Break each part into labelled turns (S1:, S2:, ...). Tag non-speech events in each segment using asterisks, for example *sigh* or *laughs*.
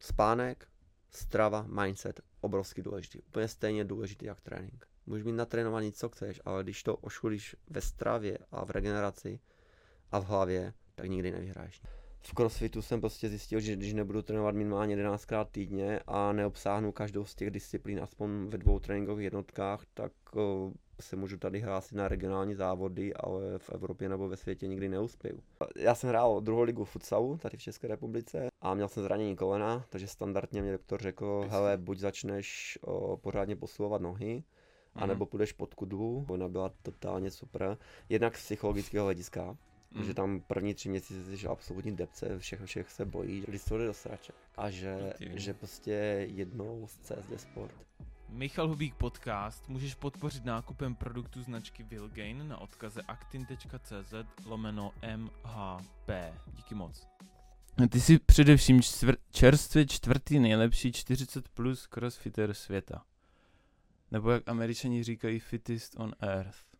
S1: spánek, strava, mindset, obrovsky důležitý. Úplně stejně důležitý jak trénink. Můžeš mít natrénovaný, co chceš, ale když to ošulíš ve stravě a v regeneraci a v hlavě, tak nikdy nevyhraješ. V crossfitu jsem prostě zjistil, že když nebudu trénovat minimálně 11krát týdně a neobsáhnu každou z těch disciplín aspoň ve dvou tréninkových jednotkách, tak uh, se můžu tady hlásit na regionální závody, ale v Evropě nebo ve světě nikdy neuspěju. Já jsem hrál druhou ligu futsalu tady v České republice a měl jsem zranění kolena, takže standardně mě doktor řekl, hele, buď začneš o, pořádně posilovat nohy, mm-hmm. anebo půjdeš pod kudlu. Ona byla totálně super. Jednak z psychologického hlediska, Mm. Že tam první tři měsíce jsi absolutní depce, všech, všech se bojí, že to do srače. A že, že prostě jednou z CSD Sport.
S2: Michal Hubík podcast můžeš podpořit nákupem produktu značky Vilgain na odkaze actin.cz lomeno MHP. Díky moc. Ty jsi především čtvr- čerstvě čtvrtý nejlepší 40 plus crossfitter světa. Nebo jak američani říkají fittest on earth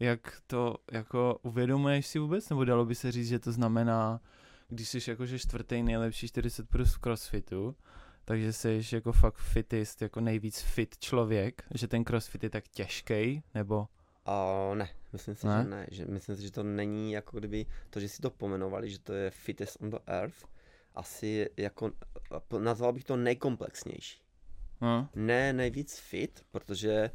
S2: jak to jako uvědomuješ si vůbec, nebo dalo by se říct, že to znamená, když jsi jakože čtvrtý nejlepší 40 plus v crossfitu, takže jsi jako fakt fitist, jako nejvíc fit člověk, že ten crossfit je tak těžký, nebo?
S1: Uh, ne, myslím si, ne? že ne. Že myslím si, že to není jako kdyby to, že si to pomenovali, že to je fittest on the earth, asi jako, nazval bych to nejkomplexnější. Uh. Ne nejvíc fit, protože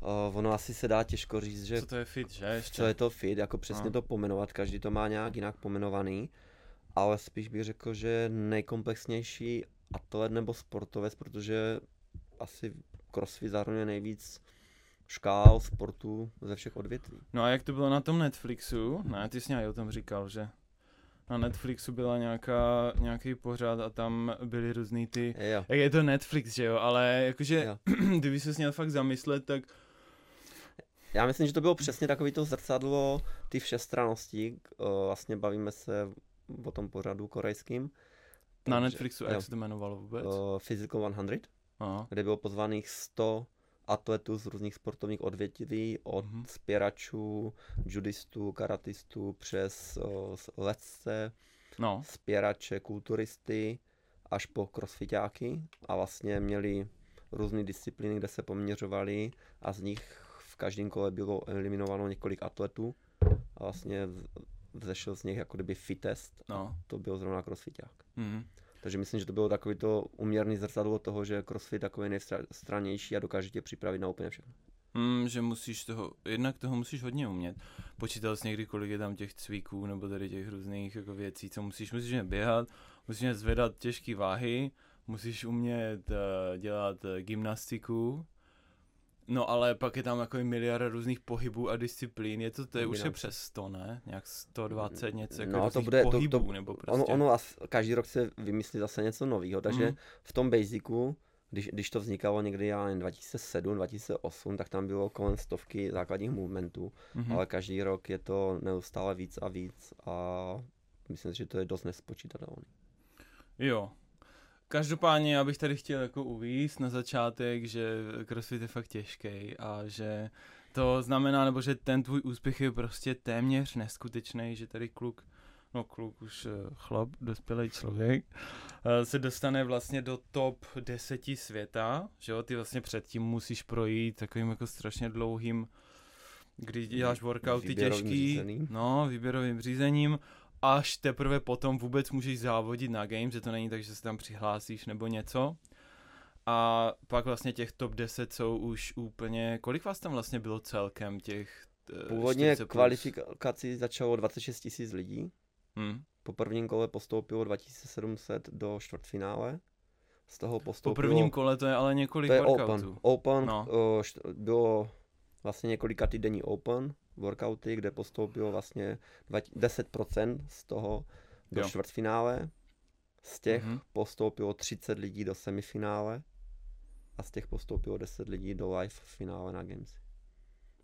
S1: Uh, ono asi se dá těžko říct, že...
S2: Co to je fit, že? Ještě?
S1: Co je to fit, jako přesně no. to pomenovat, každý to má nějak jinak pomenovaný, ale spíš bych řekl, že nejkomplexnější atlet nebo sportovec, protože asi crossfit zároveň nejvíc škál sportu ze všech odvětví.
S2: No a jak to bylo na tom Netflixu? Ne, ty jsi nějak o tom říkal, že na Netflixu byla nějaká, nějaký pořád a tam byly různý ty,
S1: jo.
S2: jak je to Netflix, že jo, ale jakože, jo. *clears throat* kdyby se měl fakt zamyslet, tak
S1: já myslím, že to bylo přesně takový to zrcadlo ty všestranosti. Vlastně bavíme se o tom pořadu korejským.
S2: Na Netflixu, jak se to jmenovalo vůbec?
S1: Physical 100, Aha. kde bylo pozvaných 100 atletů z různých sportovních odvětví, od mm-hmm. spěračů, judistů, karatistů, přes o, letce, no. spěrače, kulturisty, až po crossfitáky a vlastně měli různé disciplíny, kde se poměřovali a z nich v každém kole bylo eliminováno několik atletů a vlastně vzešel z nich jako kdyby fitest. No. To byl zrovna crossfiták. Mm-hmm. Takže myslím, že to bylo takový to uměrný zrcadlo toho, že crossfit takový nejstranější a dokáže tě připravit na úplně všechno.
S2: Mm, že musíš toho, jednak toho musíš hodně umět. Počítal jsi někdy, kolik je tam těch cvíků nebo tady těch různých jako věcí, co musíš, musíš umět běhat, musíš umět zvedat těžké váhy, musíš umět uh, dělat uh, gymnastiku, No ale pak je tam jako miliard různých pohybů a disciplín, je to, to je už je přes 100, ne? Nějak 120 něco jako no, to bude, pohybů, to, to, nebo prostě.
S1: Ono, ono as, každý rok se vymyslí zase něco nového, takže mm. v tom basicu, když, když to vznikalo někdy, já nevím, 2007, 2008, tak tam bylo kolem stovky základních movementů, mm-hmm. ale každý rok je to neustále víc a víc a myslím si, že to je dost nespočítatelné.
S2: Jo, Každopádně já bych tady chtěl jako uvíct na začátek, že crossfit je fakt těžký a že to znamená, nebo že ten tvůj úspěch je prostě téměř neskutečný, že tady kluk, no kluk už eh, chlap, dospělý člověk, eh, se dostane vlastně do top 10 světa, že jo, ty vlastně předtím musíš projít takovým jako strašně dlouhým když děláš workouty těžký, řízením. no, výběrovým řízením až teprve potom vůbec můžeš závodit na games, že to není tak, že se tam přihlásíš nebo něco. A pak vlastně těch top 10 jsou už úplně, kolik vás tam vlastně bylo celkem těch
S1: eh, Původně kvalifikací začalo 26 tisíc lidí. Hmm. Po prvním kole postoupilo 2700 do čtvrtfinále. Z toho postoupilo...
S2: Po prvním kole to je ale několik
S1: to je Open. Open no. uh, bylo vlastně několika týdenní Open workouty, kde postoupilo vlastně 10% z toho do jo. čtvrtfinále. Z těch mm-hmm. postoupilo 30 lidí do semifinále a z těch postoupilo 10 lidí do live finále na Games.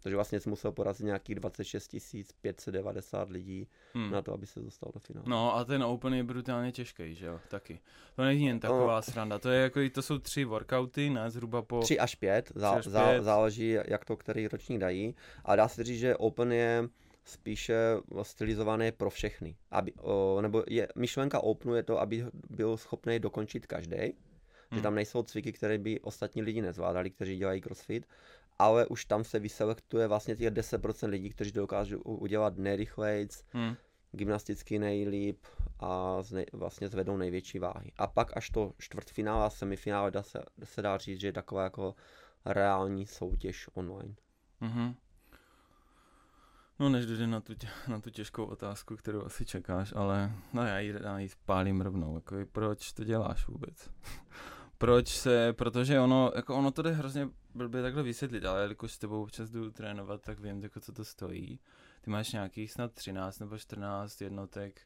S1: Takže vlastně jsi musel porazit nějakých 26 590 lidí hmm. na to, aby se dostal do finále.
S2: No a ten Open je brutálně těžký, že jo, taky. To není jen taková no, sranda, to je jako, to jsou tři workouty, ne, zhruba po...
S1: Tři až pět, zá, až zá, záleží, jak to který ročník dají. A dá se říct, že Open je spíše stylizované pro všechny. Aby, o, nebo je, myšlenka Openu je to, aby byl schopný dokončit každý. Hmm. Že tam nejsou cviky, které by ostatní lidi nezvládali, kteří dělají crossfit, ale už tam se vyselektuje vlastně těch 10% lidí, kteří dokážou udělat nejrychlejc, hmm. gymnasticky nejlíp a zne, vlastně zvedou největší váhy. A pak až to čtvrtfinále a semifinále dá se, se dá říct, že je taková jako reální soutěž online. Mm-hmm.
S2: No než dojde na tu, tě, na tu těžkou otázku, kterou asi čekáš, ale no já ji, já ji spálím rovnou. Jako, proč to děláš vůbec? Proč se, protože ono, jako ono to jde hrozně blbě takhle vysvětlit, ale jelikož s tebou občas jdu trénovat, tak vím, jako, co to stojí. Ty máš nějakých snad 13 nebo 14 jednotek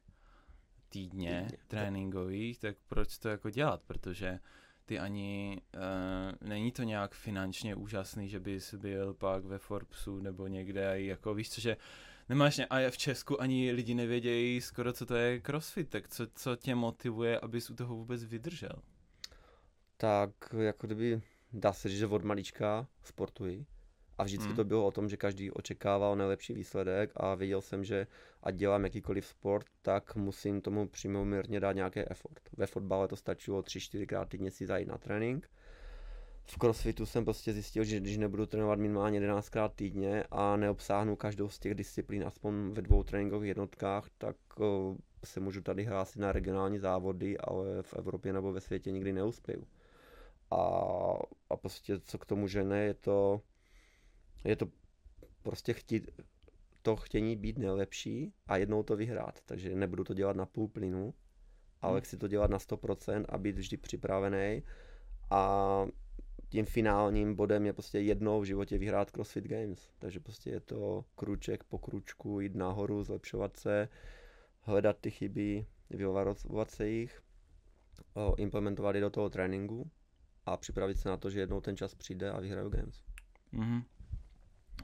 S2: týdně, týdně tréninkových, tak proč to jako dělat? Protože ty ani, uh, není to nějak finančně úžasný, že bys byl pak ve Forbesu nebo někde, jako víš co, že nemáš, ně, a v Česku ani lidi nevědějí skoro, co to je crossfit, tak co, co tě motivuje, abys u toho vůbec vydržel?
S1: Tak jako kdyby, dá se říct, že od malička sportuji a vždycky hmm. to bylo o tom, že každý očekával nejlepší výsledek a věděl jsem, že ať dělám jakýkoliv sport, tak musím tomu příměrně dát nějaký effort. Ve fotbale to stačilo 3-4 krát týdně si zajít na trénink. V crossfitu jsem prostě zjistil, že když nebudu trénovat minimálně 11 krát týdně a neobsáhnu každou z těch disciplín aspoň ve dvou tréninkových jednotkách, tak se můžu tady hlásit na regionální závody, ale v Evropě nebo ve světě nikdy neuspěju. A, a prostě co k tomu žene, je to je to prostě chtít, to chtění být nejlepší a jednou to vyhrát. Takže nebudu to dělat na půl plynu, ale hmm. chci to dělat na 100% a být vždy připravený. A tím finálním bodem je prostě jednou v životě vyhrát CrossFit Games. Takže prostě je to kruček po kručku, jít nahoru, zlepšovat se, hledat ty chyby, vyvarovat se jich, implementovat je do toho tréninku a připravit se na to, že jednou ten čas přijde a vyhraju Games. Mm-hmm.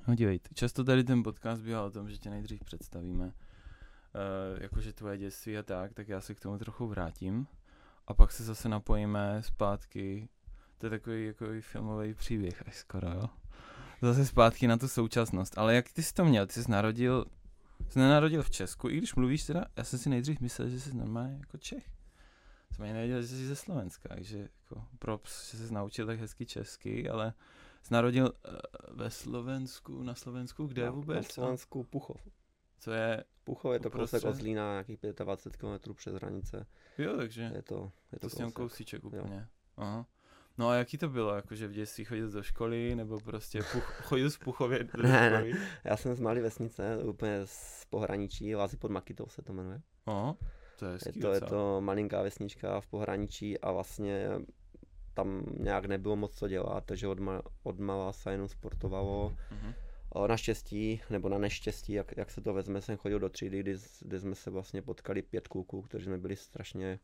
S2: No dívejte, často tady ten podcast bývá o tom, že tě nejdřív představíme, uh, jakože tvoje dětství a tak, tak já se k tomu trochu vrátím a pak se zase napojíme zpátky, to je takový jako filmový příběh až skoro, jo? Zase zpátky na tu současnost, ale jak ty jsi to měl, ty jsi narodil, jsi nenarodil v Česku, i když mluvíš teda, já jsem si nejdřív myslel, že jsi normálně jako Čech. Jsem ani nevěděl, že jsi ze Slovenska, takže jako props, že jsi naučil tak hezky česky, ale jsi narodil uh, ve Slovensku, na Slovensku, kde no, vůbec?
S1: Na Slovensku Puchov.
S2: Co je?
S1: Puchov je to kousek od Zlína, nějakých 25 km přes hranice.
S2: Jo, takže
S1: je to, je to,
S2: to kousek. kousíček úplně. Jo. Aha. No a jaký to bylo, jakože v dětství chodil do školy, nebo prostě puch, *laughs* chodil z Puchově do ne, školy?
S1: Ne. Já jsem z malé vesnice, úplně z pohraničí, Lázy pod Makitou se to jmenuje.
S2: Aha, to je, je
S1: to, je to malinká vesnička v pohraničí a vlastně tam nějak nebylo moc co dělat, takže od, ma, od mala se jenom sportovalo. Mm-hmm. Naštěstí, nebo na neštěstí, jak, jak se to vezme, jsem chodil do třídy, kdy, kdy jsme se vlastně potkali pět kluků, kteří jsme byli strašně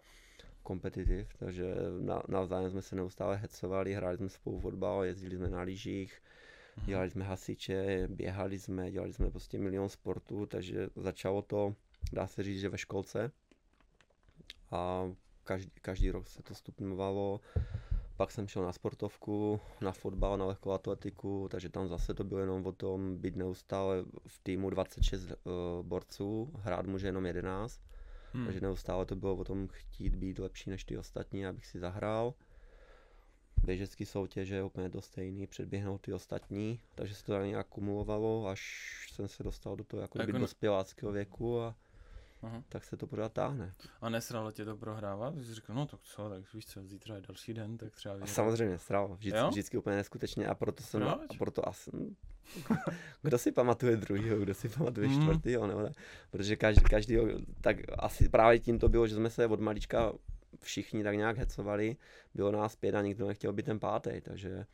S1: kompetitiv, takže na, navzájem jsme se neustále hecovali, hráli jsme spolu fotbal, jezdili jsme na lyžích, mm-hmm. dělali jsme hasiče, běhali jsme, dělali jsme prostě milion sportů, takže začalo to, dá se říct, že ve školce a každý, každý rok se to stupňovalo pak jsem šel na sportovku, na fotbal, na lehkou atletiku, takže tam zase to bylo jenom o tom být neustále v týmu 26 uh, eh, borců, hrát může jenom 11. Hmm. Takže neustále to bylo o tom chtít být lepší než ty ostatní, abych si zahrál. Běžecký soutěže je úplně to stejný, předběhnout ty ostatní, takže se to nějak kumulovalo, až jsem se dostal do toho jako, jako dospěláckého věku a Aha. tak se to pořád táhne.
S2: A nesralo tě to prohrávat? Jsi říkal, no tak co, tak víš co, zítra je další den, tak třeba vyhrát.
S1: Samozřejmě, sralo, vždycky, vždycky úplně neskutečně a proto jsem, a proto asi, hm, *laughs* kdo si pamatuje druhý, kdo si pamatuje mm. čtvrtýho, nebo ne? protože každý, každý, tak asi právě tím to bylo, že jsme se od malička všichni tak nějak hecovali, bylo nás pět a nikdo nechtěl být ten pátý, takže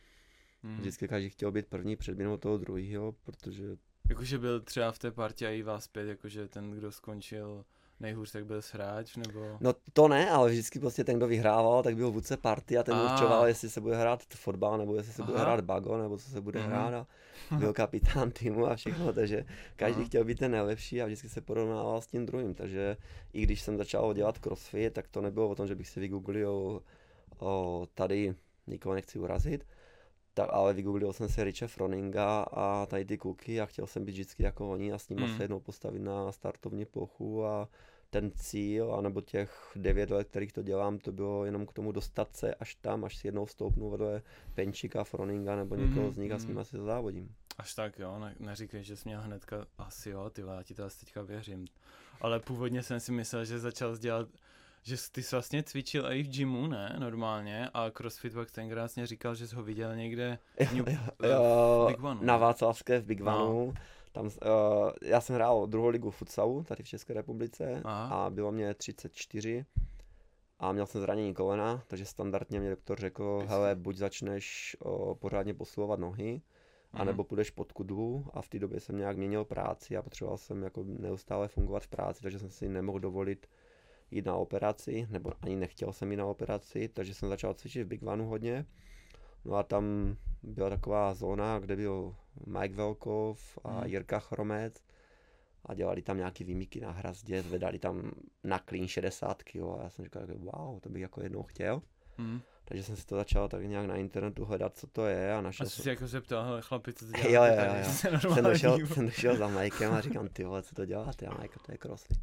S1: mm. vždycky každý chtěl být první před toho druhého, protože
S2: Jakože byl třeba v té partě i vás pět, jakože ten, kdo skončil nejhůř, tak byl hráč, nebo...
S1: No to ne, ale vždycky prostě ten, kdo vyhrával, tak byl vůdce party a ten a. určoval, jestli se bude hrát fotbal, nebo jestli se Aha. bude hrát bago, nebo co se bude Aha. hrát a *laughs* byl kapitán týmu a všechno, takže každý Aha. chtěl být ten nejlepší a vždycky se porovnával s tím druhým, takže i když jsem začal dělat crossfit, tak to nebylo o tom, že bych si vygooglil o, tady nikoho nechci urazit, Tak, ale vygooglil jsem si Riche Froninga a tady ty kluky a chtěl jsem být vždycky jako oni a s nimi
S2: Mm.
S1: se jednou postavit na startovní plochu a ten cíl, anebo těch devět let, kterých to dělám, to bylo jenom k tomu dostat se až tam, až si jednou stoupnu vedle Penčika, Froninga nebo někoho
S2: Mhm,
S1: z nich a s
S2: mhm.
S1: nimi si závodím.
S2: Až tak jo, ne, neříkej, že jsi měl hnedka, asi jo, ty já ti to asi teďka věřím. Ale původně jsem si myslel, že začal dělat, že jsi- ty jsi vlastně cvičil i v gymu, ne, normálně, a CrossFit pak tenkrát jsi říkal, že jsi ho viděl někde
S1: Jo,
S2: New-
S1: jo, jo,
S2: Big One,
S1: na? Václavské v Big
S2: No.
S1: Vanu. Tam, uh, já jsem hrál druhou ligu futsalu tady v České republice
S2: Aha.
S1: a bylo mě 34 a měl jsem zranění kolena, takže standardně mě doktor řekl,
S2: Pysky.
S1: hele, buď začneš o, pořádně posilovat nohy,
S2: Mhm.
S1: anebo půjdeš pod kudlu a v té době jsem nějak měnil práci a potřeboval jsem jako neustále fungovat v práci, takže jsem si nemohl dovolit jít na operaci, nebo ani nechtěl jsem jít na operaci, takže jsem začal cvičit v Big Vanu hodně. No a tam byla taková zóna, kde byl Mike Velkov a
S2: Mhm.
S1: Jirka Chromec a dělali tam nějaký výmyky na hrazdě, zvedali tam na klín 60 kg a já jsem říkal, jako, wow, to bych jako jednou chtěl.
S2: Hm.
S1: Takže jsem si to začal tak nějak na internetu hledat, co to je a
S2: A
S1: našel
S2: jsi
S1: jsem,
S2: jako zeptal, hele chlapi, co to
S1: Jo,
S2: děláte
S1: jo,
S2: tady?
S1: jo.
S2: Jste
S1: jsem, došel, jsem došel za Mikem a říkám, ty vole, co to děláte? A Mike, to je crossfit.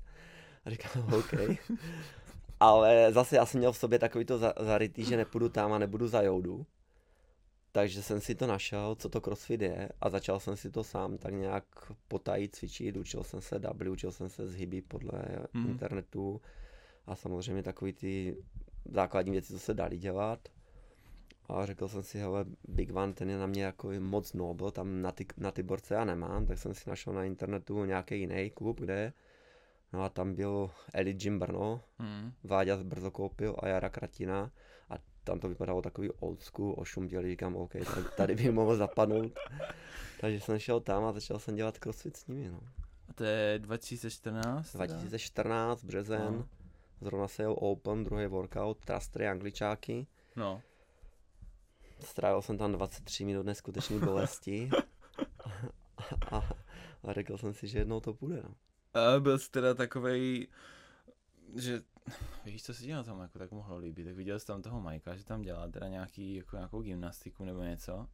S1: A říkám, OK. Ale zase já jsem měl v sobě takový to za- zarytý, že nepůjdu tam a nebudu za joudu. Takže jsem si to našel, co to crossfit je a začal jsem si to sám tak nějak potají cvičit, učil jsem se W, učil jsem se zhyby podle
S2: Mhm.
S1: internetu a samozřejmě takový ty základní věci, co se dali dělat. A řekl jsem si, hele, Big One, ten je na mě jako moc noble, tam na ty, na ty borce já nemám, tak jsem si našel na internetu nějaký jiný klub, kde. No a tam byl Elite Gym Brno,
S2: Hm.
S1: Váďa z Brzo koupil a Jara Kratina a tam to vypadalo takový old school, ošumělý, říkám, OK, tady, tady bych mohl zapadnout. *laughs* Takže jsem šel tam a začal jsem dělat crossfit s nimi, no.
S2: A to je 2014? teda?
S1: 2014, březen,
S2: No.
S1: zrovna se jel Open, druhý workout, trastry, angličáky.
S2: No.
S1: Strávil jsem tam 23 minut neskutečný bolesti. *laughs* a, a, a řekl jsem si, že jednou to půjde, no.
S2: A byl jsi teda takovej, že víš, co se ti na tom jako tak mohlo líbit, tak viděl jsi tam toho Majka, že tam dělá teda nějaký, jako nějakou gymnastiku nebo něco,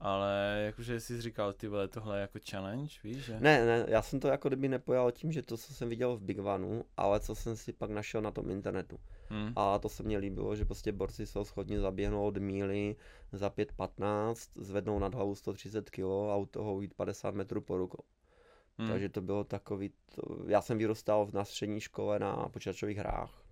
S2: ale jakože jsi říkal, ty vole, tohle je jako challenge, víš, že?
S1: Ne, ne, já jsem to jako kdyby nepojal tím, že to, co jsem viděl v Big Vanu, ale co jsem si pak našel na tom internetu.
S2: Hm.
S1: A to se mně líbilo, že prostě borci jsou schopni zaběhnout míly za 5.15, zvednou nad hlavu 130 kg a u toho jít 50 metrů po rukou.
S2: Hm.
S1: Takže to bylo takový, to, já jsem vyrůstal na střední škole na počítačových hrách,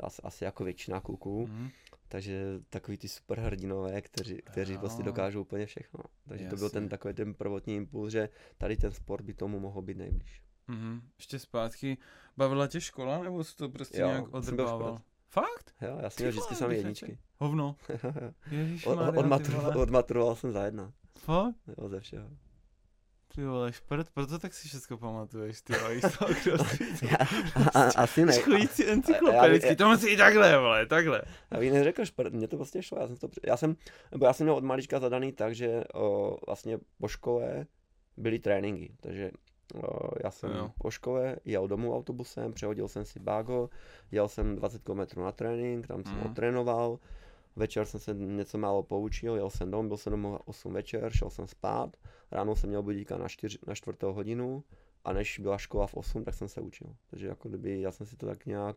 S1: asi, asi jako většina kluků,
S2: Hm.
S1: takže takový ty superhrdinové, kteří, kteří prostě dokážou úplně všechno. Takže to byl
S2: Jasně.
S1: ten takový ten prvotní impuls, že tady ten sport by tomu mohl být nejblíž.
S2: Mhm. Ještě zpátky, bavila tě škola, nebo jsi to prostě
S1: Jo,
S2: nějak odrbával? Fakt?
S1: Jo, já jsem měl vždycky samé jedničky.
S2: Hovno. *laughs*
S1: od,
S2: Ježišmarja, vole.
S1: odmaturoval jsem za jedna.
S2: Fakt?
S1: Jo, ze všeho.
S2: Ty vole, šprt, proto tak si všechno pamatuješ, ty vole. *laughs*
S1: Já, asi ne. Já-
S2: encyklopedický,
S1: já-
S2: to musí takhle, vole, takhle.
S1: A vy neřekl šprt, mně to prostě šlo, já jsem to, já jsem, já jsem měl od malička zadaný tak, že o, vlastně po škole byly tréninky, takže o, já jsem
S2: Jo.
S1: po škole jel domů autobusem, přehodil jsem si bágo, jel jsem 20 km na trénink, tam jsem
S2: Mhm.
S1: odtrénoval, večer jsem se něco málo poučil, jel jsem domů, byl jsem domů 8 večer, šel jsem spát, ráno jsem měl budíka na, 4, na čtvrtou hodinu a než byla škola v 8, tak jsem se učil. Takže jako kdyby já jsem si to tak nějak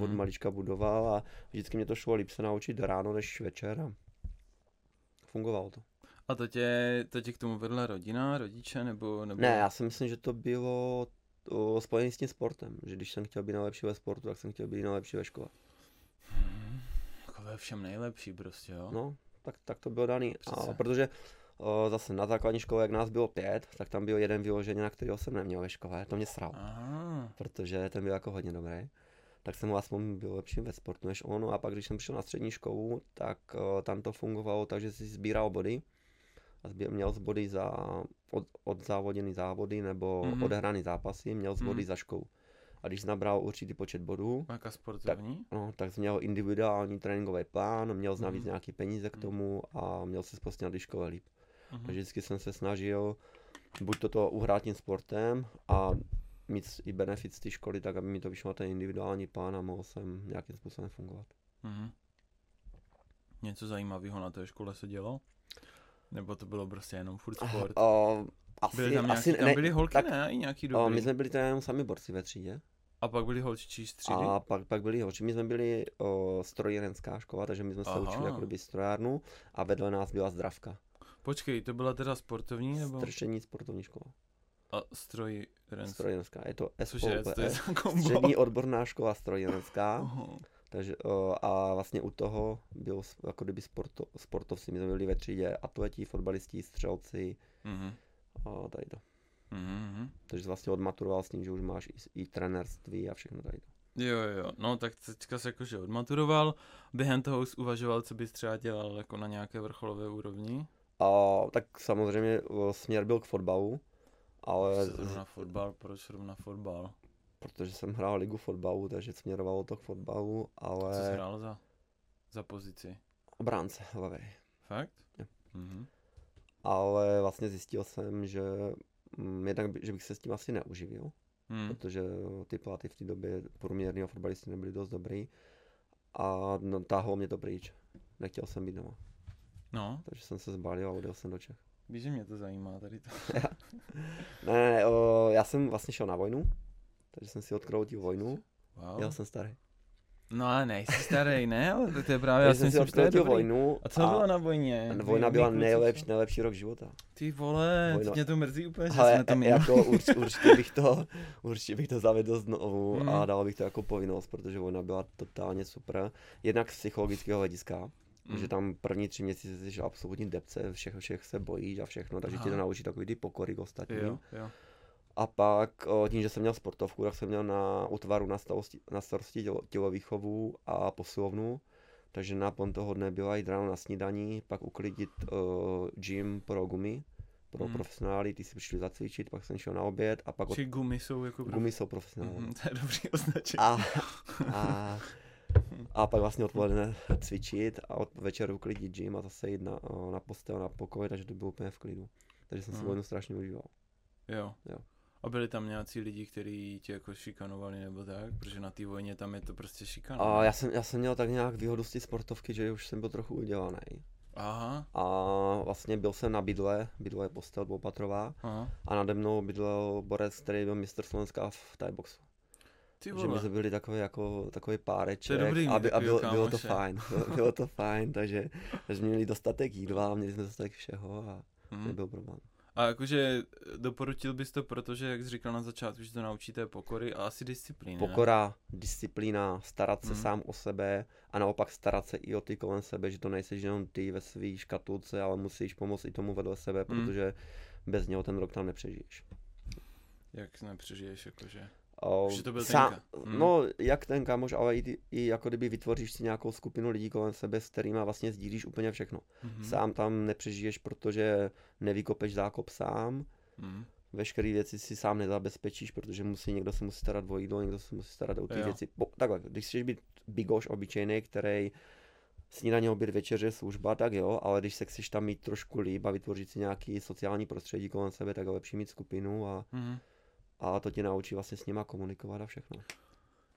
S1: od
S2: Mhm.
S1: malička budoval a vždycky mě to šlo líp se naučit ráno než večer a fungovalo to.
S2: A to tě, to tě k tomu vedla rodina, rodiče, nebo... nebo...
S1: Ne, já si myslím, že to bylo spojené s tím sportem, že když jsem chtěl být nejlepší ve sportu, tak jsem chtěl být nejlepší ve škole.
S2: Ve všem nejlepší prostě, jo?
S1: No, tak, tak to bylo daný. A protože o, zase na základní škole, jak nás bylo pět, tak tam byl jeden vyloženě, na kterého jsem neměl ve škole, to mě sral.
S2: Aha,
S1: protože ten byl jako hodně dobrý. Tak jsem mu aspoň byl lepším ve sportu než on. A pak, když jsem přišel na střední školu, tak uh, tam to fungovalo tak, že si sbíral body. A sbír, měl z body za od, odzávoděný závody nebo
S2: Mhm.
S1: mm-hmm. odehraný zápasy, měl z body
S2: Mhm.
S1: za školu. A když nabral určitý počet bodů,
S2: jaká sportovní?
S1: no, tak jsi měl individuální tréninkový plán, měl jsi navíc
S2: Mhm.
S1: nějaký peníze k
S2: Mhm.
S1: tomu a měl se prostě na škole líp.
S2: Mhm.
S1: Takže vždycky jsem se snažil buď toto uhrát tím sportem a mít i benefit z té školy, tak aby mi to vyšlo na ten individuální plán a mohl jsem nějakým způsobem fungovat.
S2: Mhm. něco zajímavého na té škole se dělo? Nebo to bylo prostě jenom furt sport?
S1: O, asi,
S2: byly tam, nějaký,
S1: asi
S2: tam
S1: ne,
S2: byly holky,
S1: tak,
S2: ne? I nějaký
S1: o,
S2: dobrý.
S1: my jsme byli teda jenom sami borci ve třídě.
S2: A pak byly holčičí střídy?
S1: A pak, pak byli hoči. My jsme byli o, strojírenská škola, takže my jsme se
S2: Aha.
S1: učili jako kdyby strojárnu a vedle nás byla zdravka.
S2: Počkej, to byla teda sportovní nebo?
S1: Stršení sportovní škola.
S2: A stroj
S1: Strojírenská. Je to
S2: za kombo?
S1: Střední odborná škola strojírenská. Takže, o, a vlastně u toho byl jako kdyby sporto, sportovci, my jsme byli ve třídě atleti, fotbalisti, střelci
S2: Mhm.
S1: a tady to.
S2: Mhm.
S1: Takže vlastně odmaturoval s tím, že už máš i, i trenérství a všechno tady to.
S2: Jo, jo. No tak teďka se jakože odmaturoval. Během toho jsi uvažoval, co bys třeba dělal jako na nějaké vrcholové úrovni.
S1: A tak samozřejmě o, směr byl k fotbalu, ale
S2: Proč zrovna fotbal, proč zrovna fotbal?
S1: protože jsem hrál ligu fotbalu, takže směrovalo to k fotbalu,
S2: Co jsi
S1: ale
S2: hrál za, za pozici?
S1: obránce levej.
S2: Fakt?
S1: Jo.
S2: Mhm.
S1: Ale vlastně zjistil jsem, že jednak, by- že bych se s tím asi neuživil,
S2: Hmm.
S1: protože ty platy v té době průměrného fotbalisty nebyly dost dobrý a no, táhlo mě to pryč. Nechtěl jsem být doma,
S2: No,
S1: takže jsem se zbalil a odjel jsem do Čech.
S2: víš, že mě to zajímá tady to. *laughs*
S1: Ne, ne, ne o, já jsem vlastně šel na vojnu, takže jsem si odkroutil vojnu,
S2: Wow.
S1: jel jsem starý.
S2: No ale nejsi starý, ne? Ale to, to je právě, já si
S1: jsem si
S2: myslím, že to
S1: vojnu
S2: A co bylo na vojně?
S1: Vojna byla nejlepší, nejlepší rok života.
S2: Ty vole, teď mě to mrzí úplně, že
S1: Ale
S2: jsme tam
S1: e- jako urč, určitě, bych to, určitě bych to zavedl znovu
S2: Hmm.
S1: a dal bych to jako povinnost, protože vojna byla totálně super. Jednak z psychologického hlediska,
S2: Mm.
S1: že tam první tři měsíce jsi absolutní depce, všech, všech se bojíš a všechno, takže ti to
S2: Aha.
S1: naučí takový ty pokory k ostatním.
S2: Jo, jo.
S1: A pak tím, že jsem měl sportovku, tak jsem měl na útvaru na starosti, na starosti tělo, tělovýchovu a posilovnu. Takže náplň toho dne byla jít ráno na snídaní, pak uklidit uh, gym pro gumy, pro
S2: Mhm.
S1: profesionály, ty si přišli zacvičit, pak jsem šel na oběd a pak od,
S2: Či gumy jsou jako...
S1: gumy jsou profesionální.
S2: Mhm, to je dobrý *laughs* označení.
S1: A, *laughs* a, a pak vlastně odpoledne cvičit a od večer uklidit gym a zase jít na, na postel, na pokoj, takže to bylo úplně v klidu. Takže jsem si
S2: Mhm.
S1: vojnu strašně užíval.
S2: Jo.
S1: Jo.
S2: A byli tam nějací lidi, kteří tě jako šikanovali nebo tak? Protože na té vojně tam je to prostě šikana.
S1: A já jsem, já jsem měl tak nějak výhodu z té sportovky, že už jsem byl trochu udělaný.
S2: Aha,
S1: A vlastně byl jsem na bydle, bydle je postel dvoupatrová
S2: aha.
S1: a nade mnou bydlel borec, který byl mistr Slovenska v Thai boxu.
S2: Ty
S1: Takže my
S2: vole.
S1: jsme byli takový jako takový páreček
S2: dobrý mít
S1: a, by, a bylo, bylo to fajn, bylo, to fajn, takže, takže jsme měli dostatek jídla, měli jsme dostatek všeho a
S2: Mhm.
S1: nebyl problém.
S2: A jakože doporučil bys to, protože, jak jsi říkal na začátku, že to naučíte pokory a asi disciplíny?
S1: Pokora, disciplína, starat se
S2: Mhm.
S1: sám o sebe a naopak starat se i o ty kolem sebe, že to nejseš jenom ty ve svý škatulce, ale musíš pomoct i tomu vedle sebe,
S2: Mhm.
S1: protože bez něho ten rok tam nepřežiješ.
S2: Jak nepřežiješ, jakože.
S1: O,
S2: Že to byl
S1: sám-
S2: ka- mm.
S1: No, jak ten kámoš, ale i, i jako kdyby vytvoříš si nějakou skupinu lidí kolem sebe, s kterými vlastně sdílíš úplně všechno.
S2: Mhm.
S1: Sám tam nepřežiješ, protože nevykopeš zákop sám,
S2: Mhm.
S1: veškeré věci si sám nezabezpečíš, protože musí někdo se musí starat o jídlo, někdo se musí starat o ty
S2: Jo.
S1: věci. Bo, takhle, když chceš být bigoš obyčejný, který snídaně, oběd, večeře, služba, tak jo, ale když se chceš tam mít trošku líp a vytvořit si nějaký sociální prostředí kolem sebe, tak je lepší mít skupinu a,
S2: Mhm.
S1: A to tě naučí vlastně s nima komunikovat a všechno.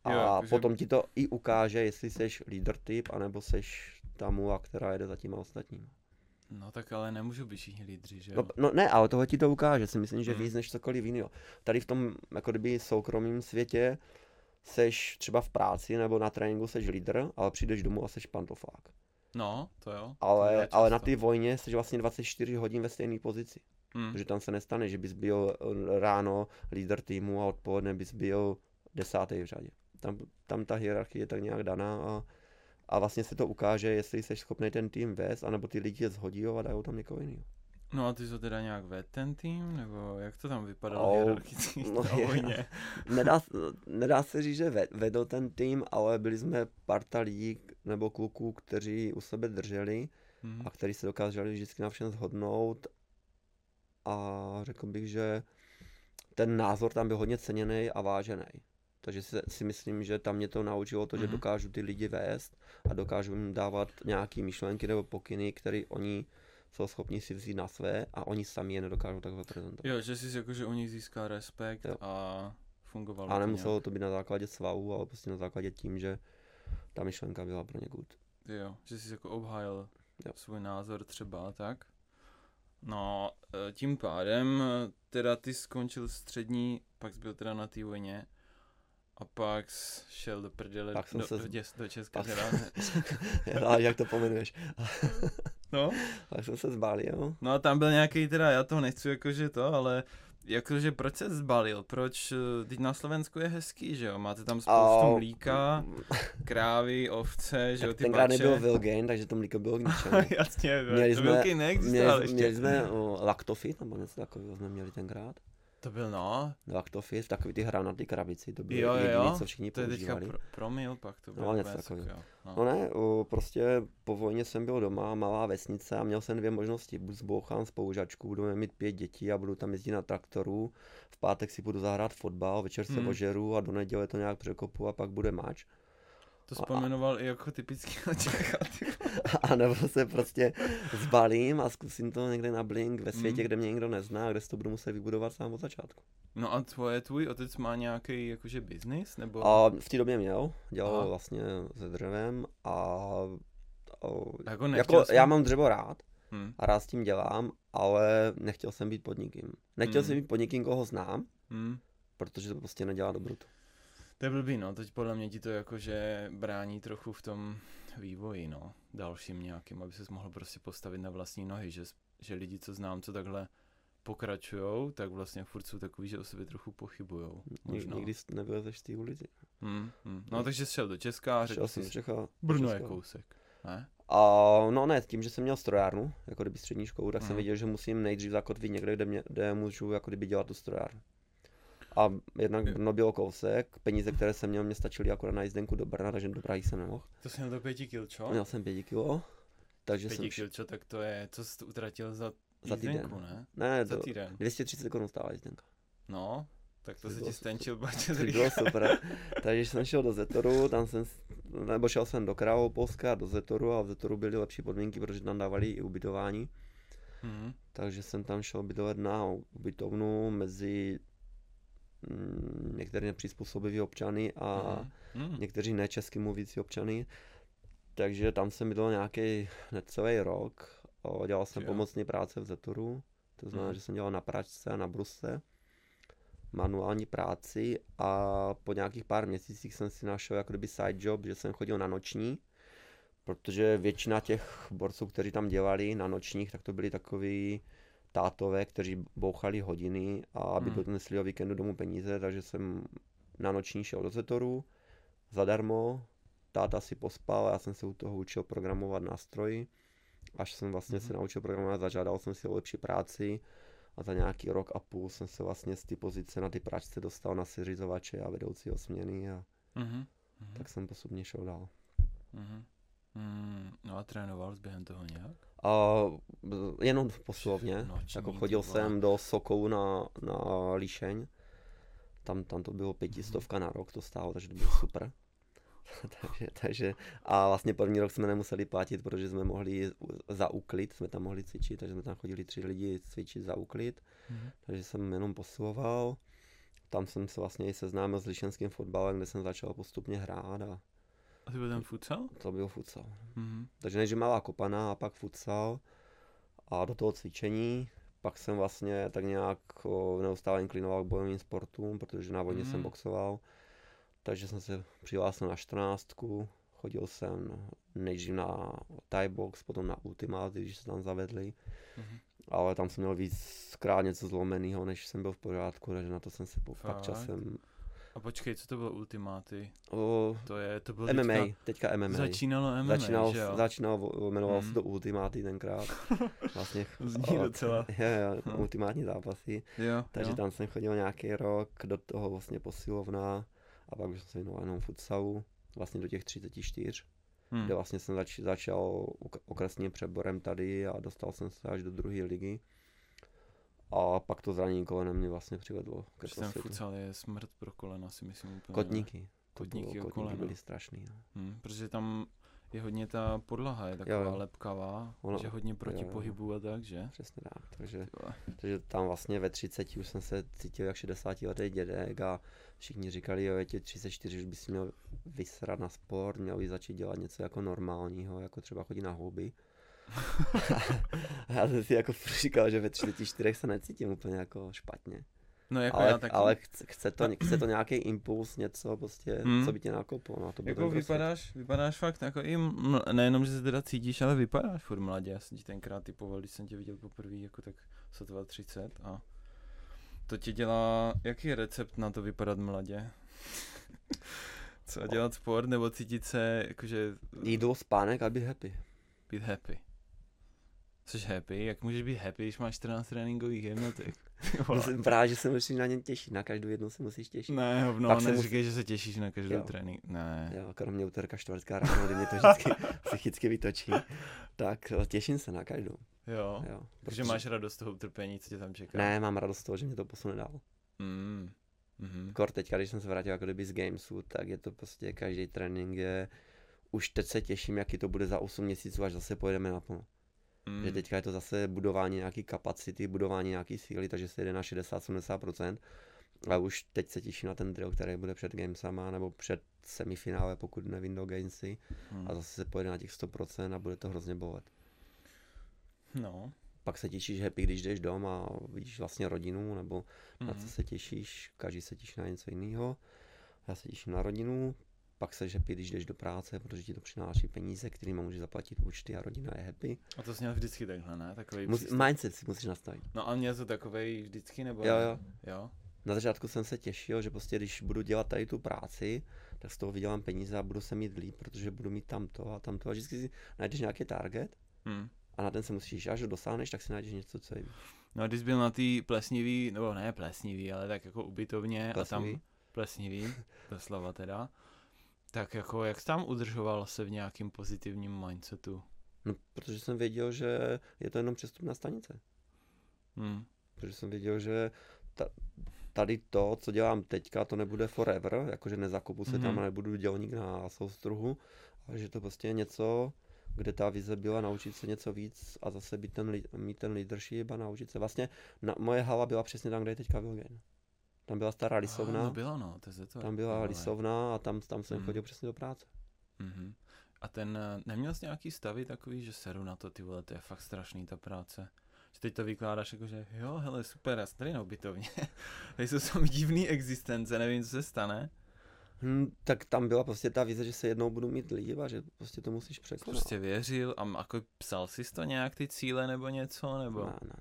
S1: A
S2: Jo,
S1: potom ti to i ukáže, jestli seš leader typ, anebo seš ta mula, která jede za těma ostatníma.
S2: No tak ale nemůžu být všichni lídři, že jo?
S1: No, no ne, ale tohle ti to ukáže, si myslím, že
S2: Mhm.
S1: víc než cokoliv jiného. Tady v tom jako kdyby soukromém světě seš třeba v práci nebo na tréninku seš lídr, ale přijdeš domů a seš pantofák.
S2: No, to jo. to
S1: Ale,
S2: dělá
S1: ale na té vojně jsi vlastně 24 hodin ve stejné pozici.
S2: Mhm.
S1: Takže tam se nestane, že bys byl eh, ráno lídr týmu a odpoledne bys byl desátý v řadě. Tam, tam ta hierarchie je tak nějak daná a, a vlastně se to ukáže, jestli jsi schopný ten tým vést, anebo ty lidi je zhodí a dají tam někoho jiného.
S2: No a ty jsi teda nějak ved ten tým, nebo jak to tam vypadalo
S1: Oh,
S2: hierarchicky
S1: no je. *laughs* Nedá, nedá se říct, že ve- vedl ten tým, ale byli jsme parta lidí nebo kluků, kteří u sebe drželi
S2: Mhm.
S1: a kteří se dokázali vždycky na všem shodnout a řekl bych, že ten názor tam byl hodně ceněný a vážený. Takže si, si myslím, že tam mě to naučilo to, že
S2: Mhm.
S1: dokážu ty lidi vést a dokážu jim dávat nějaké myšlenky nebo pokyny, které oni jsou schopni si vzít na své a oni sami je nedokážou takhle prezentovat.
S2: Jo, že jsi jako, že u nich získá respekt
S1: Jo.
S2: a fungovalo
S1: A
S2: to
S1: nemuselo
S2: nějak.
S1: to být na základě svahu, ale prostě na základě tím, že ta myšlenka byla pro ně good.
S2: Jo, že jsi jako obhájil
S1: Jo.
S2: svůj názor třeba, tak? No, eh, tím pádem eh, teda ty skončil střední, pak jsi byl teda na té vojně a pak jsi šel do prdele
S1: Pak
S2: do,
S1: se
S2: do, děs, do Česka
S1: pak-
S2: teda. *laughs*
S1: A jak to pomenuješ?
S2: No, *laughs*
S1: Tak jsem se zbalil.
S2: no a tam byl nějaký teda, já to nechci jakože to, ale jakože proč se zbalil, proč, eh, teď na Slovensku je hezký, že jo, máte tam spoustu mlíka, *laughs* krávy, ovce, že jo, ty
S1: tenkrát
S2: bače.
S1: nebyl Vilgain, takže to mlíko bylo k ničemu. *laughs*
S2: Jasně,
S1: Měli
S2: to
S1: jsme-
S2: velký neexistoval
S1: Měli,
S2: ještě.
S1: měli jsme o, Lactofit, nebo něco takového jsme měli tenkrát.
S2: To byl no,
S1: Lactofit, takový ty hranatý krabici, to byly
S2: Jo, jo,
S1: jediný,
S2: jo.
S1: co všichni
S2: to je teďka
S1: používali.
S2: pro, promil pak to
S1: No,
S2: bylo
S1: něco
S2: úplně
S1: takového.
S2: sucho, no.
S1: No ne, o, prostě po vojně jsem byl doma, malá vesnice a měl jsem dvě možnosti. Buď zbouchám spolužačku, budeme mít pět dětí a budu tam jezdit na traktoru. V pátek si budu zahrát fotbal, večer se
S2: Hmm.
S1: ožeru a do neděle to nějak překopu a pak bude mač.
S2: To
S1: A-
S2: vzpomenoval i jako typický *laughs* Čecha. *laughs*
S1: A nebo se prostě zbalím a zkusím to někde na blink ve světě,
S2: Hmm.
S1: kde mě nikdo nezná a kde si to budu muset vybudovat sám od začátku.
S2: No a tvoje, tvůj otec má nějaký jakože biznis, nebo?
S1: A v té době měl, dělal
S2: Aha.
S1: vlastně se dřevem a, a
S2: jako
S1: jako,
S2: jsi-
S1: já mám dřevo rád
S2: Hm,
S1: a rád s tím dělám, ale nechtěl jsem být pod nikým. Nechtěl
S2: Hmm.
S1: jsem být pod někým, koho znám,
S2: hm.
S1: protože to prostě nedělá dobrotu.
S2: To je blbý, no, teď podle mě ti to jakože brání trochu v tom vývoji, no, dalším nějakým, aby ses mohl prostě postavit na vlastní nohy, že, že lidi, co znám, co takhle pokračujou, tak vlastně furt jsou takový, že o sobě trochu pochybujou, možná.
S1: Nikdy jsi nevylezeš z té ulici.
S2: Hm, hm. No, takže jsi šel do Česka a řekl
S1: jsem
S2: si,
S1: Čecha.
S2: Brno je
S1: Česka.
S2: kousek, ne?
S1: A no ne, tím, že jsem měl strojárnu, jako kdyby střední školu, tak jsem
S2: Mhm.
S1: věděl, že musím nejdřív zakotvit někde, kde, mě, kde můžu jako kdyby dělat tu strojárnu. A jednak. Brno bylo kousek, peníze, které jsem měl, mě stačily akorát na jízdenku do Brna, takže do Prahy jsem nemohl.
S2: To jsi měl do pěti kil, čo?
S1: Měl jsem pěti kilo, takže jsem
S2: Pěti
S1: š-
S2: kil, čo, tak to je, co jsi utratil za
S1: za týden.
S2: ne?
S1: Ne,
S2: Za
S1: to,
S2: týden.
S1: 230 korun stála jízdenka.
S2: No, tak to
S1: To
S2: se ti stenčil *laughs* bače
S1: To bylo super. Takže jsem šel do Zetoru, tam jsem, nebo šel jsem do Královopolska, do Zetoru a v Zetoru byly lepší podmínky, protože tam dávali i ubytování.
S2: Mhm.
S1: Takže jsem tam šel bydlet na ubytovnu mezi některé nepřizpůsobivé občany a.
S2: Mhm.
S1: někteří nečesky mluvící občany. Takže tam jsem bydlel nějaký necelý rok. Dělal jsem
S2: Jo.
S1: pomocné práce v Zetoru. To znamená,
S2: Mhm.
S1: že jsem dělal na pračce a na bruse manuální práci a po nějakých pár měsících jsem si našel jako kdyby side job, že jsem chodil na noční, protože většina těch borců, kteří tam dělali na nočních, tak to byli takový tátové, kteří bouchali hodiny a aby
S2: Hmm.
S1: donesli o víkendu domů peníze, takže jsem na noční šel do Zetoru zadarmo, táta si pospal a já jsem se u toho učil programovat nástroji, až jsem vlastně
S2: Mhm.
S1: se naučil programovat, zažádal jsem si o lepší práci a za nějaký rok a půl jsem se vlastně z té pozice na ty pračce dostal na seřizovače a vedoucího směny a.
S2: Mhm.
S1: tak jsem postupně šel dál.
S2: Mhm. Mm, no a trénoval jsi během toho nějak?
S1: A jenom v posilovně,
S2: Noční,
S1: jako chodil jsem do Sokou na, na Líšeň, tam, tam to bylo pětistovka na rok, to stálo, takže to bylo super. *laughs* takže, takže, a vlastně první rok jsme nemuseli platit, protože jsme mohli za úklid, jsme tam mohli cvičit, takže jsme tam chodili tři lidi cvičit za úklid,
S2: Mhm.
S1: takže jsem jenom posiloval. Tam jsem se vlastně i seznámil s lišenským fotbalem, kde jsem začal postupně hrát a
S2: A ty byl ten futsal?
S1: to byl futsal.
S2: Mhm.
S1: Takže nejdřív malá kopana a pak futsal a do toho cvičení. Pak jsem vlastně tak nějak neustále inklinoval k bojovým sportům, protože na vojně
S2: Mhm.
S1: jsem boxoval. Takže jsem se přihlásil na 14. Chodil jsem nejdřív na Thai box, potom na Ultimate, když se tam zavedli.
S2: Mhm.
S1: Ale tam jsem měl víckrát něco zlomeného, než jsem byl v pořádku, takže na to jsem se po, pak časem...
S2: A počkej, co to bylo ultimáty?
S1: O,
S2: To je, to bylo
S1: MMA,
S2: teďka,
S1: teďka MMA.
S2: Začínalo MMA,
S1: Začínal,
S2: že jo?
S1: začínal, vo- jmenoval se
S2: Mhm.
S1: to Ultimáty tenkrát. *laughs* Vlastně,
S2: Zní
S1: o,
S2: docela.
S1: Je, je,
S2: No.
S1: ultimátní zápasy.
S2: Jo,
S1: Takže
S2: jo.
S1: tam jsem chodil nějaký rok, do toho vlastně posilovna a pak už jsem se věnoval jenom futsalu, vlastně do těch 34,
S2: Hm.
S1: kde vlastně jsem zač, začal ok- okresním přeborem tady a dostal jsem se až do druhé ligy. A pak to zranění kolena mě vlastně přivedlo ke
S2: Protože ten futsal je smrt pro kolena, si myslím úplně.
S1: Kotníky.
S2: Kotníky
S1: bylo- kotníky
S2: kolena.
S1: byly strašný. No.
S2: Hm, protože tam je hodně ta podlaha, je taková
S1: Jo, jo.
S2: lepkavá,
S1: Ono-
S2: že hodně proti
S1: jo,
S2: pohybu a tak, že?
S1: Přesně tak. Takže, takže tam vlastně ve 30 už jsem se cítil jak 60 letý dědek a všichni říkali, jo, je ti 34, už bys měl vysrat na sport, měl bys začít dělat něco jako normálního, jako třeba chodit na houby. *laughs* já jsem si jako říkal, že ve 34 se necítím úplně jako špatně.
S2: No jako
S1: ale,
S2: já taky.
S1: ale chce, chce, to, chce to nějaký impuls, něco prostě,
S2: Hmm.
S1: co by tě nakoplo. No, to
S2: Jako
S1: crossfit.
S2: vypadáš, vypadáš fakt jako i, ml- nejenom, že se teda cítíš, ale vypadáš furt mladě. Já jsem ti tenkrát typoval, když jsem tě viděl poprvé, jako tak sotva 30 a to ti dělá, jaký je recept na to vypadat mladě? *laughs* Co dělat sport nebo cítit se, jakože
S1: Jídlo, spánek a být happy.
S2: být happy? Jsi happy? Jak můžeš být happy, když máš 14 tréninkových jednotek? *laughs*
S1: Musím právě, že se musíš na ně těšit, na každou jednu se musíš těšit.
S2: Ne, hovno,
S1: Pak se
S2: neříkej, že se těšíš na každou
S1: Jo.
S2: trénink. Ne.
S1: Jo, kromě úterka, čtvrtka ráno, kdy mě to vždycky *laughs* psychicky vytočí. Tak eh, těším se na každou.
S2: Jo.
S1: Jo,
S2: Takže máš radost z toho utrpení, co tě tam čeká.
S1: Ne, mám radost z toho, že mě to posune dál.
S2: Mm. Mhm.
S1: Kor teďka, když jsem se vrátil jako kdyby z Gamesu, tak je to prostě každý trénink je... Už teď se těším, jaký to bude za 8 měsíců, až zase pojedeme naplno.
S2: Mm.
S1: Že teďka je to zase budování nějaký kapacity, budování nějaký síly, takže se jede na 60-70%. A už teď se těším na ten drill, který bude před Gamesama, nebo před semifinále, pokud nevím do Gamesy.
S2: Hmm.
S1: A zase se pojede na těch 100% a bude to hrozně bolet.
S2: No.
S1: Pak se těšíš happy, když jdeš dom a vidíš vlastně rodinu, nebo na co
S2: Mhm.
S1: se těšíš, každý se těší na něco jiného. Já se těším na rodinu, pak se happy, když jdeš do práce, protože ti to přináší peníze, kterými můžeš zaplatit účty a rodina je happy.
S2: A to jsi měl vždycky takhle, ne? Takový
S1: Mus,
S2: přístup.
S1: mindset si musíš nastavit.
S2: No a měl to takovej vždycky, nebo
S1: Jo, jo.
S2: Jo?
S1: Na začátku jsem se těšil, že prostě když budu dělat tady tu práci, tak z toho vydělám peníze a budu se mít líp, protože budu mít tamto a tamto. A vždycky si najdeš nějaký target
S2: Hm.
S1: a na ten se musíš, až ho dosáhneš, tak si najdeš něco, co je
S2: No a když byl na té plesnivý, nebo ne plesnivý, ale tak jako ubytovně a
S1: Plesnivý?
S2: tam plesnivý, *laughs* doslova teda, tak jako jak tam udržoval se v nějakým pozitivním mindsetu?
S1: No, protože jsem věděl, že je to jenom přestupná stanice.
S2: Hm.
S1: Protože jsem věděl, že ta, tady to, co dělám teďka, to nebude forever, jakože nezakopu se mm-hmm. tam a nebudu dělník na soustruhu, ale že to prostě je něco, kde ta vize byla naučit se něco víc a zase být ten, mít ten leadership a naučit se. Vlastně na, moje hala byla přesně tam, kde je teďka Vilgen. Tam byla stará lisovna,
S2: no bylo no, to je to.
S1: tam byla lisovna a tam, tam jsem
S2: Mhm.
S1: chodil přesně do práce.
S2: Mhm. A ten, eh, neměl jsi nějaký stavy takový, že seru na to, ty vole, to je fakt strašný ta práce. Že teď to vykládáš jako, že jo, hele, super, já jsem tady na ubytovně. *laughs* tady jsou sami divný existence, nevím, co se stane.
S1: Hm, tak tam byla prostě ta vize, že se jednou budu mít líp a že prostě to musíš překonat.
S2: prostě věřil a jako psal jsi to nějak ty cíle nebo něco, nebo
S1: Ne, ne,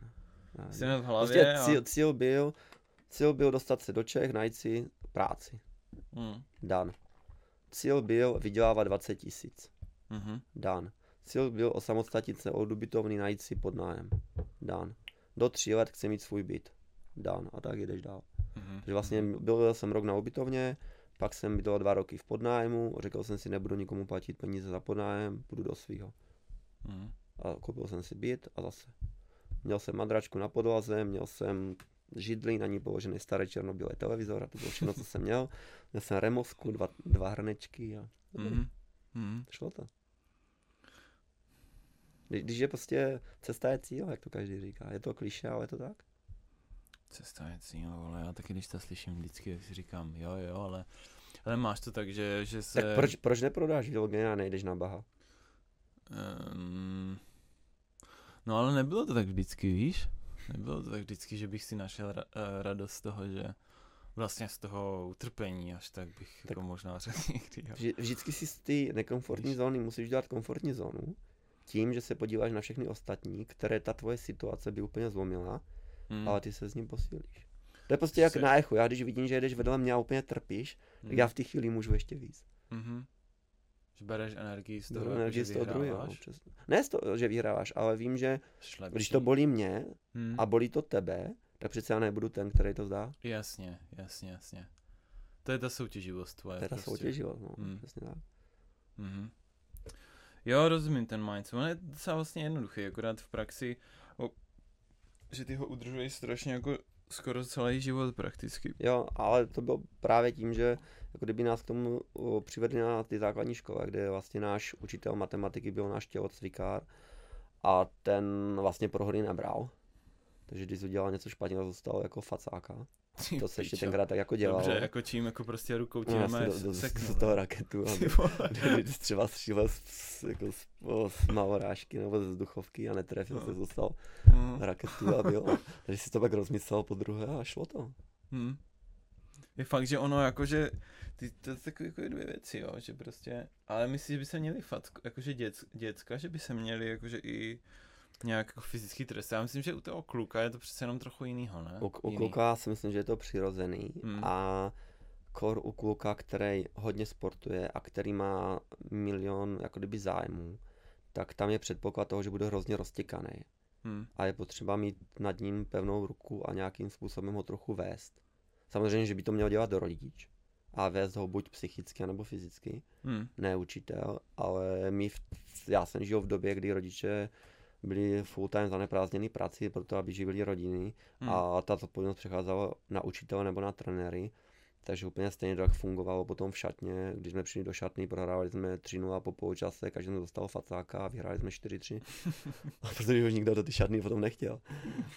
S1: ne. ne.
S2: jsi v hlavě
S1: Prostě
S2: a...
S1: cíl, cíl, byl, cíl byl dostat se do Čech, najít si práci.
S2: Mm,
S1: Dan. Cíl byl vydělávat 20 tisíc.
S2: mhm,
S1: Dan. Cíl byl osamostatnit se od ubytovny, najít si podnájem. Dan. Do tří let chci mít svůj byt. Dan. A tak jdeš dál.
S2: mhm,
S1: Takže vlastně byl jsem rok na ubytovně, pak jsem bydlel dva roky v podnájmu, řekl jsem si, nebudu nikomu platit peníze za podnájem, půjdu do svého.
S2: mhm,
S1: A koupil jsem si byt a zase. Měl jsem madračku na podlaze, měl jsem židli, na ní položený starý černobílý televizor a to bylo všechno, co jsem měl. *laughs* Měl jsem removsku, dva, dva hrnečky a
S2: mhm, mhm.
S1: šlo to. Když, když je prostě cesta je cíl, jak to každý říká. Je to kliše, ale je to tak.
S2: Cesta je cíl, vole, já taky když to slyším vždycky, si říkám, jo, jo, ale, ale máš to tak, že, že se...
S1: Tak proč, proč neprodáš Vilgena a nejdeš na Baha?
S2: Um, no ale nebylo to tak vždycky, víš? Nebylo to tak vždycky, že bych si našel ra- eh, radost z toho, že vlastně z toho utrpení až tak bych
S1: Tak-
S2: jako možná řekl někdy. Jo.
S1: Vždy, vždycky si z té nekomfortní
S2: Víš.
S1: zóny musíš dělat komfortní zónu tím, že se podíváš na všechny ostatní, které ta tvoje situace by úplně zlomila,
S2: Hmm.
S1: ale ty se s ním posílíš. To je prostě jak
S2: Se-
S1: na echu. Já když vidím, že jedeš vedle mě a úplně trpíš, tak
S2: Hmm.
S1: já v té chvíli můžu ještě víc.
S2: Mhm. Že bereš energii z toho, jako,
S1: energii
S2: že
S1: z toho druhého. no. Ne z toho, že vyhráváš, ale vím, že
S2: jsi lepší.
S1: když to bolí mě
S2: Hmm.
S1: a bolí to tebe, tak přece já nebudu ten, který to zdá.
S2: Jasně, jasně, jasně. To je ta soutěživost tvoje.
S1: To je ta
S2: prostě.
S1: soutěživost, no.
S2: Hmm.
S1: Přesně tak.
S2: Mhm. Jo, rozumím ten mindset. On je docela vlastně jednoduchý, akorát v praxi, o, že ty ho udržuješ strašně jako skoro celý život prakticky.
S1: Jo, ale to bylo právě tím, že jako kdyby nás k tomu přivedli na ty základní škole, kde vlastně náš učitel matematiky byl náš tělocvikár a ten vlastně prohody nebral. Takže když udělal něco špatně, zůstal jako facáka.
S2: Ty
S1: To se ještě tenkrát tak jako dělalo.
S2: Dobře, jako čím, jako prostě rukou
S1: No,
S2: tím no,
S1: do, do, do toho raketu. Když *laughs* třeba střílel z, jako z, z malorážky nebo ze vzduchovky a netrefil
S2: No.
S1: se, dostal
S2: Mhm.
S1: raketu a byl. *laughs* Takže si to pak rozmyslel po druhé a šlo to.
S2: Hmm. Je fakt, že ono jakože, ty, to je takové jako dvě věci, jo, že prostě, ale myslíš, že by se měli fakt, jakože děc, děcka, že by se měli jakože i nějak jako fyzický trest. Já myslím, že u toho kluka je to přece jenom trochu jinýho, ne?
S1: U, u
S2: Jiný.
S1: kluka si myslím, že je to přirozený
S2: Hmm.
S1: a kor u kluka, který hodně sportuje a který má milion jako kdyby zájmů, tak tam je předpoklad toho, že bude hrozně roztěkaný.
S2: Hmm.
S1: A je potřeba mít nad ním pevnou ruku a nějakým způsobem ho trochu vést. Samozřejmě, že by to měl dělat rodič a vést ho buď psychicky nebo fyzicky,
S2: Hmm.
S1: ne učitel, ale my, v, já jsem žil v době, kdy rodiče byli full time zaneprázdněný prací, proto aby živili rodiny
S2: Hmm.
S1: a ta zodpovědnost přecházela na učitele nebo na trenéry. Takže úplně stejně tak fungovalo potom v šatně, když jsme přišli do šatny, prohrávali jsme 3-0 po poločase, každý jsme dostal facáka a vyhráli jsme 4-3. *laughs* A protože už nikdo do ty šatny potom nechtěl.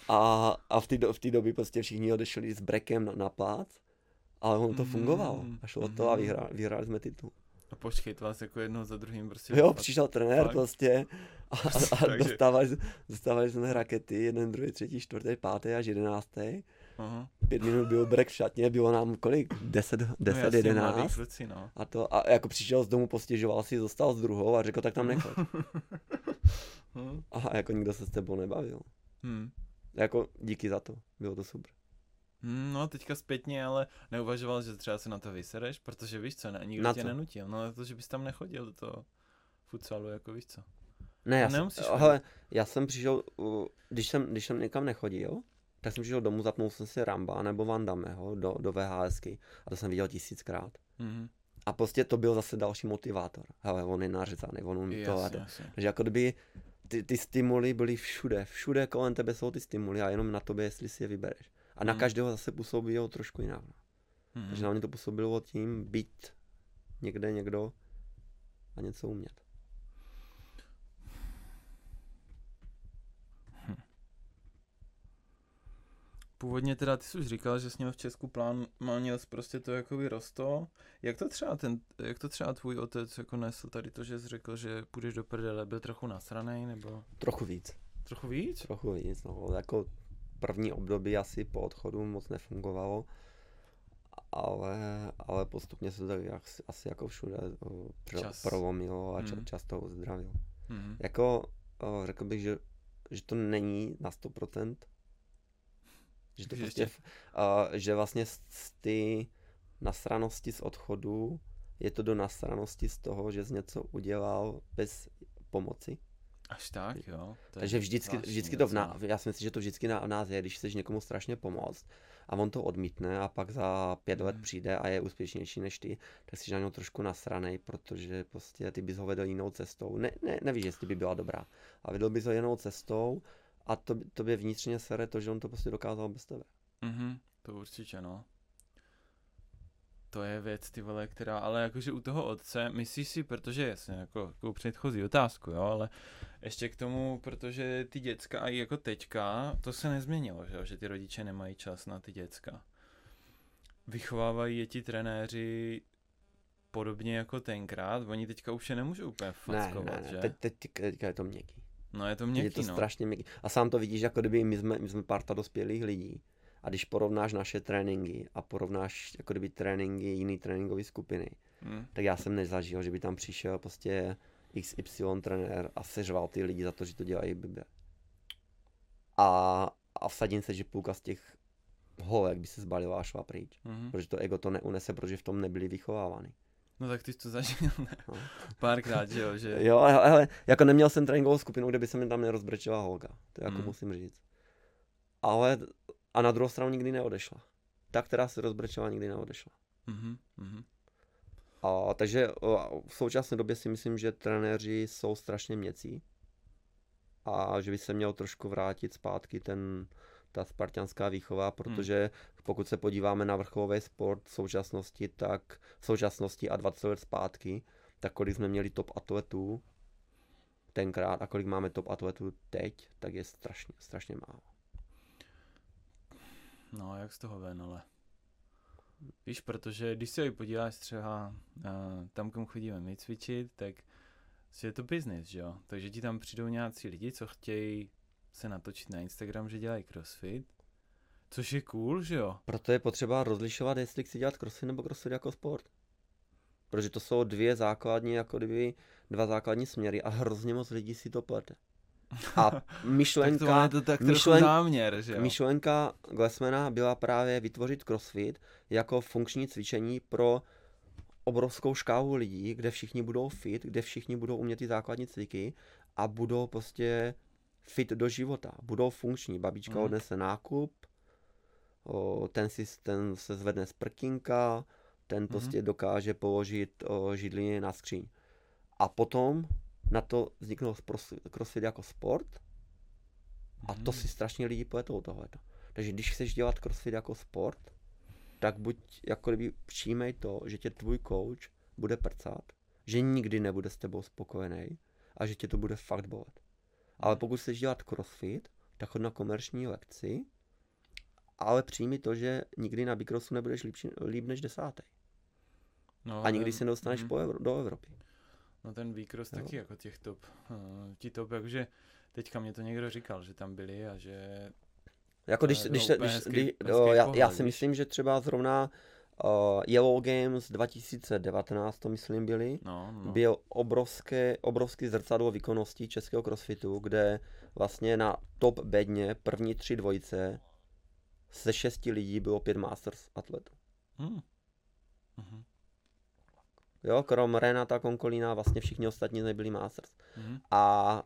S1: A, a v té do, v době prostě všichni odešli s brekem na, na plác, ale ono to fungovalo. A šlo to a
S2: Mhm.
S1: vyhrá, vyhráli jsme titul.
S2: A počkej, to vás jako jedno za druhým prostě...
S1: Jo, přišel trenér
S2: fakt?
S1: prostě a, a, a *laughs*
S2: Takže-
S1: jsme rakety, jeden, druhý, třetí, čtvrtý, pátý až jedenáctý.
S2: Aha.
S1: Pět minut byl break v šatně, bylo nám kolik? 10, 10
S2: no, jasně,
S1: 11.
S2: kluci, no.
S1: A to, a jako přišel z domu, postěžoval si, zostal s druhou a řekl, tak tam nechoď. *laughs*
S2: Hm.
S1: A jako nikdo se s tebou nebavil.
S2: Hm.
S1: Jako díky za to, bylo to super.
S2: No, teďka zpětně, ale neuvažoval, že třeba se na to vysereš, protože víš co, ne, nikdo
S1: Na
S2: tě
S1: co?
S2: nenutil, no ale to, že bys tam nechodil do toho futsalu, jako víš co.
S1: Ne, já jsem, hele, já jsem přišel, když jsem, když jsem někam nechodil, tak jsem přišel domů, zapnul jsem si Ramba nebo Van do, do VHSky a to jsem viděl tisíckrát.
S2: Mhm.
S1: A prostě to byl zase další motivátor. Hele, on je nařezaný, on umí to to. Takže jako kdyby ty, ty stimuly byly všude, všude kolem tebe jsou ty stimuly a jenom na tobě, jestli si je vybereš. A na
S2: Hmm.
S1: každého zase působí trošku jinak.
S2: Mhm.
S1: Takže na mě to působilo tím být někde někdo a něco umět.
S2: Původně teda ty jsi už říkal, že jsi měl v Česku plán, má měl jsi prostě to jakoby rosto. Jak to třeba ten, jak to třeba tvůj otec jako nesl tady to, že jsi řekl, že půjdeš do prdele, byl trochu nasranej, nebo
S1: Trochu víc.
S2: trochu víc?
S1: Trochu víc, no. Jako první období asi po odchodu moc nefungovalo, ale, ale postupně se to tak jak, asi jako všude o, pro,
S2: Čas.
S1: prolomilo a ča,
S2: Mhm.
S1: čas to uzdravil.
S2: Mhm.
S1: Jako o, řekl bych, že, že to není na 100%, že to
S2: Že
S1: prostě,
S2: ještě-
S1: uh, že vlastně z, z ty nasranosti z odchodu je to do nasranosti z toho, že jsi něco udělal bez pomoci.
S2: Až tak, jo. To
S1: Takže vždycky, vždycky to v nás, já si myslím, že to vždycky na, v nás je, když chceš někomu strašně pomoct a on to odmítne a pak za pět let
S2: Mhm.
S1: přijde a je úspěšnější než ty, tak jsi na něho trošku nasranej, protože prostě ty bys ho vedl jinou cestou. Ne, ne, nevíš, jestli by byla dobrá, a vedl bys ho jinou cestou a to, tobě vnitřně sere to, že on to prostě dokázal bez tebe.
S2: Mhm, to určitě, no. To je věc, ty vole, která, ale jakože u toho otce, myslíš si, protože jasně, jako, jako předchozí otázku, jo, ale ještě k tomu, protože ty děcka a i jako teďka, to se nezměnilo, že, že ty rodiče nemají čas na ty děcka. Vychovávají je ti trenéři podobně jako tenkrát, oni teďka už je nemůžou úplně
S1: Ne,
S2: fackovat,
S1: ne, ne,
S2: že?
S1: teď, teď, teďka je to měkký.
S2: No je to
S1: měkký, je to
S2: no.
S1: strašně měkký. A sám to vidíš, jako kdyby my jsme, my jsme parta dospělých lidí. A když porovnáš naše tréninky a porovnáš jako kdyby tréninky jiný tréninkové skupiny,
S2: Hm.
S1: tak já jsem nezažil, že by tam přišel prostě XY trenér a seřval ty lidi za to, že to dělají blbě. A, a vsadím se, že půlka z těch holek by se zbalila a šla pryč.
S2: Mhm.
S1: Protože to ego to neunese, protože v tom nebyli vychovávány.
S2: No tak ty jsi to zažil, ne? *laughs*
S1: No.
S2: Párkrát, že jo, že... *laughs*
S1: Jo, ale, ale jako neměl jsem tréninkovou skupinu, kde by se mi tam nerozbrečela holka. To jako
S2: Mm.
S1: musím říct. Ale a na druhou stranu nikdy neodešla. Ta, která se rozbrečela, nikdy neodešla.
S2: Mhm, mhm.
S1: A, takže v současné době si myslím, že trenéři jsou strašně měcí a že by se měl trošku vrátit zpátky ten, ta spartianská výchova, protože pokud se podíváme na vrcholový sport v současnosti, tak v současnosti a 20 let zpátky, tak kolik jsme měli top atletů tenkrát a kolik máme top atletů teď, tak je strašně, strašně málo.
S2: No, jak z toho ven, ale... Víš, protože když se podíváš třeba uh, tam, kam chodíme my cvičit, tak je to business, že jo? Takže ti tam přijdou nějací lidi, co chtějí se natočit na Instagram, že dělají crossfit, což je cool, že jo?
S1: Proto je potřeba rozlišovat, jestli chci dělat crossfit nebo crossfit jako sport. Protože to jsou dvě základní, jako kdyby dva základní směry a hrozně moc lidí si to plete. A myšlenka,
S2: tak to, to tak myšlen, záměr, že jo?
S1: myšlenka Glassmana byla právě vytvořit crossfit jako funkční cvičení pro obrovskou škálu lidí, kde všichni budou fit, kde všichni budou umět ty základní cviky a budou prostě fit do života, budou funkční. Babička mm. odnese nákup, o, ten, si, ten se zvedne z prkínka, ten mm. prostě dokáže položit o, židliny na skříň. A potom na to vzniknul crossfit jako sport a to mhm. si strašně lidi pletou tohleto. Takže když chceš dělat crossfit jako sport, tak buď jako kdyby přijmej to, že tě tvůj coach bude prcat, že nikdy nebude s tebou spokojený a že tě to bude fakt bolet. Ale pokud chceš dělat crossfit, tak chod na komerční lekci, ale přijmi to, že nikdy na bikrosu nebudeš líp, líp než desátý. No, a nikdy se nedostaneš mm. po Evro, do Evropy.
S2: No ten výkros taky jako těch top, uh, ti top, jakože teďka mě to někdo říkal, že tam byli a že
S1: jako když, když, se, když, hezký, když hezký jo, já, pohled, já si myslím, že třeba zrovna uh, Yellow Games 2019, to myslím byli,
S2: no, no.
S1: byl obrovské, obrovský zrcadlo výkonnosti českého crossfitu, kde vlastně na top bedně první tři dvojice ze šesti lidí bylo pět Masters atletů. Hmm. Uh-huh. Jo, krom Renata Konkolína vlastně všichni ostatní nebyli Masters. Uh-huh. A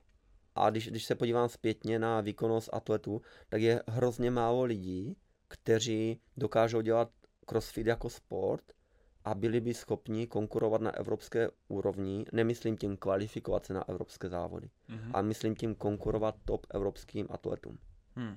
S1: a když, když se podívám zpětně na výkonnost atletů, tak je hrozně málo lidí, kteří dokážou dělat crossfit jako sport a byli by schopni konkurovat na evropské úrovni, nemyslím tím kvalifikovat se na evropské závody, mm-hmm. ale myslím tím konkurovat top evropským atletům. Hmm.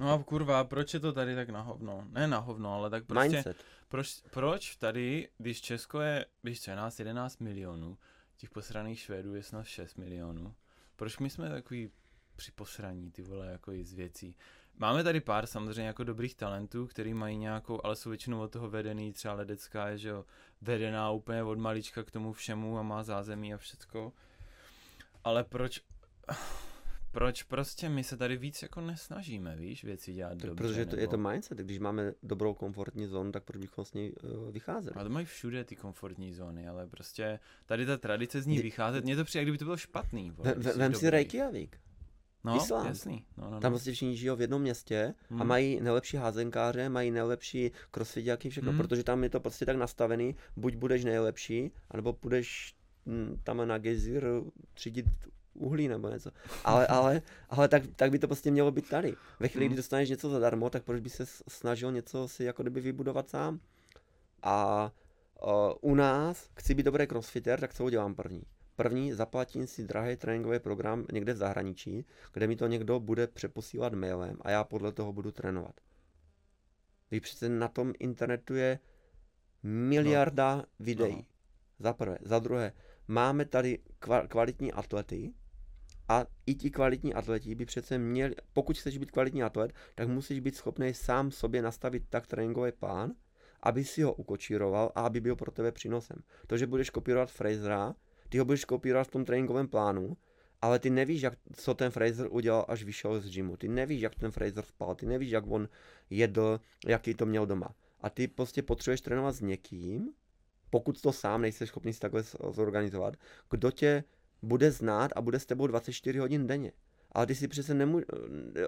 S2: No a kurva, proč je to tady tak na hovno? Ne na hovno, ale tak prostě... Mindset. Proč, proč tady, když Česko je, víš co, je nás 11 milionů, těch posraných Švédů je snad 6 milionů, proč my jsme takový při posraní, ty vole, jako i z věcí. Máme tady pár samozřejmě jako dobrých talentů, který mají nějakou, ale jsou většinou od toho vedený, třeba Ledecká je, že jo, vedená úplně od malička k tomu všemu a má zázemí a všecko. Ale proč, proč prostě my se tady víc jako nesnažíme, víš, věci dělat tak dobře?
S1: Protože to, nebo... je to mindset, když máme dobrou komfortní zónu, tak proč bychom s ní uh, vycházeli?
S2: Ale to mají všude ty komfortní zóny, ale prostě tady ta tradice z ní je... vycházet, mně to přijde, kdyby to bylo špatný.
S1: Vole, v, vem si Reykjavik.
S2: No, Island. jasný. No, no, no.
S1: Tam prostě všichni žijou v jednom městě hmm. a mají nejlepší házenkáře, mají nejlepší crossfitiáky, všechno, hmm. protože tam je to prostě tak nastavený, buď budeš nejlepší, anebo budeš hm, tam na gejzír třídit uhlí nebo něco. Ale, ale, ale tak, tak by to prostě mělo být tady. Ve chvíli, kdy hmm. dostaneš něco zadarmo, tak proč by se snažil něco si jako kdyby vybudovat sám? A uh, u nás, chci být dobrý crossfitter, tak co udělám první? První, zaplatím si drahý tréninkový program někde v zahraničí, kde mi to někdo bude přeposílat mailem a já podle toho budu trénovat. Vy přece na tom internetu je miliarda no. videí. No. Za prvé. Za druhé, máme tady kvalitní atlety, a i ti kvalitní atleti by přece měli, pokud chceš být kvalitní atlet, tak musíš být schopný sám sobě nastavit tak tréninkový plán, aby si ho ukočíroval a aby byl pro tebe přínosem. To, že budeš kopírovat Frasera, ty ho budeš kopírovat v tom tréninkovém plánu, ale ty nevíš, jak, co ten Fraser udělal, až vyšel z gymu. Ty nevíš, jak ten Fraser spal, ty nevíš, jak on jedl, jaký to měl doma. A ty prostě potřebuješ trénovat s někým, pokud to sám nejsi schopný si takhle zorganizovat, kdo tě bude znát a bude s tebou 24 hodin denně. Ale ty si přece nemůžeš,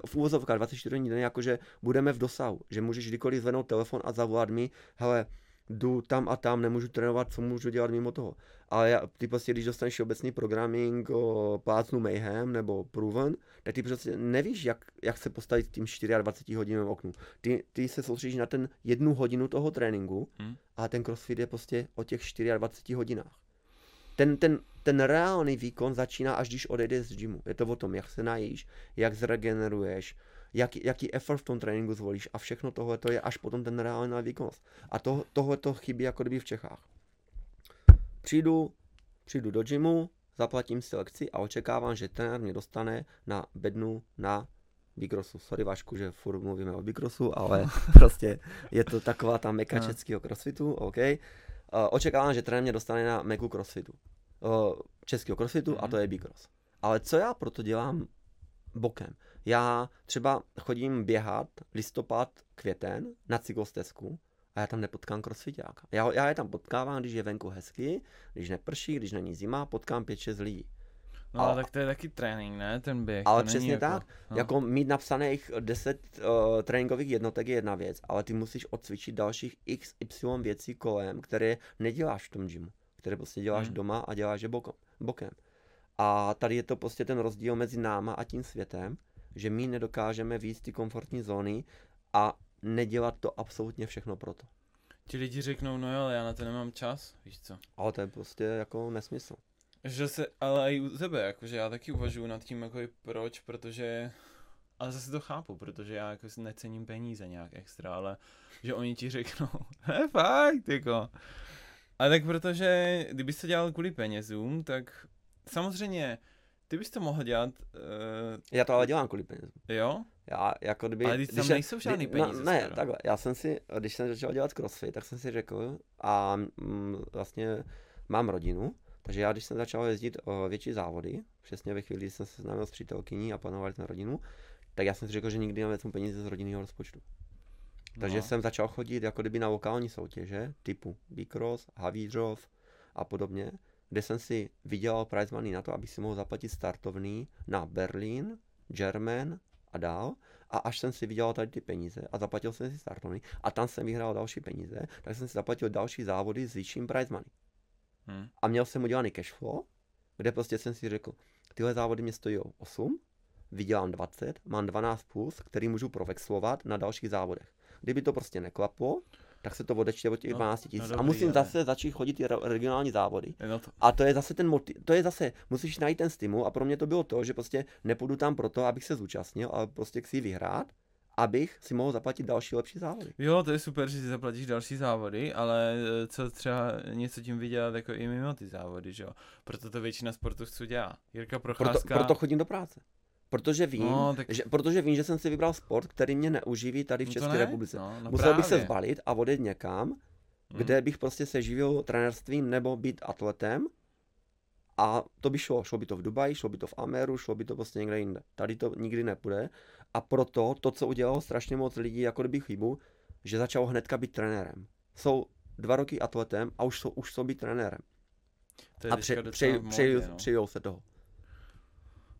S1: v úvozovkách 24 hodin denně, jakože budeme v dosahu, že můžeš kdykoliv zvednout telefon a zavolat mi, hele, jdu tam a tam, nemůžu trénovat, co můžu dělat mimo toho. Ale já, ty prostě, když dostaneš obecný programming o plácnu Mayhem nebo Proven, tak ty prostě nevíš, jak, jak se postavit tím 24 hodinovým oknu. Ty, ty se soustředíš na ten jednu hodinu toho tréninku hmm. a ten crossfit je prostě o těch 24 hodinách. Ten, ten ten reálný výkon začíná, až když odejdeš z gymu. Je to o tom, jak se najíš, jak zregeneruješ, jaký, jaký effort v tom tréninku zvolíš a všechno tohle to je až potom ten reálná výkonnost. A to, tohle to chybí jako kdyby v Čechách. Přijdu, přijdu do gymu, zaplatím si lekci a očekávám, že trenér mě dostane na bednu na Bikrosu. Sorry Vašku, že furt mluvíme o Bikrosu, ale *laughs* prostě je to taková ta meka
S2: No.
S1: českého crossfitu, OK. Uh, očekávám, že trenér mě dostane na meku crossfitu. Uh, českého crossfitu a to je Bikros. Ale co já proto dělám bokem? Já třeba chodím běhat listopad, květen na cyklostezku a já tam nepotkám crossfitáka. Já, já je tam potkávám, když je venku hezky, když neprší, když není zima, potkám 5-6 lidí.
S2: No ale tak to je taky trénink, ne? Ten běh.
S1: Ale
S2: to není
S1: přesně
S2: jako,
S1: tak.
S2: No.
S1: Jako mít napsaných 10 uh, tréninkových jednotek je jedna věc, ale ty musíš odcvičit dalších x, y věcí kolem, které neděláš v tom gymu, které prostě děláš
S2: Hmm.
S1: doma a děláš je bokom, bokem. A tady je to prostě ten rozdíl mezi náma a tím světem, že my nedokážeme víc ty komfortní zóny a nedělat to absolutně všechno proto.
S2: Ti lidi řeknou, no jo, ale já na to nemám čas, víš co.
S1: Ale to je prostě jako nesmysl.
S2: Že se, ale i u tebe, jakože já taky uvažuji nad tím, jako i proč, protože, ale zase to chápu, protože já jako si necením peníze nějak extra, ale že oni ti řeknou, *laughs* he, fakt, jako. A tak protože, kdybys to dělal kvůli penězům, tak samozřejmě, ty bys to mohl dělat, uh,
S1: Já to ale dělám kvůli penězům.
S2: jo,
S1: Já jako kdyby...
S2: ale když tam nejsou žádný
S1: kdy-
S2: peníze.
S1: No, ne,
S2: skoro.
S1: takhle, já jsem si, když jsem začal dělat crossfit, tak jsem si řekl a mm, vlastně mám rodinu, takže já když jsem začal jezdit o, větší závody, přesně ve chvíli, kdy jsem se seznámil s přítelkyní a plánovali jsme rodinu, tak já jsem si řekl, že nikdy nevezmu peníze z rodinného rozpočtu. Takže
S2: No.
S1: jsem začal chodit jako kdyby na lokální soutěže, typu Bikros, Havířov a podobně, kde jsem si vydělal prize money na to, abych si mohl zaplatit startovný na Berlín, German a dál. A až jsem si vydělal tady ty peníze a zaplatil jsem si startovný a tam jsem vyhrál další peníze, tak jsem si zaplatil další závody s vyšším prize money.
S2: Hm.
S1: A měl jsem udělaný cash flow, kde prostě jsem si řekl, tyhle závody mě stojí 8, vydělám 20, mám 12 plus, který můžu provexlovat na dalších závodech. Kdyby to prostě neklaplo, tak se to odečte od těch
S2: No,
S1: 12 tisíc.
S2: no
S1: a musím
S2: ale-
S1: zase začít chodit ty re- regionální závody.
S2: No to,
S1: A to je zase ten motiv, to je zase, musíš najít ten stimul a pro mě to bylo to, že prostě nepůjdu tam proto, abych se zúčastnil, ale prostě chci vyhrát, abych si mohl zaplatit další lepší závody.
S2: Jo, to je super, že si zaplatíš další závody, ale eh, co třeba něco tím vydělat jako i mimo ty závody, že jo? Proto to většina sportovců dělá. Jirka
S1: Proto,
S2: Procházka...
S1: proto chodím do práce. Protože vím,
S2: No, tak-
S1: že, protože vím, že jsem si vybral sport, který mě neuživí tady v
S2: No
S1: České
S2: ne,
S1: republice.
S2: No, no
S1: Musel bych se
S2: právě.
S1: zbalit a odjet někam,
S2: Hm.
S1: kde bych prostě se živil trenérstvím nebo být atletem. A to by šlo. Šlo by to v Dubaji, šlo by to v Ameru, šlo by to prostě někde jinde. Tady to nikdy nepůjde. A proto to, co udělalo strašně moc lidí, jako kdyby chybu, že začal hnedka být trenérem. Jsou dva roky atletem a už jsou, už jsou být trenérem.
S2: To je
S1: A pře,
S2: módě,
S1: přeji,
S2: no.
S1: přejou se toho.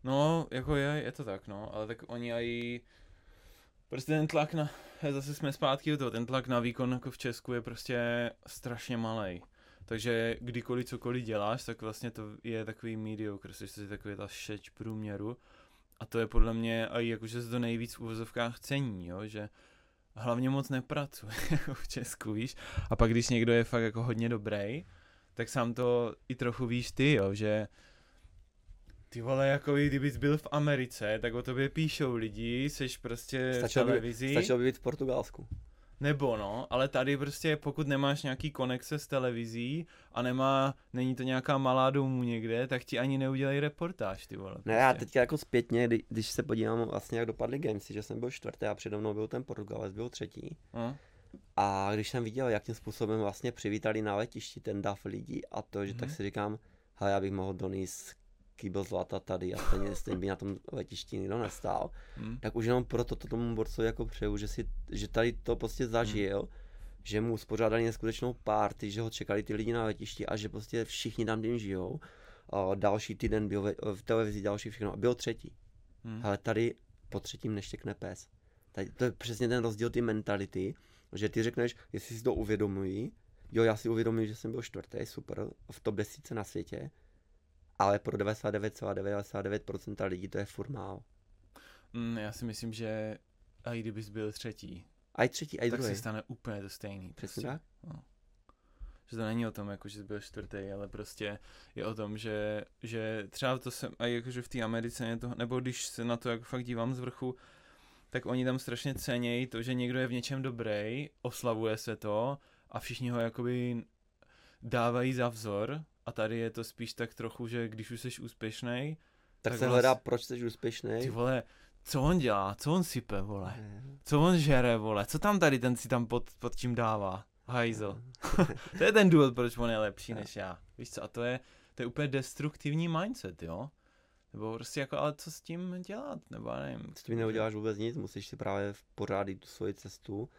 S2: No, jako je, je to tak, no, ale tak oni aj prostě ten tlak na, zase jsme zpátky u toho, ten tlak na výkon jako v Česku je prostě strašně malý. Takže kdykoliv cokoliv děláš, tak vlastně to je takový mediocre, což je takový ta šeč průměru. A to je podle mě i jakože se to nejvíc v uvozovkách cení, jo, že hlavně moc nepracuje *laughs* jako v Česku, víš. A pak když někdo je fakt jako hodně dobrý, tak sám to i trochu víš ty, jo, že ty vole, jako kdybys byl v Americe, tak o tobě píšou lidi, seš prostě v
S1: Stačilo by,
S2: televizi.
S1: stačilo by být v Portugalsku.
S2: Nebo no, ale tady prostě pokud nemáš nějaký konexe s televizí a nemá, není to nějaká malá domů někde, tak ti ani neudělají reportáž, ty vole.
S1: Ne, já
S2: prostě.
S1: teďka jako zpětně, kdy, když se podívám vlastně, jak dopadly gamesy, že jsem byl čtvrtý a přede mnou byl ten Portugalec, byl třetí.
S2: No,
S1: A když jsem viděl, jakým způsobem vlastně přivítali na letišti ten dav lidí a to, že tak
S2: Mhm.
S1: si říkám, hele, já bych mohl donést kýbl zlata tady a stejně, stejně by na tom letišti nikdo nestál.
S2: hm.
S1: Tak už jenom proto to tomu borcovi jako přeju, že, si, že tady to prostě zažil, že mu uspořádali neskutečnou party, že ho čekali ty lidi na letišti a že prostě všichni tam tím žijou. A další týden byl ve, v televizi, další všechno a byl třetí.
S2: Hm.
S1: Ale tady po třetím neštěkne pes. Tady to je přesně ten rozdíl ty mentality, že ty řekneš, jestli si to uvědomují, jo, já si uvědomuji, že jsem byl čtvrtý, super, v top desíce na světě, ale pro 99,99% lidí to je furt málo.
S2: Hm, já si myslím, že a i kdybys byl třetí,
S1: A i třetí, a i
S2: tak
S1: druhý.
S2: se stane úplně to stejný.
S1: Přesně
S2: prostě.
S1: tak.
S2: Že to není o tom, jako, že jsi byl čtvrtý, ale prostě je o tom, že, že třeba to jsem, a jakože v té Americe je to, nebo když se na to jako fakt dívám z vrchu, tak oni tam strašně cenějí to, že někdo je v něčem dobrý, oslavuje se to a všichni ho jakoby dávají za vzor a tady je to spíš tak trochu, že když už jsi úspěšný,
S1: Tak,
S2: Tak
S1: se
S2: vlast-
S1: hledá, proč jsi úspěšný.
S2: ty vole, co on dělá, co on sype, vole, co on žere, vole, co tam tady ten si tam pod, pod tím dává, hajzl. *laughs* to je ten důvod, proč on je lepší než já, víš co, a to je, to je úplně destruktivní mindset, jo. Nebo prostě jako, ale co s tím dělat, nebo já nevím.
S1: S tím neuděláš vůbec nic, musíš si právě pořádit tu svoji cestu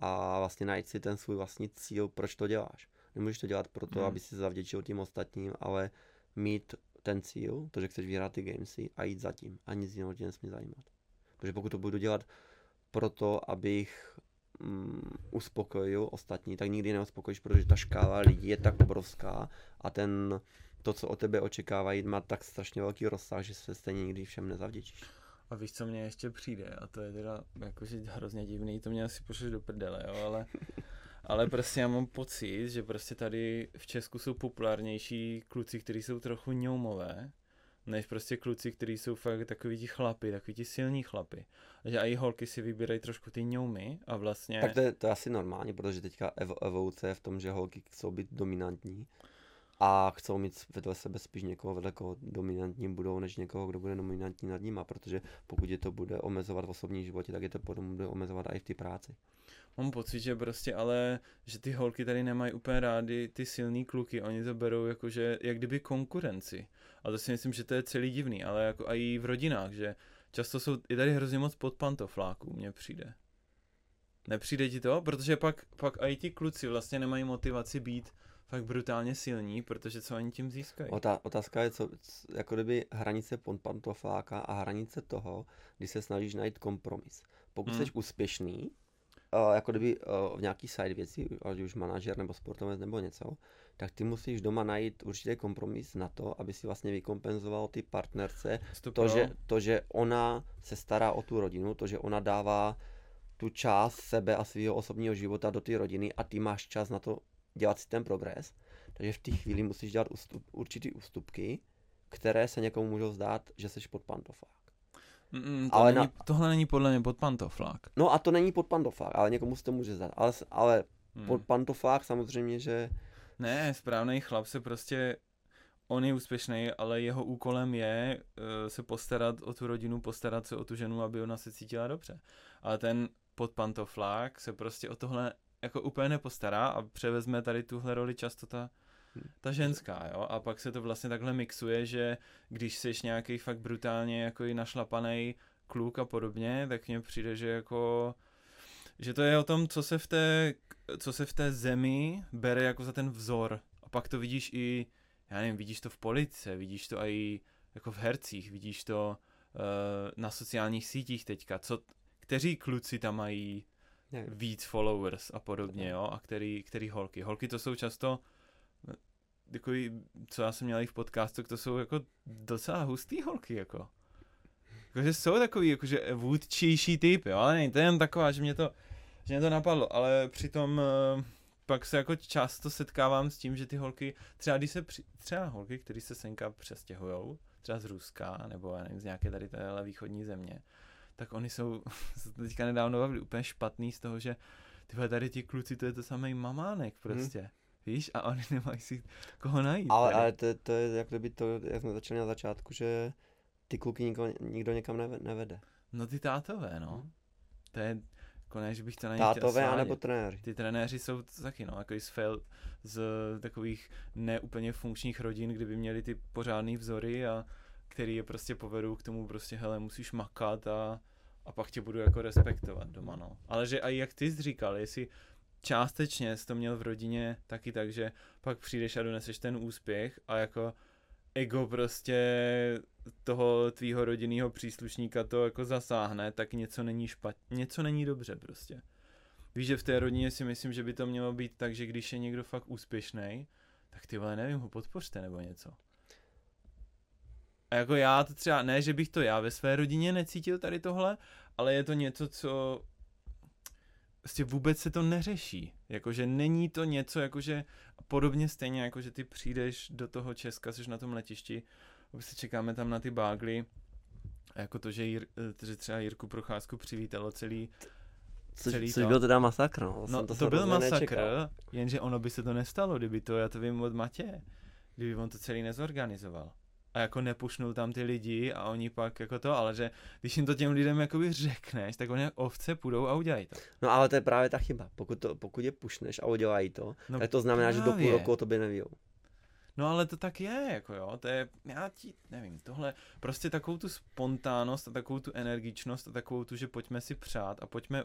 S1: a vlastně najít si ten svůj vlastní cíl, proč to děláš. Nemůžeš to dělat proto,
S2: Hmm.
S1: aby si zavděčil tím ostatním, ale mít ten cíl, to, že chceš vyhrát ty gamesy a jít za tím a nic jiného tě nesmí zajímat. Protože pokud to budu dělat proto, abych mm, uspokojil ostatní, tak nikdy neuspokojíš, protože ta škála lidí je tak obrovská a ten, to, co o tebe očekávají, má tak strašně velký rozsah, že se stejně nikdy všem nezavděčíš.
S2: A víš, co mně ještě přijde, a to je teda jakože hrozně divný, to mě asi pošleš do prdele, jo, ale, *laughs* ale prostě já mám pocit, že prostě tady v Česku jsou populárnější kluci, kteří jsou trochu ňoumové, než prostě kluci, kteří jsou fakt takový ti chlapy, takový ti silní chlapy. A že i holky si vybírají trošku ty ňoumy a vlastně...
S1: Tak to je, to je asi normálně, protože teďka evo, evoluce je v tom, že holky chcou být dominantní a chcou mít vedle sebe spíš někoho, vedle koho dominantní budou, než někoho, kdo bude dominantní nad nima, protože pokud je to bude omezovat v osobním životě, tak je to potom bude omezovat i v té práci.
S2: Mám pocit, že prostě ale, že ty holky tady nemají úplně rády ty silný kluky, oni to berou jako, že jak kdyby konkurenci. A to si myslím, že to je celý divný, ale jako i v rodinách, že často jsou, je tady hrozně moc pod pantofláků, mně přijde. Nepřijde ti to? Protože pak, pak i ti kluci vlastně nemají motivaci být fakt brutálně silní, protože co oni tím získají.
S1: Ota, otázka je, co, jako kdyby hranice pantofláka a hranice toho, kdy se snažíš najít kompromis. Pokud
S2: Hmm.
S1: jsi úspěšný, uh, jako kdyby uh, v nějaký side věci, ať už manažer nebo sportovec nebo něco, tak ty musíš doma najít určitě kompromis na to, aby si vlastně vykompenzoval ty partnerce to, že, to, že ona se stará o tu rodinu, to, že ona dává tu část sebe a svého osobního života do té rodiny a ty máš čas na to dělat si ten progres. Takže v té chvíli musíš dělat ústup, určitý ústupky, které se někomu můžou zdát, že jsi pod pantoflák.
S2: Mm, to
S1: ale
S2: není,
S1: na-
S2: Tohle není podle mě pod pantoflák.
S1: No a to není pod pantoflák, ale někomu se to může zdát. Ale, ale
S2: Hmm.
S1: pod pantoflák samozřejmě, že
S2: Ne, správný chlap se prostě, on je úspěšný, ale jeho úkolem je uh, se postarat o tu rodinu, postarat se o tu ženu, aby ona se cítila dobře. Ale ten podpantoflák se prostě o tohle jako úplně nepostará a převezme tady tuhle roli často ta, ta ženská, jo, a pak se to vlastně takhle mixuje, že když jsi nějaký fakt brutálně jako i našlapaný kluk a podobně, tak mně přijde, že jako že to je o tom, co se v té, co se v té zemi bere jako za ten vzor. A pak to vidíš i, já nevím, vidíš to v politice, vidíš to i jako v hercích, vidíš to uh, na sociálních sítích teďka, co, kteří kluci tam mají
S1: nevím.
S2: víc followers a podobně, jo, a který, který holky. Holky to jsou často takový, co já jsem měl i v podcastu, to jsou jako docela hustý holky, jako. Jakože jsou takový, jakože vůdčější typ, jo, ale není to jen taková, že mě to, že mě to napadlo, ale přitom eh, pak se jako často setkávám s tím, že ty holky, třeba když se, při, třeba holky, které se senka přestěhujou, třeba z Ruska, nebo nevím, z nějaké tady téhle východní země, tak oni jsou, *laughs* teďka nedávno bavili, úplně špatný z toho, že tyhle tady ti kluci, to je to samý mamánek prostě. Hmm. Víš, a oni nemají si koho najít.
S1: Ale, ale to, to je jak kdyby to, jak jsme začali na začátku, že ty kluky nikdo, nikdo někam neve- nevede.
S2: No ty tátové, no.
S1: Hmm.
S2: To je, jako ne, že bych to na
S1: Tátové anebo trenéři.
S2: Ty trenéři jsou taky, no, jako z fail, z takových neúplně funkčních rodin, kdyby měli ty pořádný vzory a který je prostě povedou k tomu prostě, hele, musíš makat a, a pak tě budu jako respektovat doma, no. Ale že i jak ty jsi říkal, jestli částečně jsi to měl v rodině taky tak, že pak přijdeš a doneseš ten úspěch a jako ego prostě toho tvýho rodinného příslušníka to jako zasáhne, tak něco není špatně, něco není dobře prostě. Víš, že v té rodině si myslím, že by to mělo být tak, že když je někdo fakt úspěšný, tak ty vole, nevím, ho podpořte nebo něco. A jako já to třeba, ne, že bych to já ve své rodině necítil tady tohle, ale je to něco, co prostě vůbec se to neřeší. Jakože není to něco, jakože podobně stejně, jako že ty přijdeš do toho Česka, jsi na tom letišti, se čekáme tam na ty bágly A jako to, že, Jir, eh, že třeba Jirku Procházku přivítalo celý,
S1: Což,
S2: celý
S1: což
S2: to.
S1: byl teda masakr, no.
S2: No to, to byl masakr,
S1: nečekal.
S2: jenže ono by se to nestalo, kdyby to, já to vím od Matě, kdyby on to celý nezorganizoval. A jako nepušnul tam ty lidi a oni pak jako to, ale že když jim to těm lidem jakoby řekneš, tak oni jak ovce půjdou a udělají to.
S1: No ale to je právě ta chyba. Pokud, to, pokud je pušneš a udělají to,
S2: No
S1: tak to znamená, že do půl
S2: právě.
S1: roku o tobě nevíjou.
S2: No ale to tak je, jako jo, to je, já ti, nevím, tohle, prostě takovou tu spontánnost a takovou tu energičnost a takovou tu, že pojďme si přát a pojďme,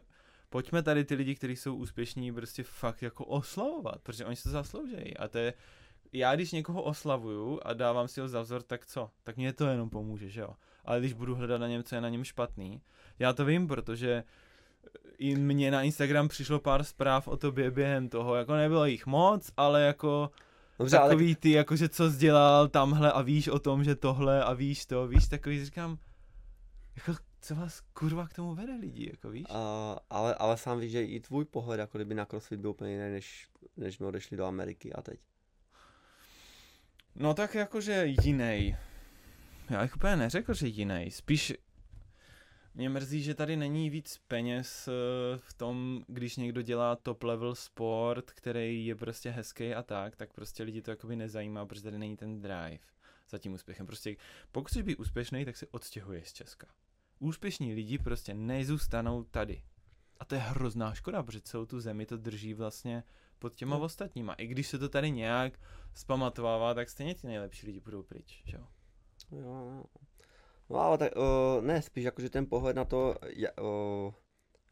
S2: pojďme tady ty lidi, kteří jsou úspěšní, prostě fakt jako oslavovat, protože oni se to zasloužejí a to je, já když někoho oslavuju a dávám si ho za vzor, tak co? Tak mě to jenom pomůže, že jo? Ale když budu hledat na něm, co je na něm špatný, já to vím, protože i mně na Instagram přišlo pár zpráv o tobě během toho, jako nebylo jich moc, ale jako
S1: Dobře, ale
S2: takový ty, jakože co jsi dělal tamhle a víš o tom, že tohle a víš to, víš, takový říkám, jako co vás kurva k tomu vede lidi, jako víš?
S1: A, ale, ale sám víš, že i tvůj pohled jako kdyby na CrossFit byl úplně jiný, než, než jsme odešli do Ameriky a teď.
S2: No tak jakože jiný. Já bych úplně neřekl, že jiný. Spíš mě mrzí, že tady není víc peněz eh, v tom, když někdo dělá top level sport, který je prostě hezký a tak, tak prostě lidi to jakoby nezajímá, protože tady není ten drive za tím úspěchem. Prostě pokud chceš být úspěšný, tak se odstěhuješ z Česka. Úspěšní lidi prostě nezůstanou tady. A to je hrozná škoda, protože celou tu zemi to drží vlastně pod těma
S1: No.
S2: ostatníma. I když se to tady nějak zpamatovává, tak stejně ty nejlepší lidi budou pryč, že jo?
S1: Jo. No ale tak, uh, ne, spíš jakože ten pohled na to, uh,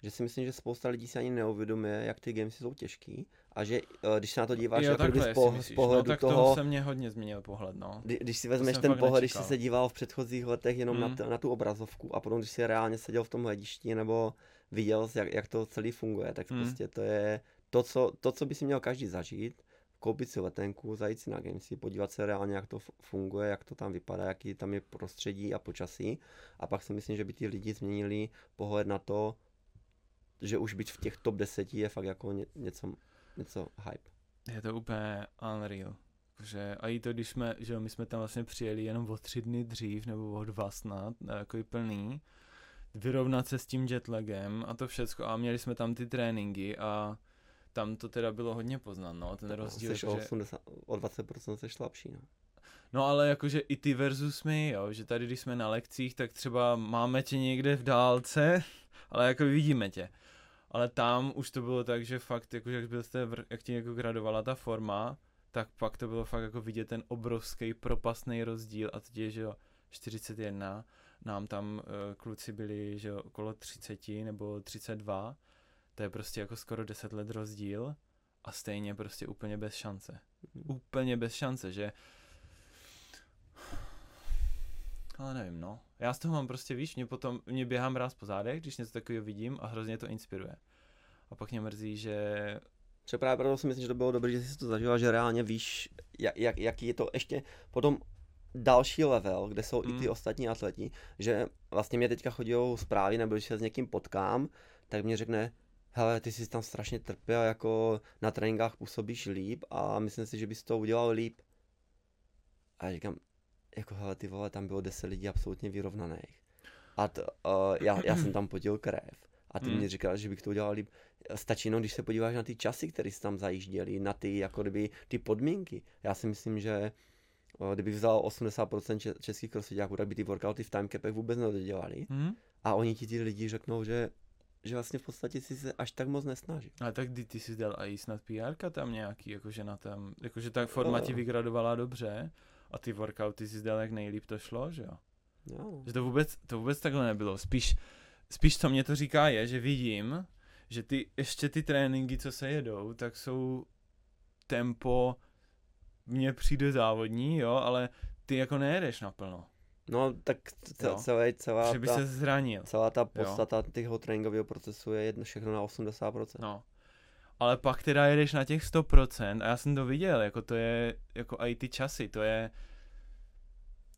S1: že si myslím, že spousta lidí si ani neuvědomuje, jak ty gamesy jsou těžký a že uh, když se na to díváš
S2: jo,
S1: jako
S2: takhle
S1: z, po, z
S2: myslíš.
S1: pohledu
S2: no, tak
S1: toho,
S2: to se mě hodně změnil pohled, no.
S1: kdy, když si vezmeš ten pohled, když jsi
S2: nečekal.
S1: se díval v předchozích letech jenom na,
S2: Mm.
S1: t- na tu obrazovku a potom když jsi reálně seděl v tom hledišti nebo viděl, jak, jak to celý funguje, tak
S2: Mm.
S1: prostě to je to co, to, co by si měl každý zažít, koupit si letenku, zajít si na gamesy, podívat se reálně, jak to funguje, jak to tam vypadá, jaký tam je prostředí a počasí. A pak si myslím, že by ti lidi změnili pohled na to, že už být v těch top 10 je fakt jako ně, něco, něco hype.
S2: Je to úplně unreal. Že, a i to, když jsme, že my jsme tam vlastně přijeli jenom o tři dny dřív, nebo o dva snad, jako i plný, vyrovnat se s tím jetlagem a to všecko. A měli jsme tam ty tréninky a tam to teda bylo hodně poznat, no, ten rozdíl.
S1: Jsi o,
S2: jakože-
S1: 80, o 20% jsi slabší, no.
S2: No ale jakože i ty versus my, jo, že tady když jsme na lekcích, tak třeba máme tě někde v dálce, ale jako vidíme tě. Ale tam už to bylo tak, že fakt, jakože jak, byl jste, jak ti jako gradovala ta forma, tak pak to bylo fakt jako vidět ten obrovský propastný rozdíl a teď je, že jo, 41, nám tam uh, kluci byli, že jo, okolo 30 nebo 32, to je prostě jako skoro 10 let rozdíl a stejně prostě úplně bez šance. Úplně bez šance, že ale nevím, no. Já z toho mám prostě, víš, mě potom, mě běhám ráz po zádech, když něco takového vidím a hrozně to inspiruje. A pak mě mrzí, že
S1: Třeba právě proto si myslím, že to bylo dobré, že jsi to zažila, že reálně víš, jak, jak, jaký je to ještě potom další level, kde jsou mm. i ty
S2: Mm.
S1: ostatní atleti, že vlastně mě teďka chodí zprávy, nebo když se s někým potkám, tak mě řekne, hele, ty jsi tam strašně trpěl, jako na tréninkách působíš líp a myslím si, že bys to udělal líp. A já říkám, jako hele, ty vole, tam bylo 10 lidí absolutně vyrovnaných. A to, uh, já, já jsem tam potil krev. A ty
S2: Mm.
S1: mi říkal, že bych to udělal líp. Stačí jenom, když se podíváš na ty časy, které se tam zajížděly, na ty, jako kdyby, ty podmínky. Já si myslím, že o, kdyby vzal 80% če- českých crossfitáků, tak by ty workouty v timecapech vůbec nedodělali.
S2: hm?
S1: A oni ti ty lidi řeknou, že, že vlastně v podstatě si se až tak moc nesnaží.
S2: Ale tak ty, ty jsi dal i snad PR tam nějaký, jakože na tam, jakože ta forma ti
S1: Jo.
S2: vygradovala dobře a ty workouty si dal jak nejlíp to šlo, že jo?
S1: Jo. no.
S2: Že to vůbec, to vůbec takhle nebylo. Spíš, spíš co mě to říká je, že vidím, že ty, ještě ty tréninky, co se jedou, tak jsou tempo, mně přijde závodní, jo, ale ty jako nejedeš naplno,
S1: No, tak ce-
S2: Jo.
S1: celé, celá,
S2: že by
S1: ta,
S2: se zranil.
S1: celá ta podstata toho tréninkového procesu je jedno všechno na 80%.
S2: No. Ale pak teda jedeš na těch 100% a já jsem to viděl, jako to je, jako i ty časy, to je,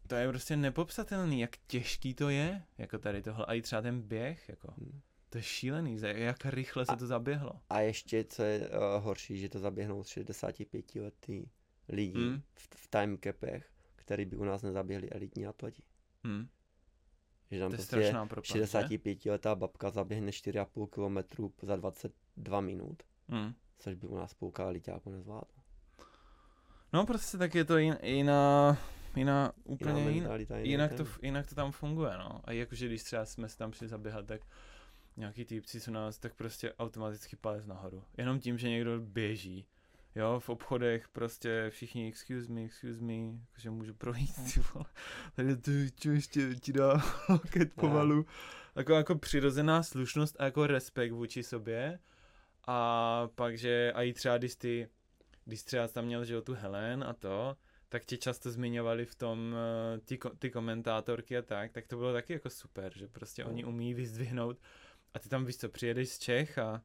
S2: to je prostě nepopsatelný, jak těžký to je, jako tady tohle, a i třeba ten běh, jako,
S1: Hmm.
S2: to je šílený, jak rychle se
S1: A-
S2: to zaběhlo.
S1: A ještě, co je uh, horší, že to zaběhnou 65 letý lidi
S2: Mm.
S1: v, v timecapech, který by u nás nezaběhli elitní atleti.
S2: Hm.
S1: Že tam
S2: To
S1: prostě
S2: strašná propast, že?
S1: 65 letá babka zaběhne 4,5 km za 22 minut,
S2: Hmm.
S1: což by u nás půlka liťáku nezvládla.
S2: No prostě tak je to jin, jiná, jiná, úplně
S1: Jiná
S2: jiná, jinak
S1: ten.
S2: to, jinak to tam funguje, no. A jakože když třeba jsme se tam šli zaběhat, tak nějaký týpci jsou nás, tak prostě automaticky palec nahoru. Jenom tím, že někdo běží. Jo, v obchodech prostě všichni excuse me, excuse me, jakože můžu projít, ty vole. Tady to čo ještě ti dá loket pomalu. Jako, jako přirozená slušnost a jako respekt vůči sobě. A pak, že a i třeba, když ty, když třeba tam měl, že jo, tu Helen a to, tak tě často zmiňovali v tom eh, ty, ty komentátorky a tak, tak to bylo taky jako super, že prostě oni umí vyzdvihnout a ty tam víš co, přijedeš z Čech a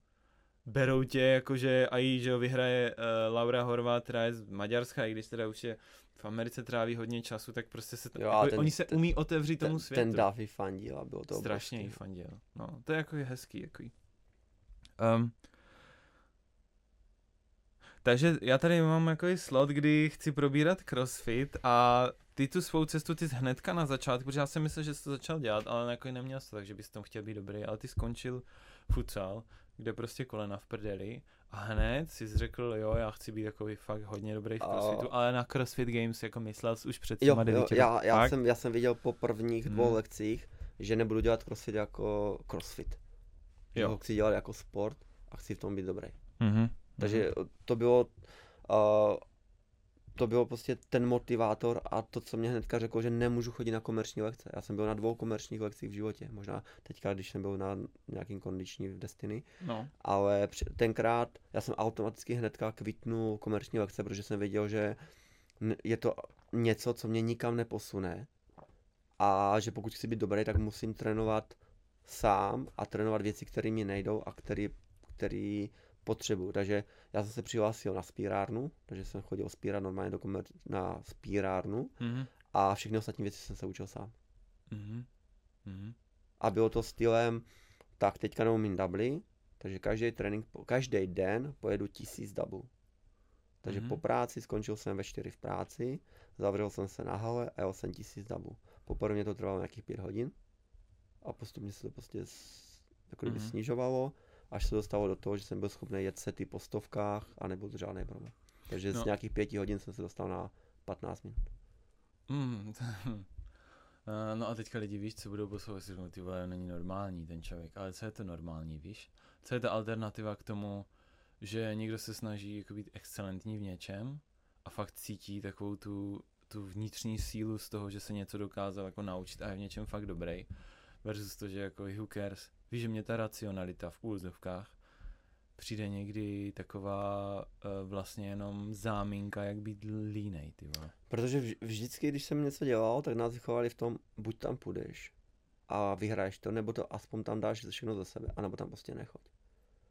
S2: berou tě jakože a jí, že jo, vyhraje uh, Laura Horvát, která je z Maďarska, i když teda už je v Americe tráví hodně času, tak prostě se,
S1: Jo,
S2: jo, jako,
S1: ten-
S2: oni se
S1: ten-
S2: umí otevřít tomu
S1: Ten,
S2: světu.
S1: ten Duffy fandil a bylo to
S2: Strašně jí
S1: obrovský.
S2: fandil. No, to je jako je hezký, jako um, takže já tady mám jako slot, kdy chci probírat crossfit a ty tu svou cestu ty jsi hnedka na začátku, protože já jsem myslel, že jsi to začal dělat, ale jako neměl jsi to, takže bys tam chtěl být dobrý, ale ty skončil futsal, kde prostě kolena v prdeli a hned jsi řekl, jo, já chci být takový fakt hodně dobrý v
S1: A-
S2: crossfitu, ale na crossfit games jako myslel jsi už před
S1: Jo,
S2: těma
S1: jo já, já,
S2: Fakt?
S1: jsem, já jsem viděl po prvních dvou
S2: Hmm.
S1: lekcích, že nebudu dělat crossfit jako crossfit. Že
S2: Jo.
S1: ho chci dělat jako sport a chci v tom být dobrý.
S2: Mhm.
S1: Takže to bylo, uh, to bylo prostě ten motivátor a to, co mě hnedka řeklo, že nemůžu chodit na komerční lekce. Já jsem byl na dvou komerčních lekcích v životě, možná teďka, když jsem byl na nějakým kondiční v Destiny,
S2: No.
S1: ale tenkrát já jsem automaticky hnedka kvitnul komerční lekce, protože jsem věděl, že je to něco, co mě nikam neposune a že pokud chci být dobrý, tak musím trénovat sám a trénovat věci, které mi nejdou a který, který potřebuju. Takže já jsem se přihlásil na spírárnu, takže jsem chodil spírat normálně do komer- na spírárnu
S2: Mhm.
S1: a všechny ostatní věci jsem se učil sám.
S2: Mhm. Mhm.
S1: A bylo to stylem, tak teďka neumím dubly, takže každý trénink, každý den pojedu tisíc doublů. Takže
S2: Mhm.
S1: po práci skončil jsem ve 4 v práci, zavřel jsem se na hale a jel jsem tisíc doublů. Poprvé mě to trvalo nějakých 5 hodin a postupně se to prostě jako kdyby
S2: Mhm.
S1: snižovalo, až se dostalo do toho, že jsem byl schopný jet sety po stovkách a nebyl to žádný problém. Takže
S2: No.
S1: z nějakých 5 hodin jsem se dostal na 15 minut.
S2: Mm, *laughs* Eh, no a teďka lidi víš, co budou poslouchat, si ty vole, není normální ten člověk, ale co je to normální, víš? Co je ta alternativa k tomu, že někdo se snaží jako být excelentní v něčem a fakt cítí takovou tu, tu vnitřní sílu z toho, že se něco dokázal jako naučit a je v něčem fakt dobrý. Versus to, že jako who cares. Víš, že mě ta racionalita v úzovkách přijde někdy taková uh, vlastně jenom záminka, jak být línej, ty vole.
S1: Protože vž- vždycky, když jsem něco dělal, tak nás vychovali v tom, buď tam půjdeš a vyhraješ to, nebo to aspoň tam dáš všechno za sebe, anebo tam prostě nechoď.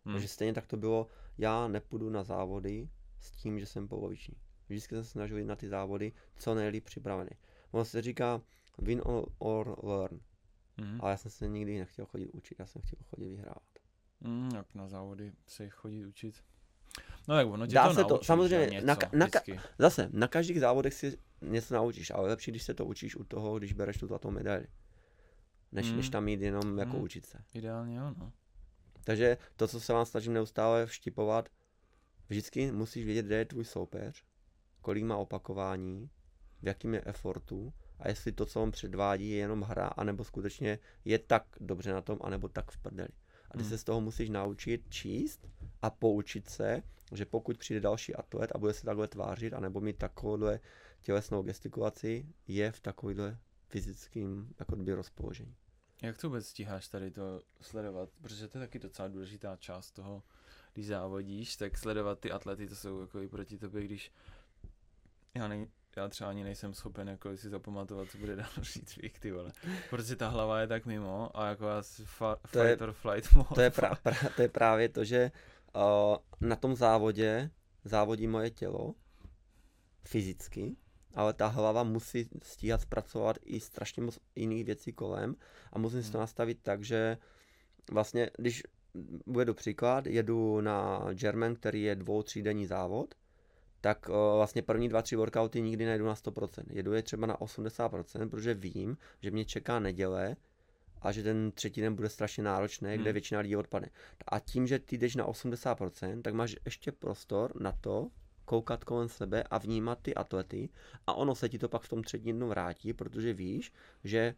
S2: Hm.
S1: Takže stejně tak to bylo, já nepůjdu na závody s tím, že jsem poloviční. Vždycky jsem se snažil jít na ty závody co nejlíp připravený. Ono se říká win or, or learn,
S2: Mhm.
S1: ale já jsem se nikdy nechtěl chodit učit, já jsem chtěl chodit vyhrávat.
S2: Mm, jak na závody se chodit učit. No jak ono tě
S1: Dá
S2: to
S1: se to,
S2: naučí,
S1: samozřejmě,
S2: že? něco,
S1: na ka- na ka-
S2: vždycky.
S1: Zase, na každých závodech si něco naučíš, ale lepší, když se to učíš u toho, když bereš tu zlatou medaili. Než,
S2: Mm.
S1: než tam jít jenom jako
S2: Mm.
S1: učit se.
S2: Ideálně jo, no.
S1: Takže to, co se vám snažím neustále vštipovat, vždycky musíš vědět, kde je tvůj soupeř, kolik má opakování, v jakým je effortu a jestli to, co on předvádí, je jenom hra, anebo skutečně je tak dobře na tom, anebo tak v prdeli. A ty
S2: Hmm.
S1: se z toho musíš naučit číst a poučit se, že pokud přijde další atlet a bude se takhle tvářit, anebo mít takovouhle tělesnou gestikulaci, je v takovýhle fyzickým jako kdyby rozpoložení.
S2: Jak to vůbec stíháš tady to sledovat? Protože to je taky docela důležitá část toho, když závodíš, tak sledovat ty atlety, to jsou jako i proti tobě, když já, nej, já třeba ani nejsem schopen jako si zapamatovat, co bude *laughs* další cvik, ty vole. Protože ta hlava je tak mimo a jako já si fa-
S1: To je-
S2: or flight *laughs* mode.
S1: To je, pra, pra, to je právě to, že uh, na tom závodě závodí moje tělo fyzicky, ale ta hlava musí stíhat zpracovat i strašně moc jiných věcí kolem a musím si to
S2: Hmm.
S1: nastavit tak, že vlastně, když uvedu příklad, jedu na German, který je dvou, třídenní závod, tak uh, vlastně první dva, tři workouty nikdy nejdu na 100%. Jedu je třeba na 80%, protože vím, že mě čeká neděle, a že ten třetí den bude strašně náročný, kde
S2: Hmm.
S1: většina lidí odpadne. A tím, že ty jdeš na 80%, tak máš ještě prostor na to, koukat kolem sebe a vnímat ty atlety a ono se ti to pak v tom třetím dnu vrátí, protože víš, že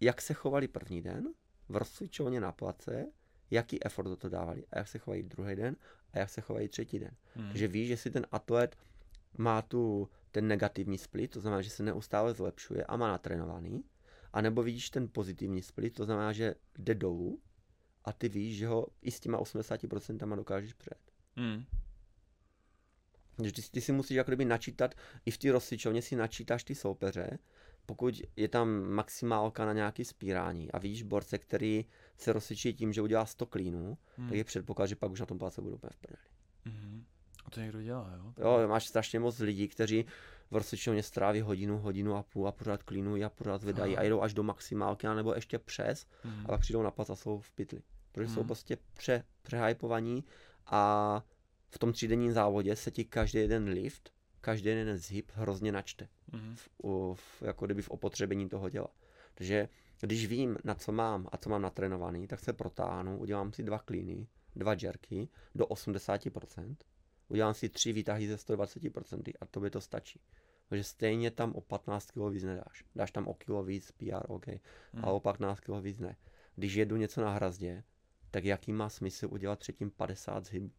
S1: jak se chovali první den v rozcvičovně na place, jaký effort do toho dávali a jak se chovají druhý den a jak se chovají třetí den.
S2: Hmm.
S1: Takže víš, že si ten atlet má tu ten negativní split, to znamená, že se neustále zlepšuje a má natrénovaný, a nebo vidíš ten pozitivní split, to znamená, že jde dolů a ty víš, že ho i s těma 80% dokážeš přejet.
S2: Hmm.
S1: Ty, ty si musíš jako kdyby načítat, i v té rozcvičovně si načítáš ty soupeře, pokud je tam maximálka na nějaký spírání a vidíš borce, který se rozcvičí tím, že udělá 100 klínů,
S2: Hmm.
S1: tak je předpoklad, že pak už na tom place budou úplně v prdeli.
S2: Hmm. A to někdo dělá, jo?
S1: Jo, máš strašně moc lidí, kteří v rozcvičovně stráví hodinu, hodinu a půl a pořád klínují a pořád zvedají a jdou až do maximálky, nebo ještě přes
S2: Hmm.
S1: a pak přijdou na plac a jsou v pytli. Protože jsou
S2: Mhm.
S1: prostě pře, přehypovaní a v tom třídenním závodě se ti každý jeden lift, každý jeden zhyb hrozně načte.
S2: Hmm.
S1: V, v, jako kdyby v opotřebení toho těla. Takže když vím, na co mám a co mám natrénovaný, tak se protáhnu, udělám si dva klíny, dva jerky do 80%, udělám si tři výtahy ze 120% a to by to stačí. Takže stejně tam o 15 kg víc nedáš. Dáš tam o kilo víc, PR, OK,
S2: Hmm.
S1: a o 15 kg víc ne. Když jedu něco na hrazdě, tak jaký má smysl udělat předtím 50 zhybů?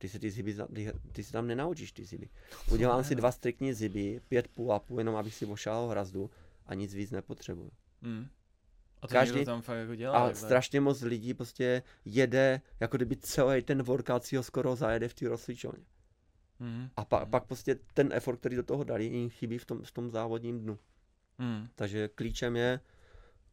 S1: Ty se ty za- ty, ty si tam nenaučíš ty zhyby. Udělám si dva striktní zhyby, pět půl a půl, jenom abych si ošál hrazdu a nic víc nepotřebuju.
S2: Hmm. A to
S1: Každý-
S2: tam fakt jako dělá.
S1: A strašně moc lidí prostě jede, jako kdyby celý ten workout si ho skoro zajede v té rozcvičovně.
S2: Hmm.
S1: A pa, pak prostě ten effort, který do toho dali, jim chybí v tom, v tom závodním dnu.
S2: Hmm.
S1: Takže klíčem je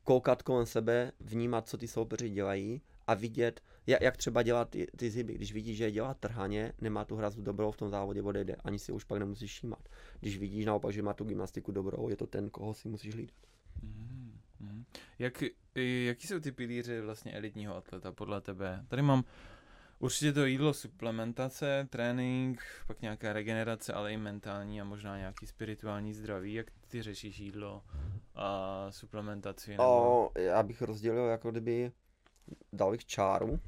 S1: koukat kolem sebe, vnímat, co ty soupeři dělají a vidět, jak, jak třeba dělat ty, ty zhyby. Když vidíš, že je dělá trhaně, nemá tu hrazu dobrou v tom závodě, odejde. Ani si už pak nemusíš všímat. Když vidíš naopak, že má tu gymnastiku dobrou, je to ten, koho si musíš hlídat.
S2: Mhm. Jak, jaký jsou ty pilíře vlastně elitního atleta podle tebe? Tady mám určitě to jídlo, suplementace, trénink, pak nějaká regenerace, ale i mentální a možná nějaký spirituální zdraví. Jak ty řešíš jídlo a suplementaci? Nebo...
S1: O, já bych rozdělil jako kdyby, dal bych čáru,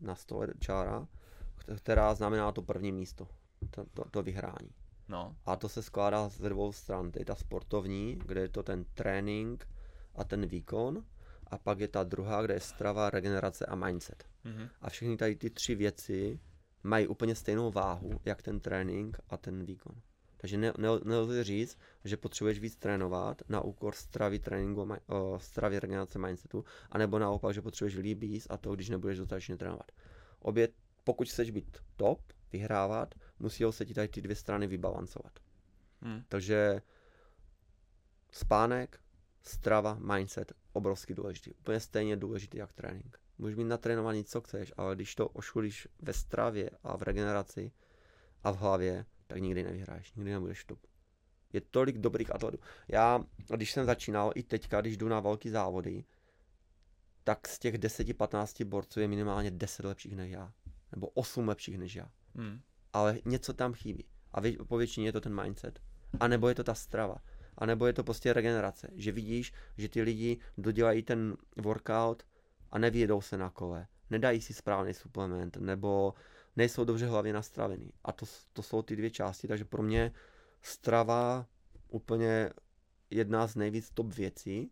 S1: na stole čára, kt- která znamená to první místo, to, to, to vyhrání.
S2: No,
S1: A to se skládá ze dvou stran. To je ta sportovní, kde je to ten trénink a ten výkon. A pak je ta druhá, kde je strava, regenerace a mindset.
S2: mhm.
S1: A všechny tady ty tři věci mají úplně stejnou váhu, jak ten trénink a ten výkon. Takže ne, ne, nelze říct, že potřebuješ víc trénovat na úkor stravy, tréninku, o, stravy, regenerace, mindsetu, anebo naopak, že potřebuješ líp jíst a to, když nebudeš dostatečně trénovat. Obě, pokud chceš být top, vyhrávat, musí se ti tady ty dvě strany vybalancovat.
S2: Hm.
S1: Takže spánek, strava, mindset, obrovsky důležitý. Úplně stejně důležitý jak trénink. Můžeš mít natrénovaný, co chceš, ale když to ošulíš ve stravě a v regeneraci a v hlavě, tak nikdy nevyhráš, nikdy nebudeš top. Je tolik dobrých atletů. Já, když jsem začínal, i teďka, když jdu na velký závody, tak z těch 10-15 borců je minimálně 10 lepších než já. Nebo 8 lepších než já
S2: Hm.
S1: ale něco tam chybí. A vě, po většině je to ten mindset. A nebo je to ta strava. A nebo je to prostě regenerace. Že vidíš, že ty lidi dodělají ten workout a nevědou se na kole. Nedají si správný suplement, nebo nejsou dobře hlavě nastavený. A to, to jsou ty dvě části, takže pro mě strava úplně jedna z nejvíc top věcí,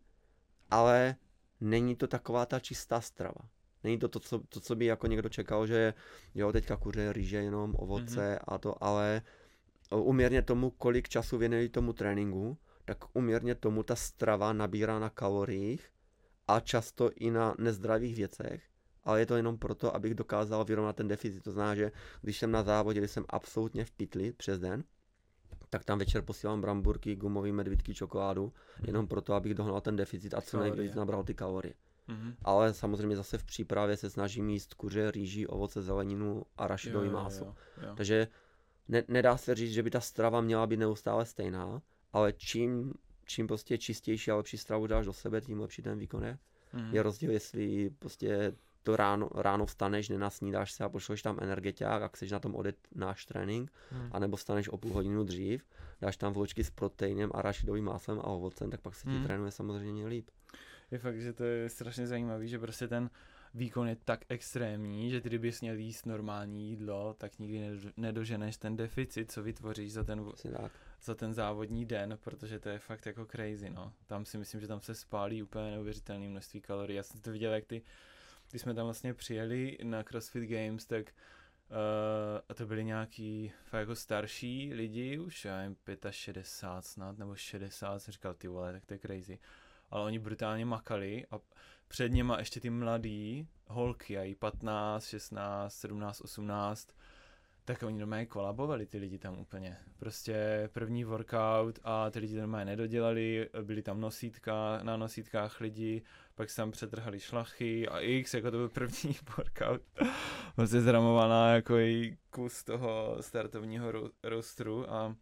S1: ale není to taková ta čistá strava. Není to to, co, to, co by jako někdo čekal, že jo, teďka kuře, rýže, jenom ovoce a to, ale uměrně tomu, kolik času věnují tomu tréninku, tak uměrně tomu ta strava nabírá na kaloriích a často i na nezdravých věcech, ale je to jenom proto, abych dokázal vyrovnat ten deficit. To znamená, že když jsem na závodě, když jsem absolutně v pytli přes den, tak tam večer posílám bramburky, gumový medvídky, čokoládu, jenom proto, abych dohnal ten deficit a co nejvíc nabral ty kalorie.
S2: Mhm.
S1: Ale samozřejmě zase v přípravě se snažím jíst kuře, rýži, ovoce, zeleninu a rašidový
S2: Jo, jo,
S1: máso.
S2: jo, jo.
S1: Takže ne, nedá se říct, že by ta strava měla být neustále stejná, ale čím, čím prostě čistější a lepší stravu dáš do sebe, tím lepší ten výkon je.
S2: Mhm.
S1: Je rozdíl, jestli prostě to ráno, ráno vstaneš, nenasnídáš se a pošleš tam energetiák a chceš na tom odet náš trénink,
S2: Mhm.
S1: anebo vstaneš o půl hodinu dřív, dáš tam vločky s proteinem a rašidovým máslem a ovocem, tak pak se ti
S2: Hmm.
S1: trénuje samozřejmě líp.
S2: je fakt, že to je strašně zajímavý, že prostě ten výkon je tak extrémní, že ty kdybys měl jíst normální jídlo, tak nikdy nedo- nedoženeš ten deficit, co vytvoříš za ten, za ten závodní den, protože to je fakt jako crazy, no. Tam si myslím, že tam se spálí úplně neuvěřitelné množství kalorií. Já jsem to viděl, jak ty, když jsme tam vlastně přijeli na CrossFit Games, tak uh, a to byli nějaký fakt jako starší lidi, už já nevím, 65 snad, nebo 60, jsem říkal, ty vole, tak to je crazy. Ale oni brutálně makali a před něma ještě ty mladý holky, a 15, 16, 17, 18, tak oni normálně kolabovali ty lidi tam úplně. Prostě první workout a ty lidi normálně nedodělali, byly tam nosítka, na nosítkách lidi, pak se tam přetrhali šlachy a x, jako to byl první *laughs* workout. Prostě zramovaná jako i kus toho startovního ro- rostru a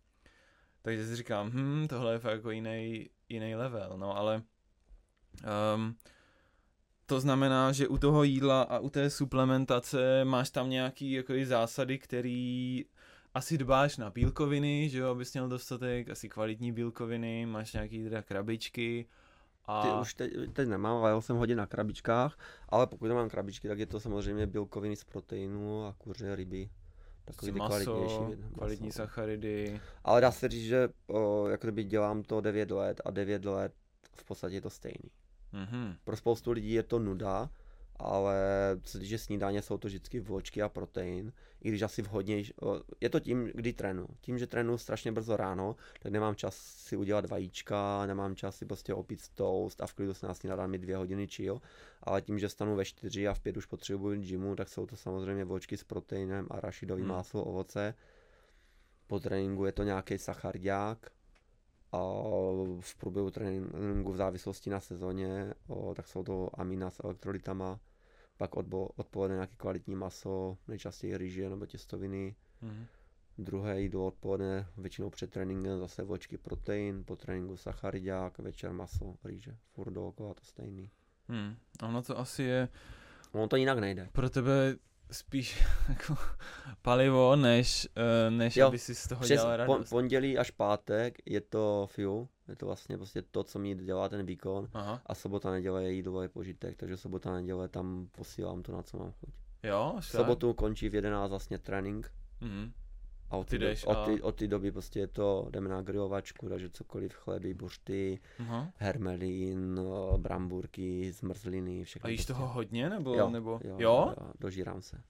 S2: takže si říkám, hm, tohle je fakt jako jiný, jiný level, no ale um, to znamená, že u toho jídla a u té suplementace máš tam nějaký jako i zásady, který asi dbáš na bílkoviny, že jo, abys měl dostatek, asi kvalitní bílkoviny, máš nějaký teda krabičky a...
S1: Ty už teď, teď nemám, ale jel jsem hodně na krabičkách, ale pokud nemám krabičky, tak je to samozřejmě bílkoviny z proteinu a kuře, ryby. Takový ty
S2: maso,
S1: kvalitnější.
S2: kvalitní
S1: maso.
S2: sacharidy.
S1: Ale dá se říct, že o, jako kdyby dělám to 9 let a 9 let v podstatě je to stejný.
S2: Mhm.
S1: Pro spoustu lidí je to nuda, ale týče snídaně, jsou to vždycky vločky a protein, i když asi vhodnější. o, Je to tím, kdy trénu. Tím, že trénu strašně brzo ráno, tak nemám čas si udělat vajíčka, nemám čas si prostě opít toast a v klidu se na snídat mi dvě hodiny chill, ale tím, že stanu ve čtyři a v pět už potřebuji gymu, tak jsou to samozřejmě vločky s proteinem a rašidový
S2: Hmm.
S1: máslo, ovoce. Po tréninku je to nějaký sachardák, a v průběhu tréninku v závislosti na sezóně, tak jsou to amina s elektrolytama, pak odbo, odpoledne nějaké kvalitní maso, nejčastěji rýže nebo těstoviny,
S2: Mhm.
S1: druhé jídlo odpoledne, většinou před tréninkem zase vločky protein, po tréninku sacharidák, večer maso, rýže, furt dookola to stejný.
S2: Hmm. Ono to asi je
S1: Ono to jinak nejde.
S2: pro tebe spíš *laughs* jako palivo, než, uh, než
S1: Jo,
S2: aby si z toho
S1: Přes
S2: dělal
S1: pon,
S2: radost.
S1: pondělí až pátek je to fuel, je to vlastně prostě to, co mi dělá ten výkon
S2: Aha,
S1: a sobota, neděle je jídlo, je požitek, takže sobota, neděle tam posílám to, na co mám chuť.
S2: jo,
S1: V sobotu končí v 11 vlastně trénink
S2: Mhm.
S1: A od
S2: Ty
S1: té do,
S2: jdeš
S1: od
S2: a-
S1: ty, od té doby prostě je to, jdeme na grilovačku, takže cokoliv, chleby, buřty,
S2: Aha.
S1: hermelín, eh, bramburky, zmrzliny, všechno.
S2: A jíš
S1: prostě.
S2: toho hodně, nebo?
S1: Jo,
S2: nebo...
S1: jo,
S2: jo?
S1: jo, dožírám se.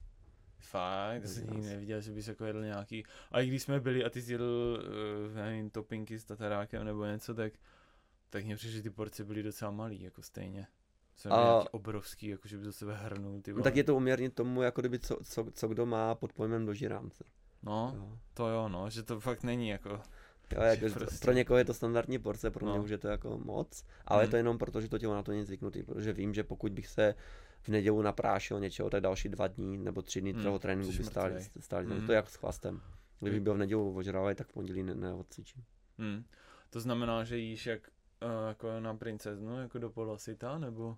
S2: Fakt, jsem nikdy neviděl, že bys jako jedl nějaký... A i když jsme byli a ty jsi jedl, uh, nevím, topinky s tatarákem nebo něco, tak, tak mně přišlo, že ty porce byly docela malý, jako stejně. Jsem
S1: A-
S2: obrovský, jako že by do sebe hrnul, ty
S1: No,
S2: vole.
S1: tak je to uměrně tomu, jako kdyby co, co, co kdo má pod pojmem dožírám se.
S2: No,
S1: Jo.
S2: to jo, no, že to fakt není jako...
S1: Jo, jako,
S2: prostě-
S1: Pro někoho je to standardní porce, pro mě
S2: No.
S1: už je to jako moc, ale
S2: Mhm.
S1: je to jenom proto, že to tělo na to není zvyknutý, protože vím, že pokud bych se v neděli naprášil něčeho, tak další dva dní nebo tři dny
S2: Hmm,
S1: toho tréninku
S2: jsi
S1: by stály,
S2: mrtvej.
S1: stály
S2: Mhm.
S1: to je jak s chvastem. Kdybych byl v neděli ožralý, tak v pondělí ne, neodcvičím.
S2: Hmm. To znamená, že jíš jak, uh, jako na princeznu, jako do polosyta, nebo...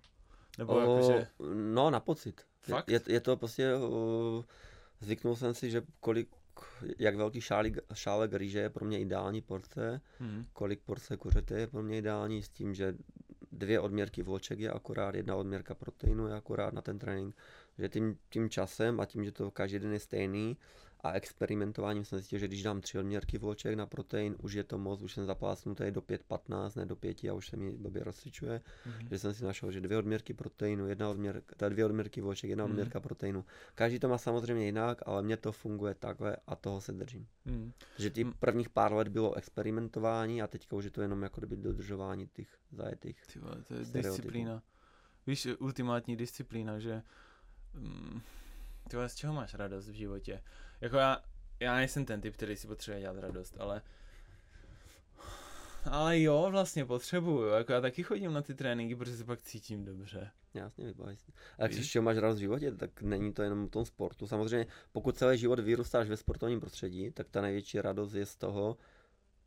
S2: Nebo
S1: O,
S2: jako, že...
S1: No, na pocit. Je,
S2: Fakt?
S1: je, je to prostě, o, zvyknul jsem si, že kolik, jak velký šálík, šálek rýže je pro mě ideální porce,
S2: Hmm.
S1: kolik porce kuřete je pro mě ideální s tím, že dvě odměrky vloček je akorát, jedna odměrka proteinu je akorát na ten trénink. Že tím, tím časem a tím, že to každý den je stejný a experimentováním jsem zjistil, že když dám tři odměrky vloček na protein, už je to moc, už jsem zapásnutý do 5.15, ne do 5 a už se mi blbě rozcvičuje.
S2: Mhm.
S1: Že jsem si našel, že dvě odměrky proteinu, jedna odměrka, teda dvě odměrky vloček, jedna
S2: Mhm.
S1: odměrka proteinu. Každý to má samozřejmě jinak, ale mně to funguje takhle a toho se držím.
S2: Hmm.
S1: Že ty prvních pár let bylo experimentování a teďka už je to jenom jako kdyby dodržování těch zajetých.
S2: Ty vole, to je
S1: Stereotypů.
S2: disciplína. Víš, ultimátní disciplína, že... Mm, ty z čeho máš radost v životě? Jako já, já nejsem ten typ, který si potřebuje dělat radost, ale... Ale jo, vlastně potřebuju, jako já taky chodím na ty tréninky, protože se pak cítím dobře.
S1: Jasně, vybaví se. A z čeho máš radost v životě, tak není to jenom o tom sportu. Samozřejmě, pokud celý život vyrůstáš ve sportovním prostředí, tak ta největší radost je z toho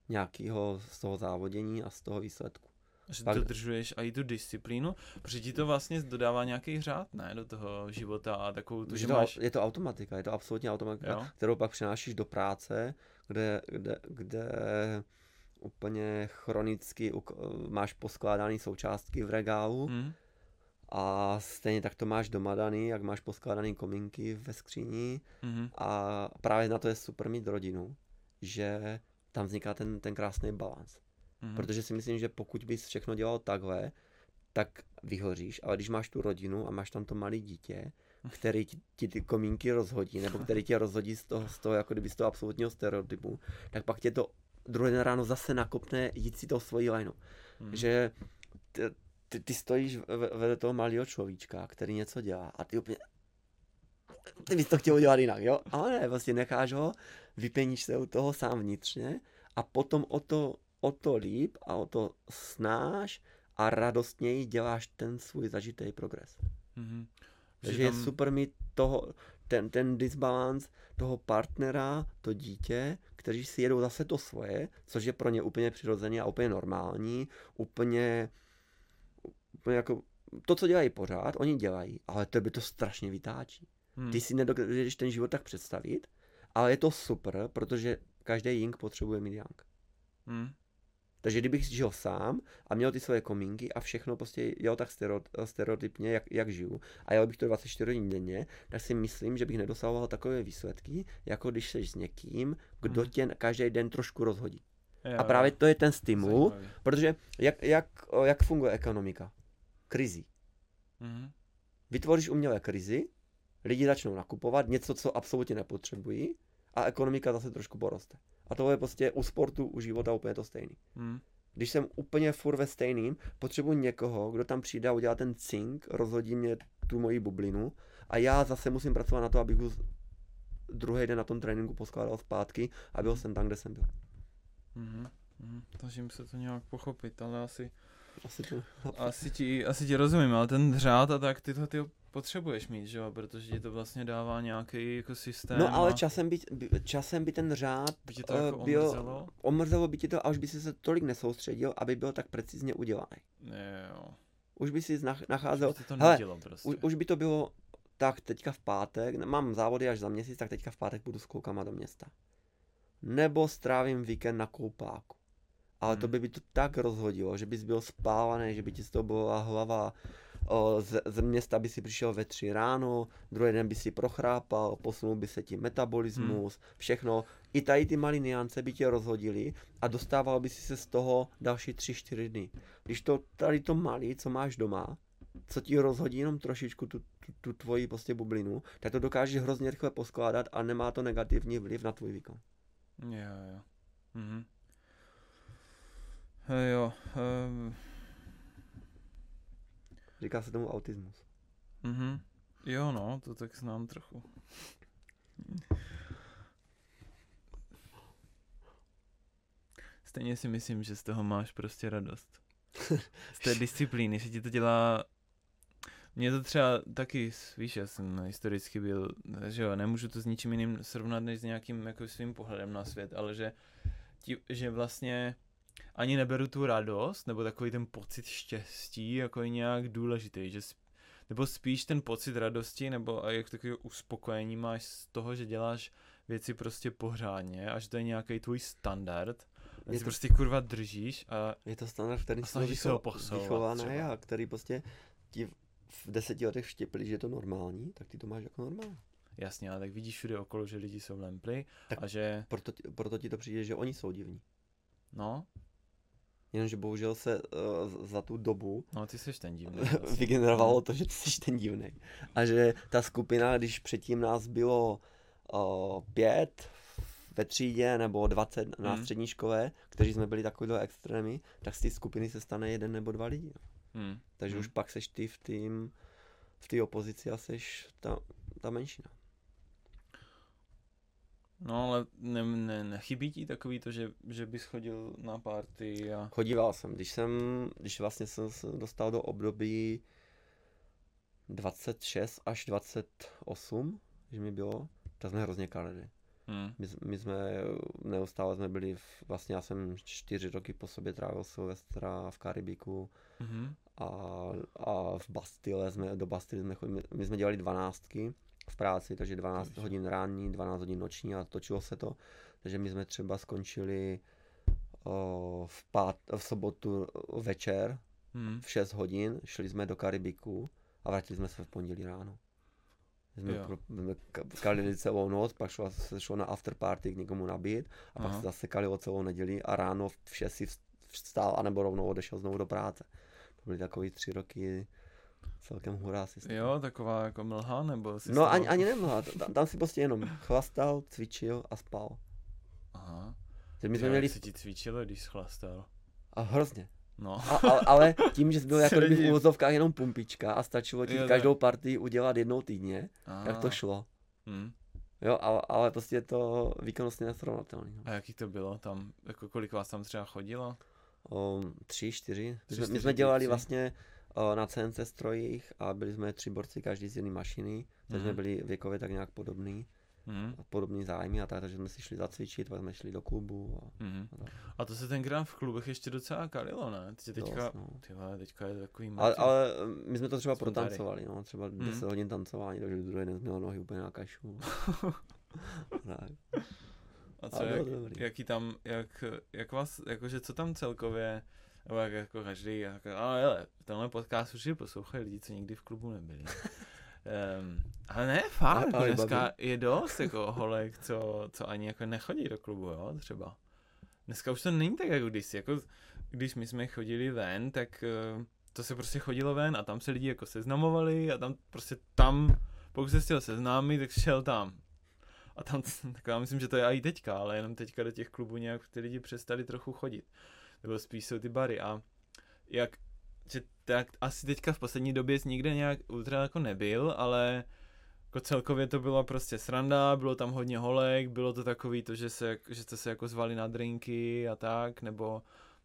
S1: nějakého, z toho závodění a z toho výsledku.
S2: Že
S1: Pak-
S2: dodržuješ i tu disciplínu, protože ti to vlastně dodává nějaký řád, ne, do toho života a takovou tu, že
S1: to,
S2: máš...
S1: je to automatika, je to absolutně automatika,
S2: Jo.
S1: kterou pak přenášíš do práce, kde, kde, kde úplně chronicky máš poskládané součástky v regálu
S2: Hmm.
S1: a stejně tak to máš doma daný, jak máš poskládané komínky ve skříni
S2: Hmm.
S1: a právě na to je super mít rodinu, že tam vzniká ten, ten krásný balans.
S2: Hmm.
S1: Protože si myslím, že pokud bys všechno dělal takhle, tak vyhoříš, ale když máš tu rodinu a máš tam to malé dítě, který ti, ti ty komínky rozhodí, nebo který tě rozhodí z toho, z toho jako kdyby z toho absolutního stereotypu, tak pak tě to druhý den ráno zase nakopne jít si to svojí lineu.
S2: Hmm.
S1: Že ty, ty, ty stojíš ve- vedle toho malého človíčka, který něco dělá a ty úplně ty bys to chtěl udělat jinak, jo? Ale ne, vlastně necháš ho, vypeníš se u toho sám vnitřně a potom o to, o to líp a o to snáš a radostněji děláš ten svůj zažitý progres.
S2: Hmm.
S1: Takže je super mít toho, ten, ten disbalans toho partnera, to dítě, kteří si jedou zase to svoje, což je pro ně úplně přirozené a úplně normální, úplně, úplně jako to, co dělají pořád, oni dělají, ale tebe to strašně vytáčí.
S2: Hmm.
S1: Ty si nedokážeš ten život tak představit, ale je to super, protože každý Ying potřebuje mít Yang.
S2: Hmm.
S1: Takže kdybych žil sám a měl ty svoje komínky a všechno prostě jel tak stereo- stereotypně, jak, jak žiju, a jel bych to 24 hodin denně, tak si myslím, že bych nedosahoval takové výsledky, jako když jsi s někým, kdo
S2: Mhm.
S1: tě každý den trošku rozhodí.
S2: Jo,
S1: A právě to je ten stimul,
S2: Zajímavý.
S1: protože jak, jak, jak funguje ekonomika? Krizi.
S2: Mhm.
S1: Vytvoříš umělé krizi, lidi začnou nakupovat něco, co absolutně nepotřebují a ekonomika zase trošku poroste. A to je prostě u sportu, u života úplně to stejný.
S2: Hmm.
S1: Když jsem úplně furt ve stejným, potřebuji někoho, kdo tam přijde a udělá ten cink, rozhodí mě tu moji bublinu a já zase musím pracovat na to, abych už druhý den na tom tréninku poskládal zpátky a byl jsem tam, kde jsem byl.
S2: Mhm. Mhm. Snažím se to nějak pochopit, ale asi,
S1: Asi to...
S2: asi, ti, asi ti rozumím, ale ten řád a tak, ty to ty potřebuješ mít, že jo, protože ti to vlastně dává nějaký jako systém.
S1: No ale
S2: a
S1: časem by, by, časem by ten řád
S2: by to
S1: eh,
S2: jako
S1: byl,
S2: omrzelo?
S1: omrzelo by ti to a už by si se tolik nesoustředil, aby byl tak precizně udělaný.
S2: Jo.
S1: Už by si nach- nacházel,
S2: By ti to
S1: hele,
S2: prostě.
S1: už, už by to bylo tak teďka v pátek, mám závody až za měsíc, tak teďka v pátek půjdu s klukama do města. Nebo strávím víkend na koupáku. Ale to
S2: Hmm.
S1: by by to tak rozhodilo, že bys byl spávaný, že by ti z toho byla hlava, o, z, z města by si přišel ve tři ráno, druhý den by si prochrápal, posunul by se ti metabolismus, všechno. I tady ty malé niance by tě rozhodili a dostával by si se z toho další tři, čtyři dny. Když to tady to malý, co máš doma, co ti rozhodí jenom trošičku tu, tu, tu tvoji prostě bublinu, tak to dokážeš hrozně rychle poskládat a nemá to negativní vliv na tvůj výkon.
S2: Jo, jo. Mhm. Jo, um,
S1: Říká se tomu autismus.
S2: mhm. Jo, no, to tak znám trochu. Stejně si myslím, že z toho máš prostě radost. Z té *laughs* disciplíny, že ti to dělá... Mně to třeba taky, víš, já jsem historicky byl, že jo, nemůžu to s ničím jiným srovnat, než s nějakým jako svým pohledem na svět, ale že, ti, že vlastně ani neberu tu radost, nebo takový ten pocit štěstí jako nějak důležitý, že sp- nebo spíš ten pocit radosti, nebo a jak takový uspokojení máš z toho, že děláš věci prostě pořádně a že to je nějaký tvůj standard, a
S1: Je
S2: ty
S1: to-
S2: prostě kurva držíš a
S1: Je to standard, který
S2: se ho
S1: vycho- vychovaný
S2: třeba.
S1: a který prostě ti v deseti letech vštěpili, že je to normální, tak ty to máš jako normální.
S2: jasně, ale tak vidíš všude okolo, že lidi jsou lempli
S1: Tak-
S2: a že,
S1: Proto, ti- proto ti to přijde, že oni jsou divní.
S2: no,
S1: Jenomže bohužel se uh, za tu dobu
S2: no ty jsi ten divný. *laughs* vlastně.
S1: vygenerovalo to, že ty jsi ten divný. A že ta skupina, když předtím nás bylo uh, pět ve třídě nebo 20 na
S2: Hmm.
S1: střední škole, kteří jsme byli takovýhle extrémy, tak z té skupiny se stane jeden nebo dva lidi.
S2: Hmm.
S1: Takže
S2: Hmm.
S1: už pak seš ty v tým, v té opozici a seš ta, ta menšina.
S2: No ale ne, ne, nechybí ti takový to, že, že bys chodil na party a...
S1: Chodíval jsem, když jsem, když vlastně jsem se dostal do období 26 až 28, že mi bylo, tak jsme hrozně kalili.
S2: Hmm.
S1: My, my jsme neustále jsme byli, v, vlastně já jsem čtyři roky po sobě trávil Silvestra v Karibiku
S2: Mhm.
S1: a, a v Bastille jsme, do Bastille jsme chodili, my jsme dělali dvanáctky v práci, takže 12
S2: Ježiš.
S1: hodin ranní, 12 hodin noční a točilo se to, takže my jsme třeba skončili o, v, pát, v sobotu večer
S2: Hmm.
S1: v 6 hodin, šli jsme do Karibiku a vrátili jsme se v pondělí ráno. Jsme, pro, kalili celou noc, pak šlo, se šlo na after party k někomu nabít a pak
S2: Aha.
S1: se zase kalilo celou neděli a ráno v 6 si vst- vstál anebo rovnou odešel znovu do práce. To byly takový tři roky celkem hurá systém.
S2: Jo, taková jako mlha, nebo si
S1: No ani, ani nemlha, tam, tam si prostě jenom chlastal, cvičil a spal.
S2: Aha.
S1: Takže my jsme měli
S2: se ti cvičilo, když schlastal.
S1: a hrozně.
S2: No.
S1: A, ale, ale tím, že jsi byl *laughs* jako kdyby v úvozovkách jenom pumpička a stačilo ti
S2: Jo,
S1: každou partii udělat jednou týdně, tak to šlo.
S2: Hm.
S1: Jo, ale, ale prostě je to výkonnostně nesrovnatelný. No.
S2: A jaký to bylo tam? Jako kolik vás tam třeba chodilo?
S1: O, tři, čtyři. My
S2: Tři,
S1: jsme, my
S2: čtyři
S1: jsme dělali
S2: kluci.
S1: vlastně na CNC strojích a byli jsme tři borci každý z jedné mašiny, takže jsme
S2: Mhm.
S1: byli věkově tak nějak podobný,
S2: Hm.
S1: podobný zájmy a tak, takže jsme si šli zacvičit, pak jsme šli do klubu a,
S2: Mhm.
S1: a tak.
S2: A to se tenkrát v klubech ještě docela kalilo, ne? Teď teďka,
S1: Dost, no.
S2: ty vole, teďka je takový
S1: Ale, ale my jsme to třeba
S2: tady.
S1: protancovali, no, třeba
S2: Mhm.
S1: 10 hodin tancování, takže druhý den jsme měli nohy úplně na kašu. *laughs* tak.
S2: A co,
S1: ale
S2: jak, jaký tam, jak, jak vás, jakože co tam celkově, nebo jak jako každý, jako, ale hele, tenhle podcast určitě poslouchají lidi, co nikdy v klubu nebyli. *laughs* Um, ale ne, fakt,
S1: Ale- ale
S2: dneska je dost jako holek, co, co ani jako nechodí do klubu, jo, třeba. Dneska už to není tak jako kdysi, jako když my jsme chodili ven, tak eh, to se prostě chodilo ven a tam se lidi jako seznamovali a tam prostě tam, pokud se chtěl seznámit, tak šel tam. A tam, *laughs* tak já myslím, že to je i teďka, ale jenom teďka do těch klubů nějak ty lidi přestali trochu chodit. Nebo spíš jsou ty bary a jak, že tak asi teďka v poslední době nikde nějak ultra jako nebyl, ale jako celkově to byla prostě sranda, bylo tam hodně holek, bylo to takový to, že, se, že jste se jako zvali na drinky a tak, nebo,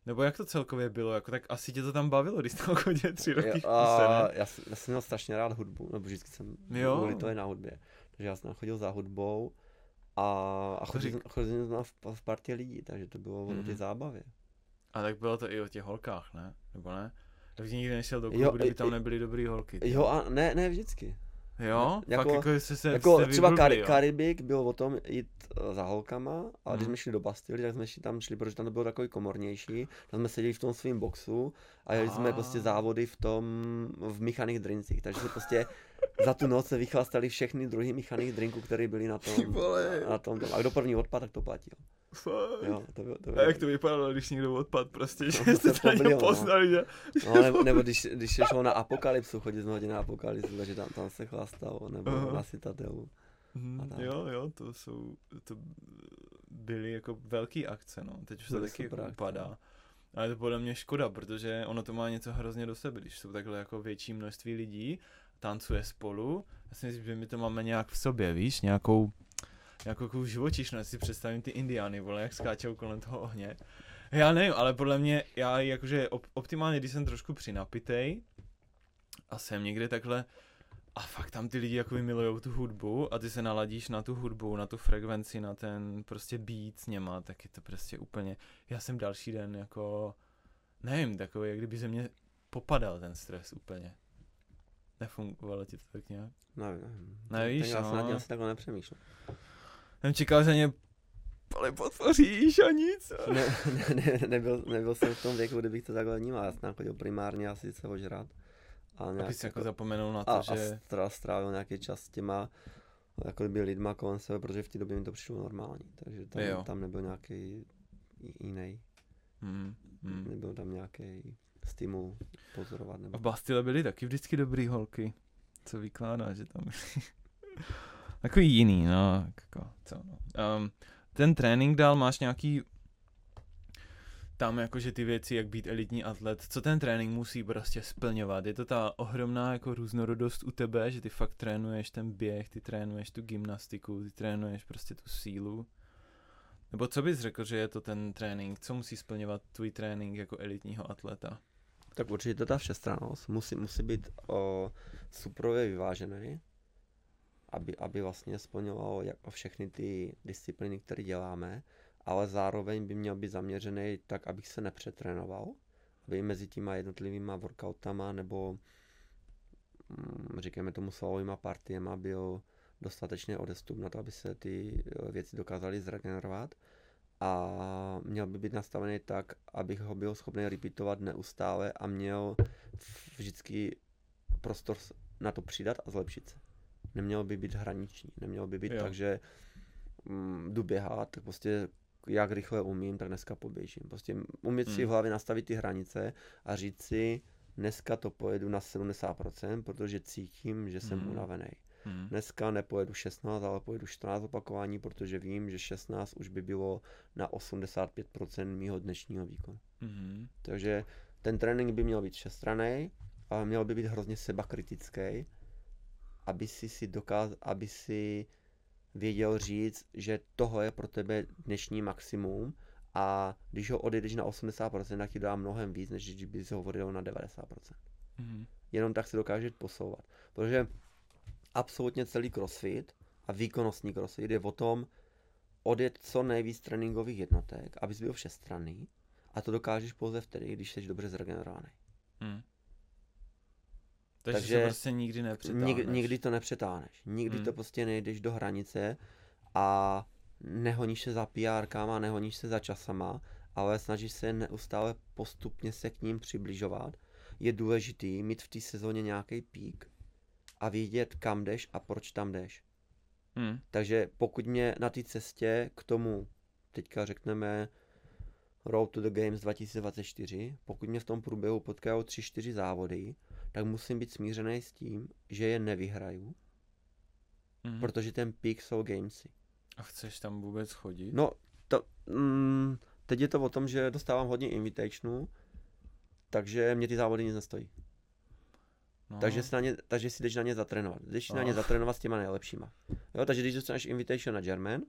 S2: nebo jak to celkově bylo, jako tak asi tě to tam bavilo, když jsi tam chodil tři roky v kuse,
S1: a, já, jsem- já jsem měl strašně rád hudbu, nebo vždycky jsem
S2: Jo.
S1: kvůli to je na hudbě. Takže já jsem chodil za hudbou a, a chodil, jsem- chodil jsem v, v partě lidí, takže to bylo mm. o té
S2: Mhm.
S1: zábavě.
S2: A tak bylo to i o těch holkách, ne? Nebo ne? Tak nikdy nešel do
S1: Jo,
S2: klubu, kdyby
S1: i-
S2: tam nebyly dobrý holky.
S1: Jo a ne, ne vždycky.
S2: Jo?
S1: Jako-
S2: jako jste se
S1: jako
S2: jste
S1: třeba
S2: vyblbli,
S1: Kari-
S2: jo?
S1: Karibik byl o tom jít eh, za holkama a když
S2: Mhm.
S1: jsme šli do Bastily, tak jsme šli tam šli, protože tam to bylo takový komornější. Tam jsme seděli v tom svém boxu a jeli jsme prostě závody v tom, v míchaných drincích. Takže se prostě *laughs* za tu noc se vychlastali všechny druhy míchaných drinků, které byly na tom. Na tom, a kdo první odpad, tak to platil. Jo, to bylo, to
S2: A
S1: bylo.
S2: jak to vypadalo, když někdo odpad prostě, že
S1: No,
S2: jste to
S1: no.
S2: poznali, že?
S1: No, nebo, nebo když, když se šlo na apokalypsu, chodili jsme hodně na apokalypsu, takže tam, tam se chlastalo, nebo
S2: Aha.
S1: na Citadelu. A tak.
S2: jo, jo, to jsou, to byly jako velký akce, no. Teď už to taky jako upadá.
S1: no.
S2: Ale to podle mě škoda, protože ono to má něco hrozně do sebe, když jsou takhle jako větší množství lidí, tancuje spolu. Já si myslím, že my to máme nějak v sobě, víš, nějakou, nějakou živočišnost, si představím ty indiány, vole, jak skáčou kolem toho ohně. Já nevím, ale podle mě, já jakože op- optimálně, když jsem trošku přinapitej a jsem někde takhle a fakt tam ty lidi jako milujou tu hudbu a ty se naladíš na tu hudbu, na tu frekvenci, na ten prostě beat s něma, tak je to prostě úplně, já jsem další den jako, nevím, takový, jak kdyby ze mě popadal ten stres úplně. Nefungovalo ti to tak nějak?
S1: Nevím, nevím.
S2: Nevíš,
S1: Tak já jsem
S2: no.
S1: takhle nepřemýšlel.
S2: Jsem čekal, že mě ale podpoříš a nic.
S1: Ne, ne, ne, nebyl, nebyl jsem v tom věku, kdybych to takhle vnímal. Já jsem chodil primárně asi se ožrat. A nějak
S2: Aby si jako zapomenul na to,
S1: a, a
S2: že...
S1: stra- strávil nějaký čas s těma jako by lidma kolem sebe, protože v té době mi to přišlo normální. Takže tam,
S2: Jo.
S1: tam nebyl nějaký jiný,
S2: Hmm, hmm.
S1: nebyl tam nějaký stimul pozorovat. Nebo...
S2: v Bastille byly taky vždycky dobrý holky. Co vykládá, že tam byly. *laughs* Takový jiný, no. Jako, co, no. Um, ten trénink dál máš nějaký tam jakože ty věci, jak být elitní atlet, co ten trénink musí prostě splňovat? Je to ta ohromná jako různorodost u tebe, že ty fakt trénuješ ten běh, ty trénuješ tu gymnastiku, ty trénuješ prostě tu sílu? Nebo co bys řekl, že je to ten trénink? Co musí splňovat tvůj trénink jako elitního atleta?
S1: Tak určitě ta všestrannost. Musí, musí být o, suprově vyvážený, aby, aby vlastně splňovalo jako všechny ty disciplíny, které děláme, ale zároveň by měl být zaměřený tak, abych se nepřetrénoval, aby mezi těma jednotlivýma workoutama nebo mm, říkáme tomu svalovýma partiema byl dostatečný odestup na to, aby se ty eh, věci dokázaly zregenerovat a měl by být nastavený tak, abych ho byl schopný repeatovat neustále a měl vždycky prostor na to přidat a zlepšit se. Nemělo by být hraniční, nemělo by být jo. tak, že mm, jdu běhat, tak prostě jak rychle umím, tak dneska poběžím. Prostě umět hmm. si v hlavě nastavit ty hranice a říct si, dneska to pojedu na 70%, protože cítím, že jsem hmm. unavený. Hmm. Dneska nepojedu 16, ale pojedu 14 opakování, protože vím, že 16 už by bylo na 85% mýho dnešního výkonu. Hmm. Takže ten trénink by měl být všestranný, ale měl by být hrozně sebakritický, aby si si dokázal, aby si věděl říct, že tohle je pro tebe dnešní maximum a když ho odejdeš na 80%, tak ti dá mnohem víc, než když bys ho odjel na 90%. Mm-hmm. Jenom tak se dokáže posouvat. Protože absolutně celý crossfit a výkonnostní crossfit je o tom odjet co nejvíc tréninkových jednotek, abys byl všestranný a to dokážeš pouze vtedy, když jsi dobře zregenerovaný. Hmm.
S2: Takže, Takže se prostě nikdy nepřetáhneš.
S1: Nik, nikdy to nepřetáhneš. Nikdy hmm. to prostě nejdeš do hranice a nehoníš se za PR, nehoníš se za časama, ale snažíš se neustále postupně se k ním přibližovat. Je důležitý mít v té sezóně nějaký pík a vědět, kam jdeš a proč tam jdeš. Hmm. Takže pokud mě na té cestě k tomu, teďka řekneme Road to the Games 2024, pokud mě v tom průběhu potkají 3-4 závody, tak musím být smířený s tím, že je nevyhraju, hmm. protože ten pík jsou gamesy.
S2: A chceš tam vůbec chodit?
S1: No, to, mm, teď je to o tom, že dostávám hodně invitationů, takže mě ty závody nic nestojí. No. Takže, si na ně, takže si jdeš na ně zatrénovat. Jdeš si oh. na ně zatrénovat s těma nejlepšíma. Jo, takže když dostaneš invitation na German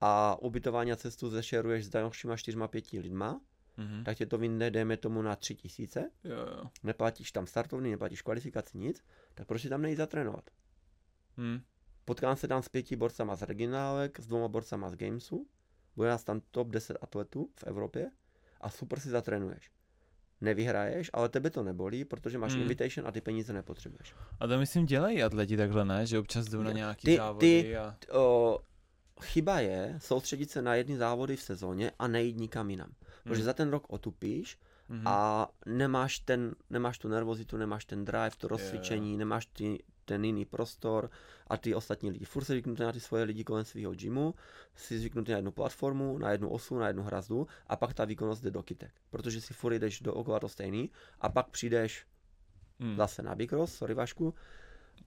S1: a ubytování a cestu zešeruješ s dalšíma čtyřma pěti lidma, mm-hmm. tak tě to vyjde, dejme tomu na tři tisíce.
S2: Jo, jo.
S1: Neplatíš tam startovný, neplatíš kvalifikaci, nic, tak proč si tam nejít zatrénovat? Hmm. Potkám se tam s pěti borcama z regionálek, s dvoma borcama z Gamesu, bude nás tam top 10 atletů v Evropě a super si zatrénuješ nevyhraješ, ale tebe to nebolí, protože máš hmm. invitation a ty peníze nepotřebuješ.
S2: A to myslím dělají atleti takhle, ne? Že občas jdou na nějaký ty, závody ty, a...
S1: O, chyba je soustředit se na jedny závody v sezóně a nejít nikam jinam. Hmm. Protože za ten rok otupíš hmm. a nemáš, ten, nemáš tu nervozitu, nemáš ten drive, to rozcvičení, yeah. nemáš ty, ten jiný prostor a ty ostatní lidi. Furt se zvyknutý na ty svoje lidi kolem svého gymu, si zvyknutý na jednu platformu, na jednu osu, na jednu hrazdu a pak ta výkonnost jde do kytek. Protože si furt jdeš do okola to stejný a pak přijdeš hmm. zase na bikros, sorry Vašku,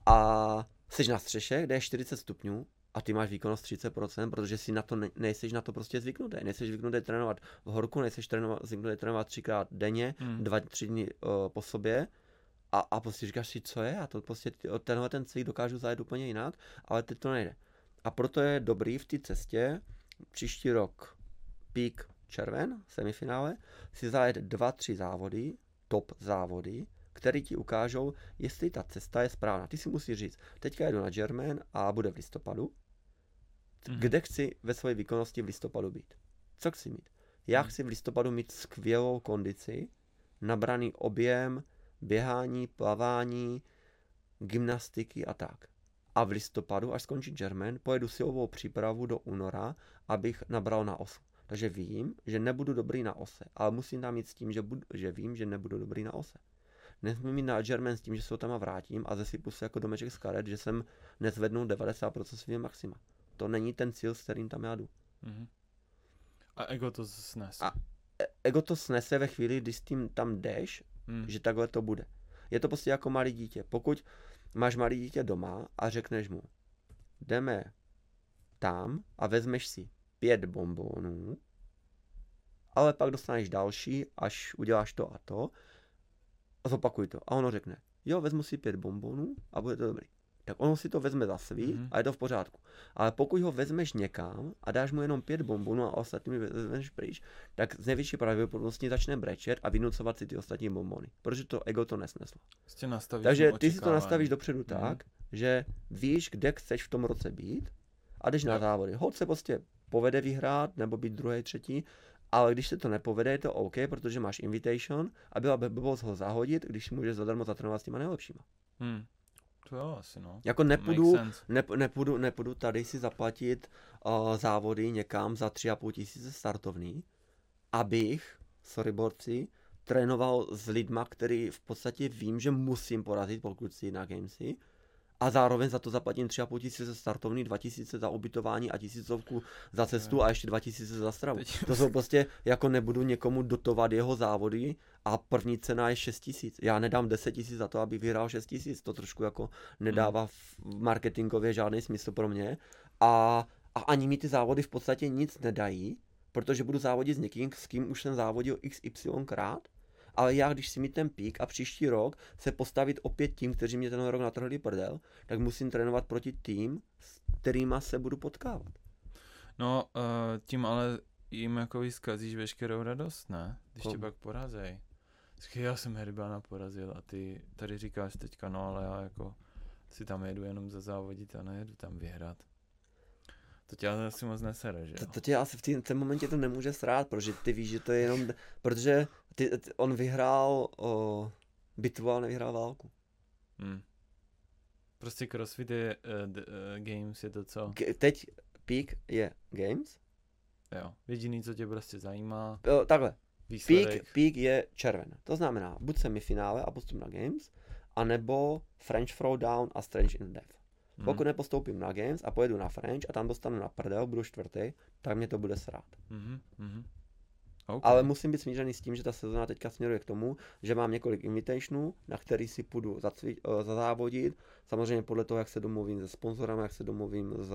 S1: a jsi na střeše, kde je 40 stupňů a ty máš výkonnost 30%, protože si na to ne, nejseš na to prostě zvyknutý. Nejseš zvyknutý trénovat v horku, nejseš trénovat, zvyknutý trénovat třikrát denně, hmm. dva, tři dny uh, po sobě a, a prostě říkáš si, co je, a to prostě tenhle ten cíl dokážu zajet úplně jinak, ale teď to nejde. A proto je dobrý v té cestě příští rok pík červen, semifinále, si zajet dva, tři závody, top závody, které ti ukážou, jestli ta cesta je správná. Ty si musíš říct, teďka jedu na German a bude v listopadu. Mm-hmm. Kde chci ve své výkonnosti v listopadu být? Co chci mít? Já mm chci v listopadu mít skvělou kondici, nabraný objem, běhání, plavání, gymnastiky a tak. A v listopadu, až skončí German, pojedu silovou přípravu do února, abych nabral na osu. Takže vím, že nebudu dobrý na ose, ale musím tam mít s tím, že, budu, že vím, že nebudu dobrý na ose. Nesmím mít na German s tím, že se ho tam vrátím a zesypu se jako domeček z karet, že jsem nezvednul 90% svého maxima. To není ten cíl, s kterým tam já jdu. Mm-hmm.
S2: A ego to snese.
S1: A e, ego to snese ve chvíli, kdy s tím tam jdeš hmm. že takhle to bude. Je to prostě jako malý dítě. Pokud máš malý dítě doma a řekneš mu, jdeme tam a vezmeš si pět bombónů, ale pak dostaneš další, až uděláš to a to, a zopakuj to. A ono řekne, jo, vezmu si pět bombónů a bude to dobrý tak ono si to vezme za svý mm-hmm. a je to v pořádku. Ale pokud ho vezmeš někam a dáš mu jenom pět bombonů a ostatní vezmeš pryč, tak z největší pravděpodobností začne brečet a vynucovat si ty ostatní bombony, protože to ego to nesneslo. Takže ty si to nastavíš dopředu mm-hmm. tak, že víš, kde chceš v tom roce být a jdeš na závody. Hod se prostě povede vyhrát nebo být druhý, třetí, ale když se to nepovede, je to OK, protože máš invitation a byla by blbost ho zahodit, když si můžeš zadarmo zatrénovat s těma nejlepšíma. Hmm.
S2: To jo, asi no.
S1: Jako nepůjdu, nep, nepůjdu, nepůjdu tady si zaplatit uh, závody někam za 3,5 tisíce startovný, abych, sorry borci, trénoval s lidma, který v podstatě vím, že musím porazit, pokud si na Gamesy, a zároveň za to zaplatím 3,5 tisíce startovný, 2 tisíce za ubytování a tisícovku za cestu a ještě 2 tisíce za stravu. To jsou prostě, jako nebudu někomu dotovat jeho závody a první cena je 6 tisíc. Já nedám 10 tisíc za to, aby vyhrál 6 tisíc. To trošku jako nedává v marketingově žádný smysl pro mě. A, a ani mi ty závody v podstatě nic nedají, protože budu závodit s někým, s kým už jsem závodil XY krát. Ale já, když si mi ten pík a příští rok se postavit opět tím, kteří mě ten rok natrhli prdel, tak musím trénovat proti tým, s kterýma se budu potkávat.
S2: No, uh, tím ale jim jako vyskazíš veškerou radost, ne? Když tě
S1: Komu?
S2: pak porazej. Já jsem Heribána porazil a ty tady říkáš teďka, no ale já jako si tam jedu jenom za závodit a nejedu tam vyhrát. To tě ale asi moc nesere, že jo?
S1: To, to tě asi v tý- tom momentě to nemůže srát, protože ty víš, že to je jenom, protože ty, ty, on vyhrál o, bitvu, ale nevyhrál válku.
S2: Hmm. Prostě CrossFit je, uh, d, uh, Games je to co?
S1: G- teď peak je Games.
S2: Jo. Jediný, co tě prostě zajímá,
S1: O, takhle,
S2: výsledek.
S1: peak, peak je červen. To znamená, buď semifinále a postup na Games, anebo French Throwdown a Strange in Death.
S2: Hmm.
S1: Pokud nepostoupím na Games a pojedu na French a tam dostanu na prdel, budu čtvrtý, tak mě to bude srát.
S2: Mhm, mhm. OK.
S1: Ale musím být smířený s tím, že ta sezóna teďka směruje k tomu, že mám několik invitationů, na který si půjdu zacvi- eh, zazávodit. Samozřejmě podle toho, jak se domluvím se sponzorem, jak se domluvím s,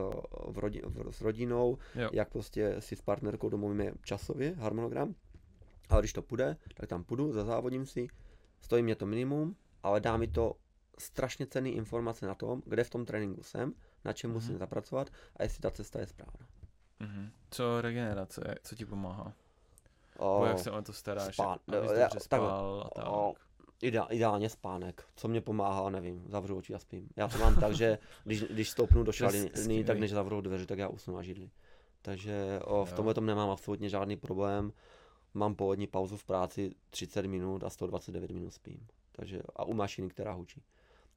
S1: v rodi- v, s rodinou,
S2: Jo.
S1: jak prostě si s partnerkou domluvíme časově, harmonogram. Ale když to půjde, tak tam půjdu, zazávodím si, stojí mě to minimum, ale dá mi to strašně cenné informace na tom, kde v tom tréninku jsem, na čem
S2: Mhm.
S1: musím zapracovat a jestli ta cesta je správná.
S2: Mhm. Co regenerace, co ti pomáhá?
S1: O,
S2: Nebo jak se o to staráš,
S1: spán-
S2: abys
S1: já- takhle.
S2: spal a tak.
S1: O, Ideál, ideálně spánek. Co mě pomáhá, nevím, zavřu oči a spím. Já to mám tak, že *laughs* když, když stoupnu do šaliny, tak než zavřu dveře, tak já usnu na židli. Takže o, v tomhle tom nemám absolutně žádný problém. Mám polední pauzu v práci 30 minut a 129 minut spím. Takže, a u mašiny, která hučí.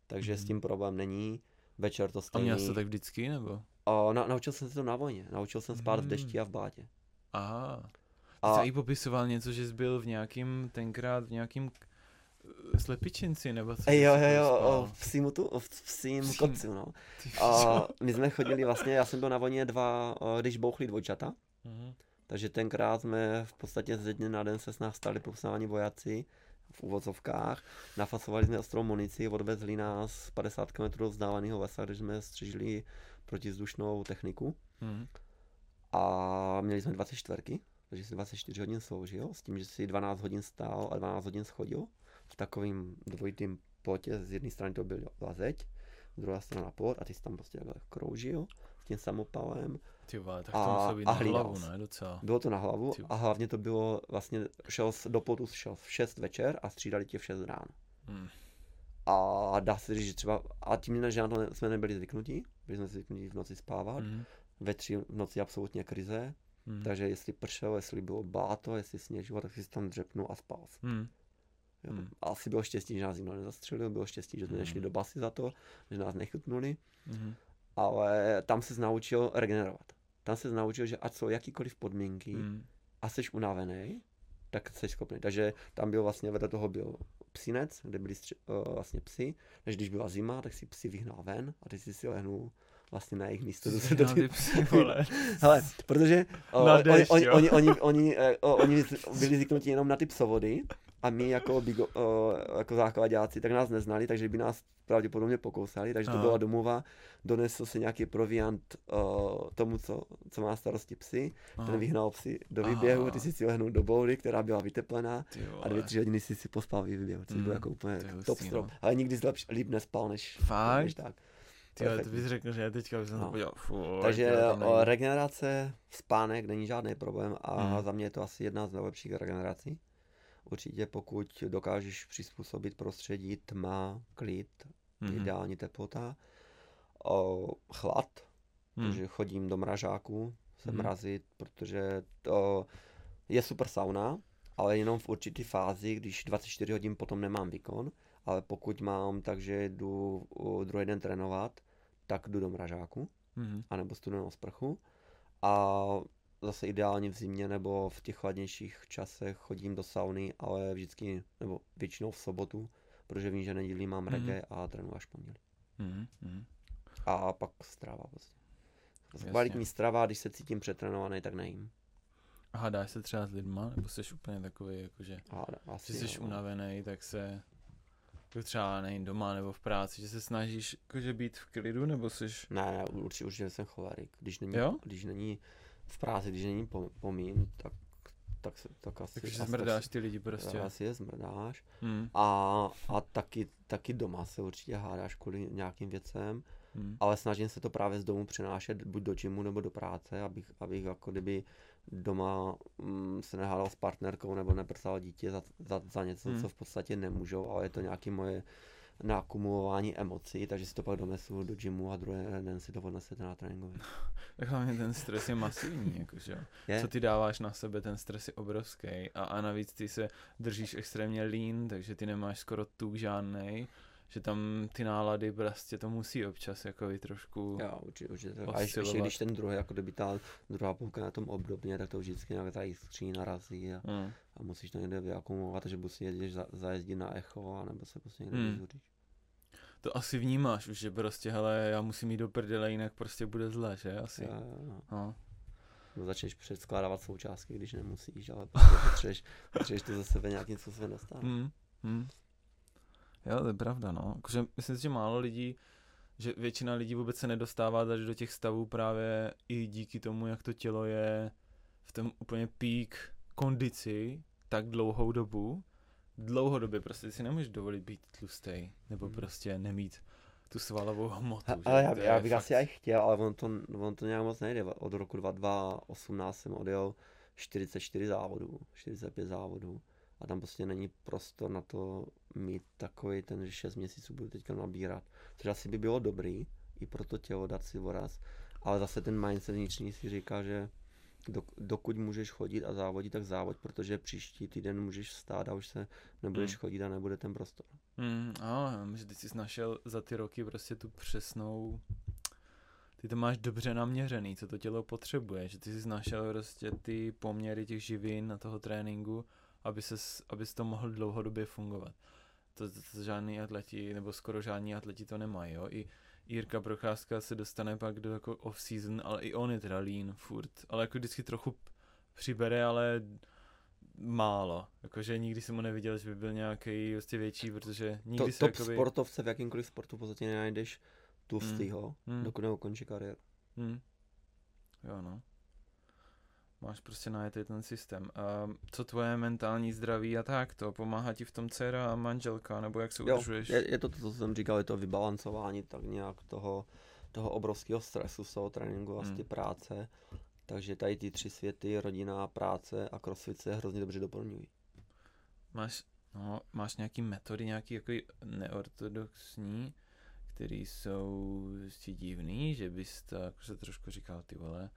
S1: Takže s
S2: Mhm.
S1: tím problém není. Večer to
S2: A
S1: stejný.
S2: měl jsi to tak vždycky, nebo?
S1: O, na, naučil jsem se to na vojně. Naučil jsem spát v
S2: Mhm.
S1: dešti a v blátě.
S2: Aha.
S1: A-
S2: A... Ty jsi i popisoval něco, že jsi byl v nějakým, tenkrát v nějakým eh, slepičinci, nebo co?
S1: Jo, jo, jo, o, v psím, tu, v psím
S2: Psím.
S1: kopci, no. A my jsme chodili vlastně, já jsem byl na vojně dva, eh, když bouchli dvojčata,
S2: Mhm.
S1: takže tenkrát jsme v podstatě ze dne na den se s nás stali profesionální vojáci v uvozovkách. Nafasovali jsme ostrou munici, odvezli nás 50 km do vzdáleného lesa, kde jsme střežili protizdušnou techniku
S2: Mhm.
S1: a měli jsme 24, takže si 24 hodin sloužil, s tím, že si 12 hodin stál a 12 hodin schodil v takovým dvojitým plotě, z jedné strany to byl zeď, z druhé strana plot a ty jsi tam prostě takhle kroužil s tím samopalem.
S2: Ty vole, tak
S1: A-
S2: to muselo být
S1: a
S2: na
S1: hlídal
S2: hlavu, ne, docela.
S1: Bylo to na hlavu
S2: Ty-
S1: a hlavně to bylo vlastně, šel jsi do plotu, šel v 6 večer a střídali tě v 6 ráno.
S2: Mhm.
S1: A dá se říct, že třeba, a tím, že na to ne- jsme nebyli zvyknutí, byli jsme zvyknutí v noci spávat,
S2: Mhm.
S1: ve tři v noci absolutně krize,
S2: Mhm.
S1: takže jestli pršelo, jestli bylo bláto, jestli sněžilo, tak si tam dřepnul a spal. Jo.
S2: Hmm.
S1: Asi bylo štěstí, že nás nikdo nezastřelil, bylo štěstí, že jsme
S2: Hmm.
S1: nešli do basy za to, že nás nechytnuli,
S2: Mhm.
S1: ale tam se naučil regenerovat. Tam se naučil, že ať jsou jakýkoliv podmínky
S2: Mhm.
S1: a jsi unavený, tak jsi schopný. Takže tam byl vlastně, vedle toho byl psinec, kde byli stři- uh, vlastně psy, takže když byla zima, tak si psy vyhnal ven a ty si si lehnul vlastně na jejich místo.
S2: Jsi
S1: do-
S2: dal ty psy, vole. *laughs*
S1: Hele, protože o,
S2: Na
S1: oni,
S2: déšť,
S1: oni, oni, oni, oni, eh, o, oni byli zvyknutí jenom na ty psovody a my jako, bigo, o, jako základáci, tak nás neznali, takže by nás pravděpodobně pokousali, takže to byla domluva, donesl si nějaký proviant o, tomu, co, co má starosti psy,
S2: Aha.
S1: ten vyhnal psy do výběhu,
S2: Aha.
S1: ty si si lehnul do boudy, která byla vyteplená a dvě, tři hodiny si si pospal v výběhu, což
S2: Mm,
S1: bylo jako úplně top strop,
S2: no.
S1: ale nikdy zlepš, líp nespal, než,
S2: Fakt?
S1: než tak.
S2: Ty, to bys řekl, že já teďka bych se
S1: No.
S2: to. Fuj,
S1: Takže o, regenerace, spánek není žádný problém a
S2: Mhm.
S1: za mě je to asi jedna z nejlepších regenerací. Určitě pokud dokážeš přizpůsobit prostředí tma, klid,
S2: Mhm.
S1: ideální teplota, o, chlad,
S2: Mhm.
S1: protože chodím do mražáku se
S2: Mhm.
S1: mrazit, protože to je super sauna, ale jenom v určitý fázi, když 24 hodin potom nemám výkon ale pokud mám, takže jdu uh, druhý den trénovat, tak jdu do mražáku,
S2: Mhm.
S1: anebo studenou sprchu a zase ideálně v zimě nebo v těch chladnějších časech chodím do sauny, ale vždycky, nebo většinou v sobotu, protože vím, že nedělí mám
S2: Mhm.
S1: reggae a trénuji až pondělí.
S2: Mhm. Mhm.
S1: A pak strava prostě.
S2: Jasně.
S1: Kvalitní strava, když se cítím přetrénovaný, tak nejím.
S2: A hádáš se třeba s lidma, nebo jsi úplně takový, jakože,
S1: A asi,
S2: že jsi
S1: jo.
S2: unavený, tak se jako třeba nejím doma nebo v práci, že se snažíš jakože být v klidu, nebo jsi...
S1: Ne, ne, určitě, určitě jsem cholerik. Když není,
S2: Jo?
S1: když není v práci, když není po- pomín, tak, tak, se, tak asi...
S2: Takže zmrdáš ty lidi prostě.
S1: Asi je zmrdáš.
S2: Hmm.
S1: A, a taky, taky doma se určitě hádáš kvůli nějakým věcem,
S2: Hmm.
S1: ale snažím se to právě z domu přenášet buď do gymu nebo do práce, abych, abych jako kdyby doma mm, se nehádal s partnerkou nebo neprsal dítě za, za, za něco,
S2: Hmm.
S1: co v podstatě nemůžou, ale je to nějaké moje nakumulování emocí, takže si to pak donesu do gymu a druhý den si to odnesete na tréninkový. *laughs*
S2: Tak hlavně ten stres je masivní, jakože.
S1: Je?
S2: Co ty dáváš na sebe, ten stres je obrovský a, a navíc ty se držíš extrémně lean, takže ty nemáš skoro tuk žádnej, že tam ty nálady prostě to musí občas jako i trošku...
S1: Jo, určitě, určitě. A ještě, ještě když ten druhý, jako kdyby ta druhá půlka na tom obdobně, tak to vždycky nějak tady skříň narazí a,
S2: Hmm.
S1: a musíš to někde vyakumulovat, takže si jedeš za, zajezdit na echo, anebo se prostě někde
S2: Hmm.
S1: vyzuříš.
S2: To asi vnímáš už, že prostě, hele, já musím jít do prdele, jinak prostě bude zle, že? Asi.
S1: Jo, jo, jo.
S2: No.
S1: No, začneš předskládávat součástky, když nemusíš, ale prostě *laughs* potřebuješ, potřebuješ to ze sebe nějakým způsobem dostat.
S2: Hmm. Hmm. Jo, to je pravda, no. Jakože myslím si, že málo lidí, že většina lidí vůbec se nedostává tady do těch stavů právě i díky tomu, jak to tělo je v tom úplně peak kondici tak dlouhou dobu. Dlouhodobě prostě si nemůžeš dovolit být tlustej, nebo
S1: Hmm.
S2: prostě nemít tu svalovou hmotu.
S1: A-? Ale já, já bych
S2: fakt-
S1: asi aj chtěl, ale on to, on to nějak moc nejde. Od roku 2018 jsem odjel 44 závodů, 45 závodů a tam prostě není prostor na to mít takový ten, že 6 měsíců budu teďka nabírat. Což asi by bylo dobrý, i pro to tělo dát si voraz, ale zase ten mindset vnitřní si říká, že dok, dokud můžeš chodit a závodit, tak závod, protože příští týden můžeš vstát a už se nebudeš
S2: Hmm.
S1: chodit a nebude ten prostor.
S2: Mm, a že ty jsi našel za ty roky prostě tu přesnou, ty to máš dobře naměřený, co to tělo potřebuje, že ty jsi našel prostě ty poměry těch živin na toho tréninku, aby se, abys to mohl dlouhodobě fungovat. To, to, to žádný atleti, nebo skoro žádní atleti to nemají, jo. I Jirka Procházka se dostane pak do jako off-season, ale i on je teda lean furt, ale jako vždycky trochu přibere, ale málo. Jakože nikdy jsem ho neviděl, že by byl nějaký prostě větší, protože nikdy
S1: To,
S2: se
S1: top
S2: jakoby...
S1: sportovce v jakýmkoliv sportu v podstatě nenajdeš tlustýho,
S2: Hmm.
S1: dokud neukončí kariéru.
S2: Hmm. Jo, no. Máš prostě najetý ten systém. A co tvoje mentální zdraví a tak to? Pomáhá ti v tom dcera a manželka, nebo jak se
S1: Jo,
S2: udržuješ?
S1: je, je to to, co jsem říkal, je to vybalancování tak nějak toho, toho obrovského stresu z toho tréninku a z
S2: Hmm.
S1: té práce. Takže tady ty tři světy, rodina, práce a crossfit se hrozně dobře doplňují.
S2: Máš, no, máš nějaký metody, nějaký jako neortodoxní, který jsou si divný, že bys to jako se trošku říkal, ty vole,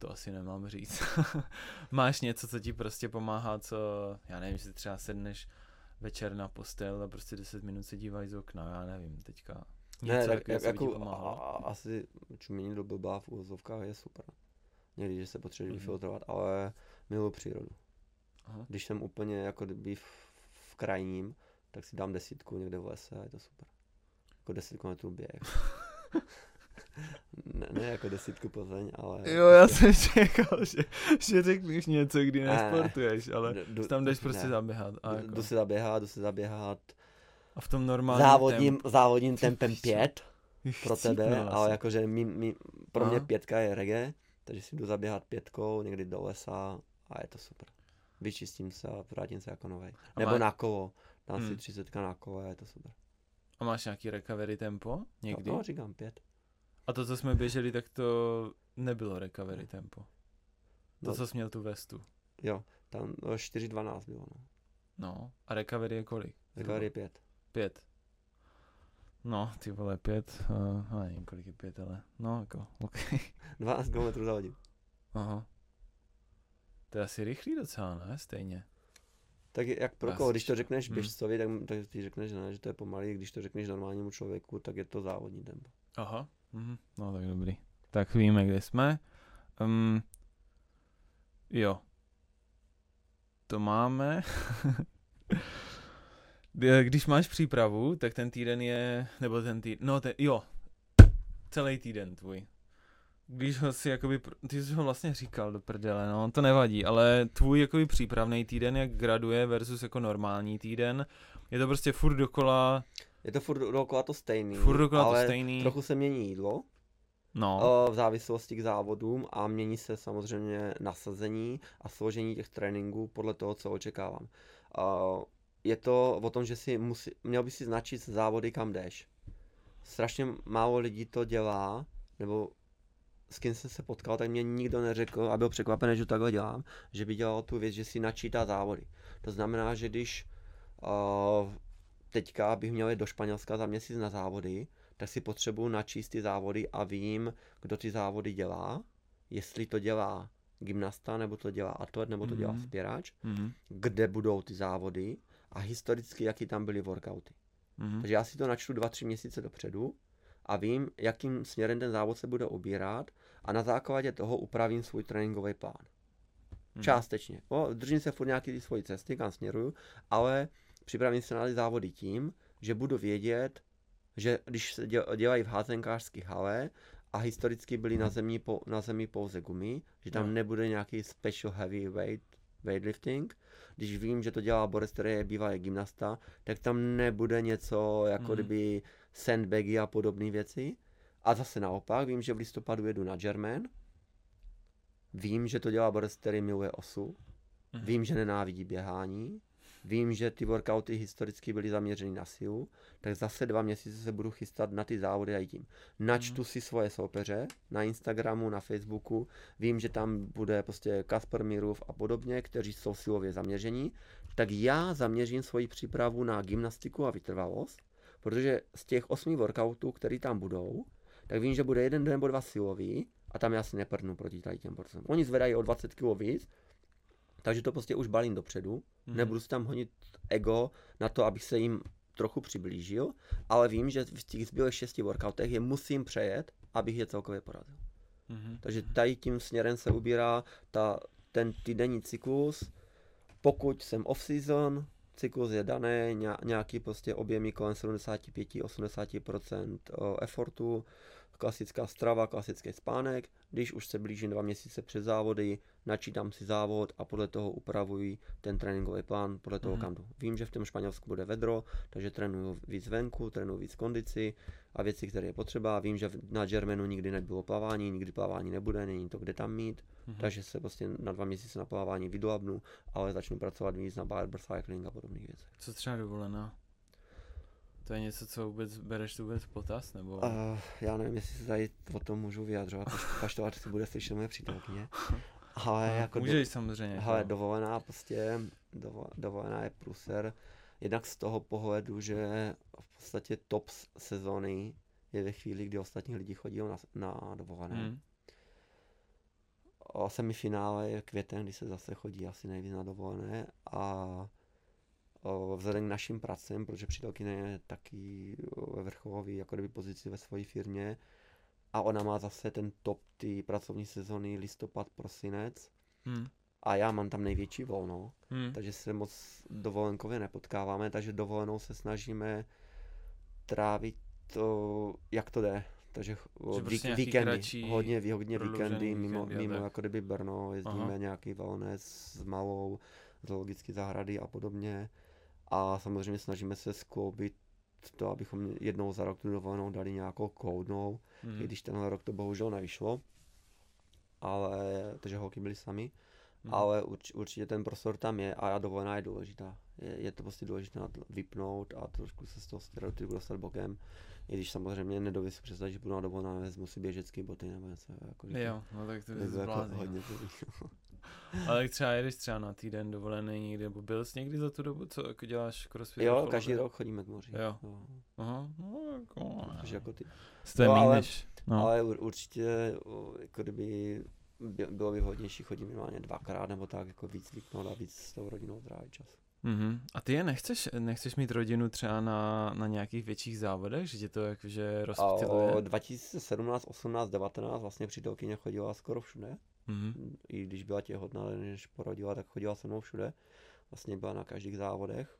S2: to asi nemám říct. *laughs* máš něco, co ti prostě pomáhá, co, já nevím, že si třeba sedneš večer na postel a prostě 10 minut se dívají z okna, já nevím, teďka. Něco,
S1: ne, tak, jak, jako, a, a, asi čumění do blbá v úvozovkách je super. Někdy, že se potřebuje
S2: Mhm.
S1: vyfiltrovat, ale miluji přírodu.
S2: Aha.
S1: Když jsem úplně jako kdyby v, v krajním, tak si dám desítku někde v lese a je to super. Jako 10 km běh. *laughs* ne, ne jako desítku Plzeň, ale...
S2: Jo, já jsem čekal, že, že řekneš něco, kdy
S1: Ne,
S2: nesportuješ, ale
S1: jdu-
S2: tam jdeš prostě
S1: ne.
S2: zaběhat. A, jako,
S1: Jdu si zaběhat, jdu si zaběhat.
S2: a v tom normálním
S1: Závodním,
S2: tempu-
S1: závodním tempem
S2: pičo.
S1: 5
S2: Jich
S1: pro tebe,
S2: chcípnul
S1: ale jakože mý, mý, pro mě
S2: Aha.
S1: pětka je reggae, takže si jdu zaběhat pětkou někdy do lesa a je to super. Vyčistím se a vrátím se jako novej.
S2: A
S1: Nebo
S2: má-
S1: na kolo. Dám si
S2: Hmm.
S1: 30 na kolo a je to super.
S2: A máš nějaký recovery tempo? Někdy?
S1: No, no říkám pět.
S2: A to, co jsme běželi, tak to nebylo recovery tempo. To,
S1: No.
S2: co jsi měl tu vestu.
S1: Jo, tam no, 4.12 bylo, no.
S2: No. A recovery je kolik?
S1: Recovery je 5.
S2: Pět. No, ty vole, pět. Uh, já nevím, kolik je pět, ale no, jako, *laughs* ok.
S1: 12 km za hodinu.
S2: Aha. To je asi rychlý docela, ne? Stejně.
S1: Tak jak pro koho, když to řekneš
S2: Hmm.
S1: běžcovi, tak, tak ty řekneš, ne, že to je pomalý, když to řekneš normálnímu člověku, tak je to závodní tempo.
S2: Aha. Mhm. No tak dobrý. Tak víme, kde jsme. Um, jo. To máme. *laughs* Kdy- Když máš přípravu, tak ten týden je, nebo ten týden, no ten, jo, celý týden tvůj. Když ho si jakoby, ty jsi ho vlastně říkal do prdele, no, to nevadí, ale tvůj jakoby přípravný týden, jak graduje versus jako normální týden, je to prostě furt dokola,
S1: Je to furt dokola to stejný,
S2: furt dokola
S1: ale
S2: to stejný,
S1: trochu se mění jídlo,
S2: no,
S1: o, v závislosti k závodům a mění se samozřejmě nasazení a složení těch tréninků podle toho, co očekávám. O, je to o tom, že si musí, měl by si značit závody, kam jdeš. Strašně málo lidí to dělá, nebo s kým jsem se potkal, tak mě nikdo neřekl a byl překvapený, že to takhle dělám, že by dělal tu věc, že si načítá závody. To znamená, že když uh, teďka bych měl jít do Španělska za měsíc na závody, tak si potřebuju načíst ty závody a vím, kdo ty závody dělá, jestli to dělá gymnasta, nebo to dělá atlet, nebo to dělá
S2: Mhm.
S1: spěrač,
S2: mhm,
S1: kde budou ty závody a historicky, jaký tam byly workouty.
S2: mhm,
S1: Takže já si to načtu 2-3 měsíce dopředu a vím, jakým směrem ten závod se bude obírat a na základě toho upravím svůj tréninkový plán.
S2: mhm.
S1: Částečně. O, držím se furt nějaký ty svoji cesty, kam směruju, ale připravím se na ty závody tím, že budu vědět, že když se děl- dělají v házenkářské hale a historicky byly na zemi, po, na zemi pouze gumy, že tam
S2: Jo.
S1: nebude nějaký special heavyweight weightlifting. Když vím, že to dělá Boris, který je bývalý gymnasta, tak tam nebude něco jako
S2: Mhm.
S1: kdyby sandbagy a podobné věci. A zase naopak, vím, že v listopadu jedu na German. Vím, že to dělá Boris, který miluje osu.
S2: Mhm.
S1: Vím, že nenávidí běhání. Vím, že ty workouty historicky byly zaměřeny na sílu, tak zase dva měsíce se budu chystat na ty závody a tím. Načtu si svoje soupeře na Instagramu, na Facebooku. Vím, že tam bude prostě Kasper Mirův a podobně, kteří jsou silově zaměření. Tak já zaměřím svoji přípravu na gymnastiku a vytrvalost, protože z těch osmi workoutů, které tam budou, tak vím, že bude jeden nebo dva silový a tam já si neprdnu proti tady těm borcům. Oni zvedají o 20 kg víc, takže to prostě už balím dopředu.
S2: Mhm.
S1: Nebudu si tam honit ego na to, abych se jim trochu přiblížil, ale vím, že v těch zbylých šesti workoutech je musím přejet, abych je celkově porazil.
S2: Mhm.
S1: Takže tady tím směrem se ubírá ta, ten týdenní cyklus. Pokud jsem off-season, cyklus je daný, ně- nějaký prostě objemy kolem 75-80% effortu, klasická strava, klasický spánek. Když už se blížím dva měsíce před závody, načítám si závod a podle toho upravuji ten tréninkový plán, podle toho
S2: Mhm.
S1: kam jdu. Vím, že v tom Španělsku bude vedro, takže trénuju víc venku, trénuju víc kondici a věci, které je potřeba. Vím, že na Germanu nikdy nebylo plavání, nikdy plavání nebude, není to kde tam mít,
S2: Mhm.
S1: takže se prostě na dva měsíce na plavání vydolabnu, ale začnu pracovat víc na biocycling a podobných věcech.
S2: Co třeba dovolená? To je něco, co vůbec bereš tu vůbec potaz, nebo?
S1: Uh, já nevím, jestli se tady o tom můžu vyjadřovat, až- až to ať si bude slyšet moje přítelkyně. *laughs* Ale
S2: No,
S1: jako do,
S2: Můžeš samozřejmě.
S1: hele,
S2: to.
S1: dovolená prostě, dovo, dovolená je pluser, jednak z toho pohledu, že v podstatě top sezóny je ve chvíli, kdy ostatní lidi chodí na, na dovolené.
S2: Mhm.
S1: O semifinále je květen, kdy se zase chodí asi nejvíc na dovolené a o, vzhledem k našim pracem, protože přítelkyně je taky ve vrcholové jako kdyby pozici ve své firmě a ona má zase ten top ty pracovní sezony listopad, prosinec
S2: Mhm.
S1: a já mám tam největší volno,
S2: Mhm.
S1: takže se moc dovolenkově nepotkáváme, takže dovolenou se snažíme trávit to, jak to jde. Takže vík,
S2: prostě nějaký
S1: víkendy,
S2: kratší,
S1: hodně, hodně víkendy, mimo,
S2: víkendy
S1: mimo
S2: tak.
S1: jako kdyby Brno, jezdíme
S2: Aha.
S1: nějaký wellness s malou, zoologické zahrady a podobně. A samozřejmě snažíme se skloubit to, abychom jednou za rok tu dovolenou dali nějakou koudnou,
S2: Mhm.
S1: i když tenhle rok to bohužel nevyšlo. Ale, takže holky byly sami
S2: Mhm.
S1: ale urč, určitě ten prostor tam je a dovolená je důležitá. Je, je to prostě důležité vypnout a trošku se z toho stereotypu dostat bokem. I když samozřejmě nedovedu si představit, že budu na dovolená, vezmu si běžecké boty nebo něco. Jako,
S2: Jo, no tak to je
S1: jako
S2: zblázný,
S1: hodně to
S2: Ale třeba jedeš třeba na týden dovolený někde, nebo byl jsi někdy za tu dobu, co jako děláš crossfit?
S1: Jo, každý rok chodíme k moři.
S2: Jo.
S1: No,
S2: Aha, no jako,
S1: takže jako ty. Jo,
S2: míň
S1: ale-
S2: než, no.
S1: Ale ur, určitě, jako kdyby by- bylo by vhodnější chodit minimálně dvakrát nebo tak, jako víc vypnout a víc s tou rodinou trávit čas.
S2: Mm-hmm. A ty je nechceš, nechceš mít rodinu třeba na, na nějakých větších závodech, že tě to jakože rozptiluje?
S1: A 2017, 18, 19 vlastně přítelkyně chodila skoro všude. Mm-hmm. I když byla těhotná, než porodila, tak chodila se mnou všude. Vlastně byla na každých závodech.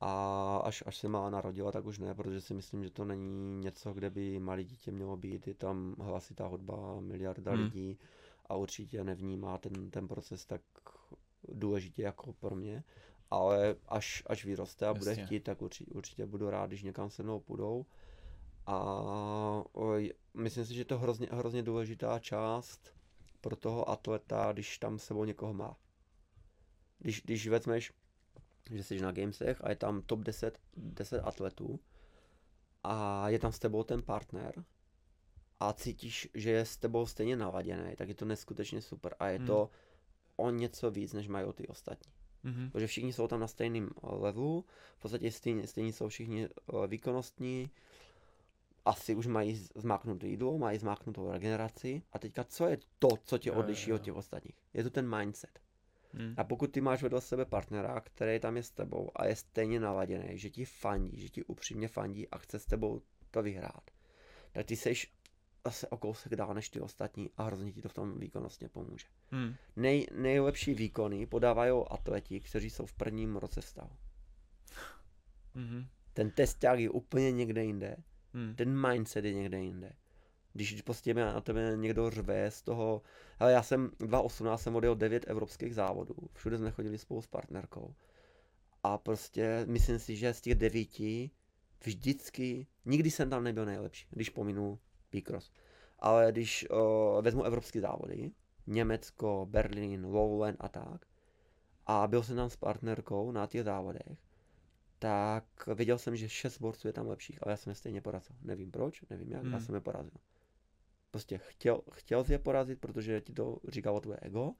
S1: A až, až se má narodila, tak už ne, protože si myslím, že to není něco, kde by malé dítě mělo být. Je tam hlasitá hudba, miliarda hmm. lidí a určitě nevnímá ten, ten proces tak důležitě jako pro mě. Ale až, až vyroste a Jasně. bude chtít, tak určitě, určitě budu rád, když někam se mnou půjdou. A myslím si, že je to hrozně, hrozně důležitá část pro toho atleta, když tam sebou někoho má. Když, když vezmeš že jsi na Gamesech a je tam top 10, 10 atletů a je tam s tebou ten partner a cítíš, že je s tebou stejně naladěný, tak je to neskutečně super a je hmm. to o něco víc, než mají ty ostatní. Mm-hmm. Protože všichni jsou tam na stejném levelu, v podstatě stejně, stejně jsou všichni eh, výkonnostní, asi už mají zmáknutou jídlo, mají zmáknutou regeneraci a teďka co je to, co tě odliší od těch ostatních? Je to ten mindset. Hmm. A pokud ty máš vedle sebe partnera, který tam je s tebou a je stejně naladěný, že ti fandí, že ti upřímně fandí a chce s tebou to vyhrát, tak ty seš asi o kousek dál než ty ostatní a hrozně ti to v tom výkonnostně pomůže. Hmm. Nej, nejlepší výkony podávají atleti, kteří jsou v prvním roce stavu. Hmm. Ten testák je úplně někde jinde. Hmm. Ten mindset je někde jinde když prostě na tebe někdo řve z toho, ale já jsem 2018 jsem odjel 9 evropských závodů, všude jsme chodili spolu s partnerkou a prostě myslím si, že z těch devíti vždycky, nikdy jsem tam nebyl nejlepší, když pominu Picross. Ale když uh, vezmu evropské závody, Německo, Berlín, Lowland a tak, a byl jsem tam s partnerkou na těch závodech, tak věděl jsem, že šest borců je tam lepších, ale já jsem je stejně porazil. Nevím proč, nevím jak, hmm. já jsem je porazil. Prostě chtěl, chtěl je porazit, protože ti to říkalo tvoje ego,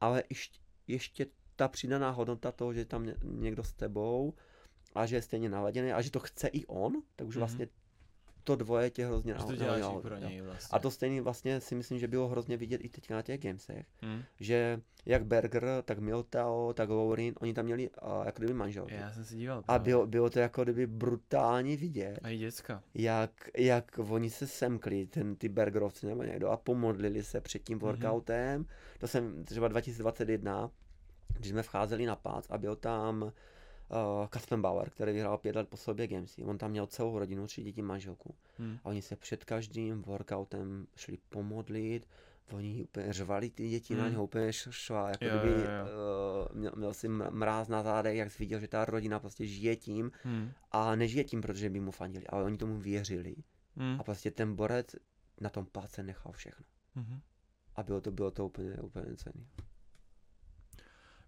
S1: ale ještě, ještě ta přidaná hodnota toho, že je tam někdo s tebou a že je stejně naladěný a že to chce i on, tak už mm-hmm. vlastně to dvoje tě hrozně
S2: to děláš pro něj vlastně.
S1: A to stejně vlastně si myslím, že bylo hrozně vidět i teď na těch gamesech, hmm. že jak Berger, tak Miltao, tak Laurin, oni tam měli uh, jako kdyby manželky.
S2: Já jsem si díval.
S1: A bylo, bylo to jako kdyby brutálně vidět.
S2: A i děcka.
S1: Jak, jak oni se semkli, ten, ty Bergerovci nebo někdo, a pomodlili se před tím mhm. workoutem. Mm-hmm. To jsem třeba 2021, když jsme vcházeli na pác a byl tam uh, Kaspen Bauer, který vyhrál pět let po sobě Gamesy. On tam měl celou rodinu, tři děti, manželku. Hmm. A oni se před každým workoutem šli pomodlit, oni úplně řvali ty děti hmm. na něho, úplně šla, jako jo, kdyby jo, jo. Uh, měl, měl si mráz na zádech, jak jsi viděl, že ta rodina prostě žije tím hmm. a nežije tím, protože by mu fandili, ale oni tomu věřili. Hmm. A prostě ten borec na tom páce nechal všechno. Hmm. A bylo to, bylo to úplně, úplně cený.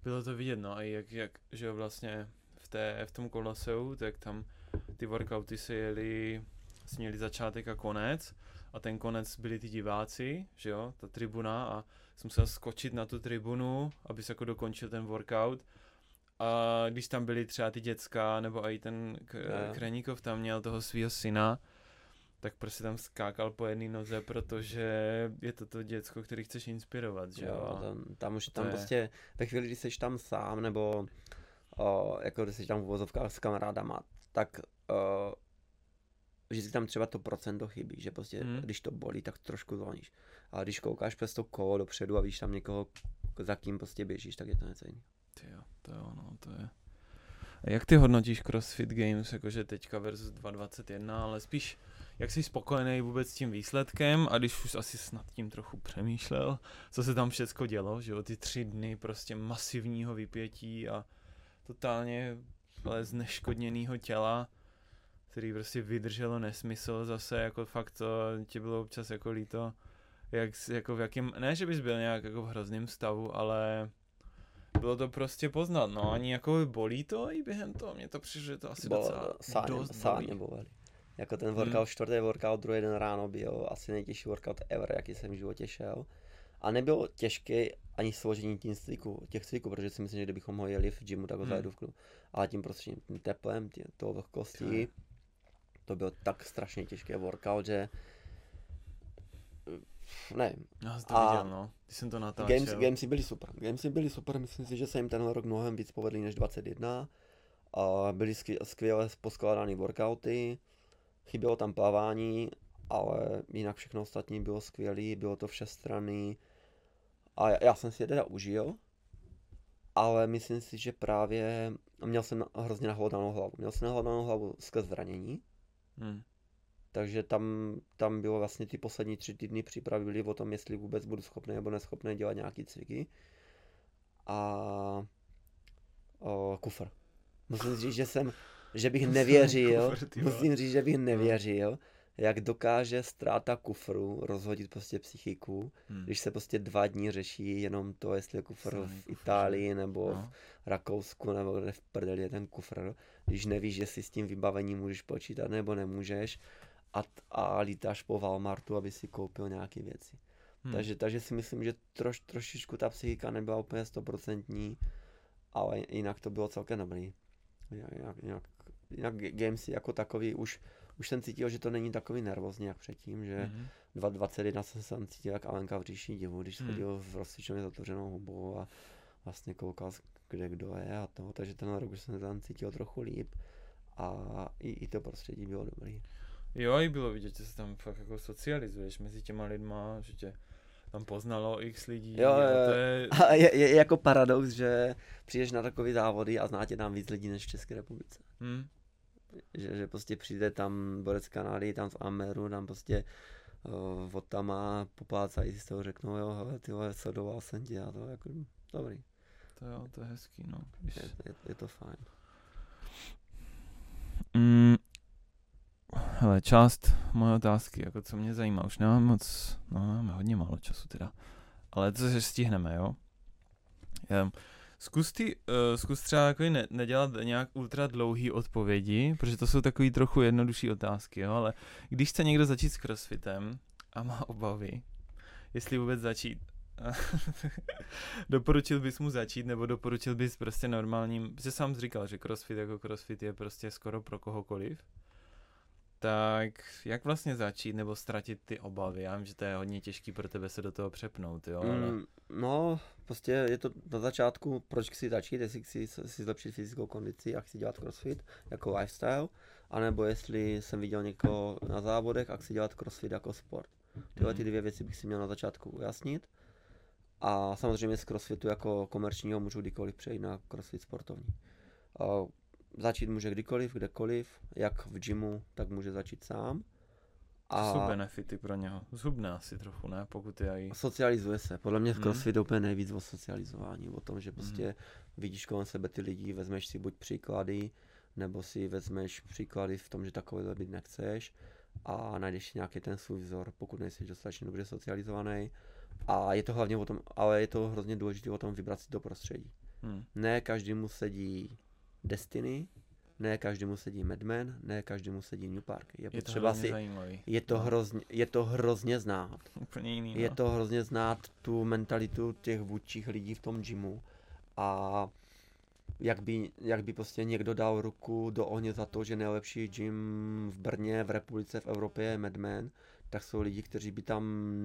S2: Bylo to vidět, no, a jak, jak že vlastně té, v tom koloseu, tak tam ty workouty se jeli, měli začátek a konec. A ten konec byli ty diváci, že jo, ta tribuna. A jsem musel skočit na tu tribunu, aby se jako dokončil ten workout. A když tam byli třeba ty děcka, nebo i ten K- Kreníkov tam měl toho svého syna, tak prostě tam skákal po jedné noze, protože je to to děcko, který chceš inspirovat, že jo?
S1: tam, tam už tam je... prostě, ve chvíli, kdy jsi tam sám, nebo o, jako když jsi tam v uvozovkách s kamarádama, tak o, vždycky tam třeba to procento chybí, že prostě hmm. když to bolí, tak trošku zvoníš. Ale když koukáš přes to kolo dopředu a víš tam někoho, za kým prostě běžíš, tak je to něco jiného.
S2: Jo, to jo, no, to je. A jak ty hodnotíš CrossFit Games, jakože teďka versus 2.21, ale spíš jak jsi spokojený vůbec s tím výsledkem a když už asi snad tím trochu přemýšlel, co se tam všecko dělo, že jo, ty tři dny prostě masivního vypětí a totálně ale zneškodněného těla, který prostě vydrželo nesmysl zase, jako fakt to ti bylo občas jako líto, jak, jako v jakém, ne, že bys byl nějak jako v hrozném stavu, ale bylo to prostě poznat, no, ani jako bolí to i během toho, mě to přišlo, že to asi Bo, docela sáně, dost sáně bolí.
S1: Jako ten workout, hmm. čtvrtý workout, druhý den ráno byl asi nejtěžší workout ever, jaký jsem v životě šel. A nebylo těžké ani složení tím cviku, těch cviků, protože si myslím, že kdybychom ho jeli v gymu, tak ho hmm. v Ale tím prostě tím teplem, tím, tou vlhkostí, to byl tak strašně těžký workout, že nevím.
S2: Já jsem to
S1: A
S2: viděl, no. Když jsem to natáčel.
S1: Games, gamesy byly super. Gamesy byly super, myslím si, že se jim tenhle rok mnohem víc povedli než 21. A byly skvěle, poskládané workouty, chybělo tam plavání, ale jinak všechno ostatní bylo skvělé, bylo to všestranný. A já, já jsem si je teda užil, ale myslím si, že právě měl jsem hrozně nahladanou hlavu. Měl jsem nahladanou hlavu skrz zranění,
S2: Hmm.
S1: takže tam, tam bylo vlastně ty poslední tři týdny přípravy byly o tom, jestli vůbec budu schopný nebo neschopný dělat nějaký cviky. A o, kufr. Musím říct, že jsem, že bych *laughs* nevěřil,
S2: Kufr,
S1: musím říct, že bych nevěřil, jak dokáže ztráta kufru rozhodit prostě psychiku,
S2: Hmm.
S1: když se prostě dva dní řeší jenom to, jestli je kufr
S2: Samý
S1: v
S2: kufr,
S1: Itálii nebo
S2: No.
S1: v Rakousku nebo kde v prdeli je ten kufr, když nevíš, jestli s tím vybavením můžeš počítat nebo nemůžeš a, a lítáš po Walmartu, aby si koupil nějaké věci.
S2: Hmm.
S1: Takže, takže si myslím, že troš, trošičku ta psychika nebyla úplně stoprocentní, ale jinak to bylo celkem dobrý. Jinak, jinak, jinak, jinak Ga- Gamesy jako takový už, už jsem cítil, že to není takový nervózní jak předtím, že
S2: Mhm.
S1: 2.21 jsem se tam cítil jak Alenka v říši divu, když
S2: Hmm.
S1: chodil v rozsvičovně zatvořenou hubou a vlastně koukal, kde kdo je a to, takže ten rok už jsem se tam cítil trochu líp a i, i to prostředí bylo dobrý.
S2: Jo, i bylo vidět, že se tam fakt jako socializuješ mezi těma lidma, že tě tam poznalo x lidí.
S1: Jo,
S2: a to je, *laughs*
S1: A je, je, jako paradox, že přijdeš na takové závody a zná tě tam víc lidí než v České republice.
S2: hm,
S1: Že, že prostě přijde tam Borec Kanády, tam v Ameru, tam prostě uh, od tam a poplácají si z toho řeknou, jo, hele, ty vole, sledoval jsem tě a to jako dobrý,
S2: to jo, to je hezký, no. Když...
S1: je, je, je to fajn.
S2: Mm, hele, část moje otázky, jako co mě zajímá, už nemám moc, no máme hodně málo času teda, ale to se stihneme, jo. Um, zkus, ty, uh, zkus třeba jako ne, nedělat nějak ultra dlouhý odpovědi, protože to jsou takový trochu jednodušší otázky, jo, ale když chce někdo začít s crossfitem a má obavy, jestli vůbec začít, *laughs* doporučil bys mu začít, nebo doporučil bys prostě normálním, protože sám říkal, že crossfit jako crossfit je prostě skoro pro kohokoliv, tak jak vlastně začít nebo ztratit ty obavy? Já vím, že to je hodně těžký pro tebe se do toho přepnout, jo, ale...
S1: Mm, no, prostě je to na začátku, proč chci začít, jestli chci si zlepšit fyzickou kondici a chci dělat crossfit jako lifestyle, anebo jestli jsem viděl někoho na závodech a chci dělat crossfit jako sport. Tyhle ty
S2: Mhm.
S1: dvě věci bych si měl na začátku ujasnit. A samozřejmě z crossfitu jako komerčního můžu kdykoliv přejít na crossfit sportovní. A začít může kdykoliv, kdekoliv, jak v gymu, tak může začít sám.
S2: To jsou benefity pro něho. Zhubné asi trochu, ne? Pokud je i...
S1: Socializuje se. Podle mě v
S2: Mhm.
S1: CrossFit je úplně nejvíc o socializování. O tom, že prostě vidíš kolem sebe ty lidi, vezmeš si buď příklady, nebo si vezmeš příklady v tom, že takovýhle být nechceš a najdeš si nějaký ten svůj vzor, pokud nejsi dostatečně dobře socializovaný. A je to hlavně o tom, ale je to hrozně důležité o tom vybrat si do prostředí.
S2: Hm.
S1: Ne každému sedí Destiny, ne každému sedí Madman, ne každému sedí New Park. Je
S2: Je to
S1: potřeba
S2: hrozně
S1: si,
S2: zajímavý.
S1: je to,
S2: No.
S1: hrozně, je to hrozně znát. *laughs*
S2: Úplně jiný,
S1: Je
S2: no.
S1: to hrozně znát tu mentalitu těch vůdčích lidí v tom gymu a jak by, jak by prostě někdo dal ruku do ohně za to, že nejlepší gym v Brně, v republice, v Evropě je Madman, tak jsou lidi, kteří by tam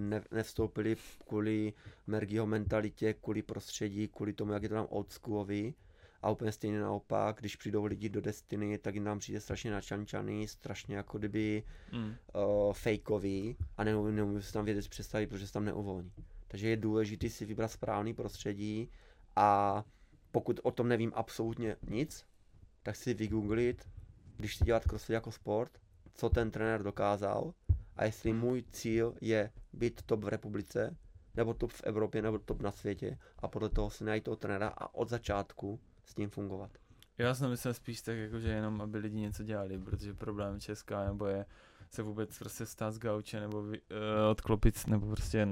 S1: ne, nevstoupili kvůli Mergyho mentalitě, kvůli prostředí, kvůli tomu, jak je to tam oldschoolový. A úplně stejně naopak, když přijdou lidi do Destiny, tak jim nám přijde strašně načančaný, strašně jako kdyby
S2: Hm.
S1: uh, fakeový a neumí si tam vědět představit, protože se tam neuvolní. Takže je důležité si vybrat správný prostředí a pokud o tom nevím absolutně nic, tak si vygooglit, když si dělat crossfit jako sport, co ten trenér dokázal a jestli můj cíl je být top v republice, nebo top v Evropě, nebo top na světě a podle toho si najít toho trenéra a od začátku s ním fungovat.
S2: Já jsem myslel spíš tak, jako, že jenom aby lidi něco dělali, protože problém Česká nebo je se vůbec prostě stát z gauče nebo vy, uh, odklopit, nebo prostě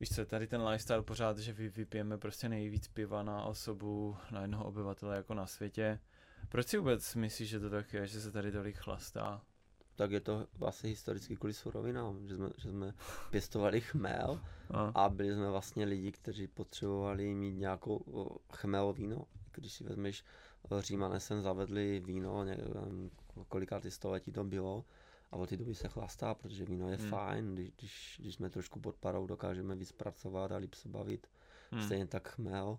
S2: víš co, tady ten lifestyle pořád, že vy, vypijeme prostě nejvíc piva na osobu, na jednoho obyvatele jako na světě. Proč si vůbec myslíš, že to tak je, že se tady tolik chlastá?
S1: Tak je to asi historicky kvůli surovinám, že jsme, že jsme pěstovali chmel
S2: A,
S1: a byli jsme vlastně lidi, kteří potřebovali mít nějakou o, chmel víno. Když si vezmeš, o, Římané sem zavedli víno, nevím, kolikátý století to bylo, a od té doby se chlastá, protože víno je
S2: Hmm.
S1: fajn, když, když, když jsme trošku pod parou, dokážeme víc pracovat a líp se bavit.
S2: Hmm.
S1: Stejně tak chmel,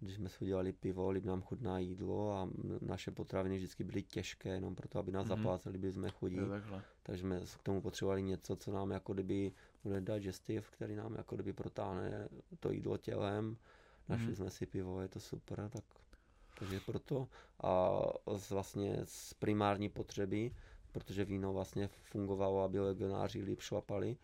S1: když jsme si udělali pivo, líp nám chutná jídlo a naše potraviny vždycky byly těžké, jenom proto, aby nás
S2: Mhm.
S1: zapláceli, byli jsme chudí. Takže jsme k tomu potřebovali něco, co nám jako kdyby bude digestiv, který nám jako kdyby protáhne to jídlo tělem. Našli
S2: Mhm.
S1: jsme si pivo, je to super, tak takže proto a z vlastně z primární potřeby, protože víno vlastně fungovalo, aby legionáři líp šlapali,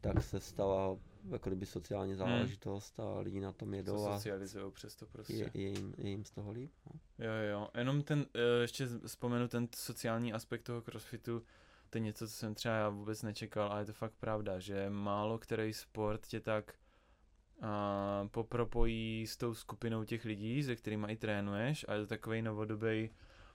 S1: tak se stala jako kdyby sociální záležitost a lidi na tom
S2: Hmm. To
S1: jedou a
S2: socializují přesto prostě.
S1: je, je, jim, je jim z toho líp. No.
S2: Jo, jo, jenom ten, eh, ještě vzpomenu ten sociální aspekt toho crossfitu, to je něco, co jsem třeba já vůbec nečekal, ale je to fakt pravda, že málo který sport tě tak a, popropojí s tou skupinou těch lidí, se kterými i trénuješ a je to takový novodobý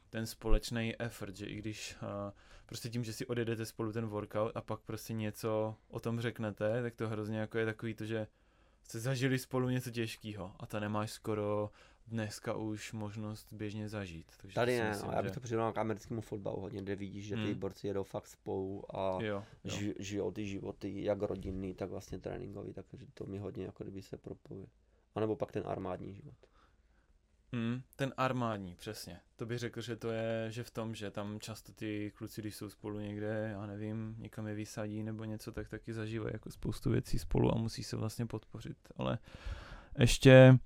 S2: ten společný effort, že i když a, prostě tím, že si odjedete spolu ten workout a pak prostě něco o tom řeknete, tak to hrozně jako je takový to, že jste zažili spolu něco těžkého a to nemáš skoro dneska už možnost běžně zažít. Takže
S1: Tady ne,
S2: myslím,
S1: já bych
S2: že...
S1: to přirovnal k americkému fotbalu hodně, kde vidíš, že ty
S2: Hmm.
S1: borci jedou fakt spolu a
S2: Jo, jo.
S1: ži, žijou ty životy, jak rodinný, tak vlastně tréninkový, takže to mi hodně jako kdyby se propojuje. A nebo pak ten armádní život.
S2: Mm, ten armádní, přesně. To bych řekl, že to je, že v tom, že tam často ty kluci, když jsou spolu někde, já nevím, někam je vysadí nebo něco, tak taky zažívají jako spoustu věcí spolu a musí se vlastně podpořit. Ale ještě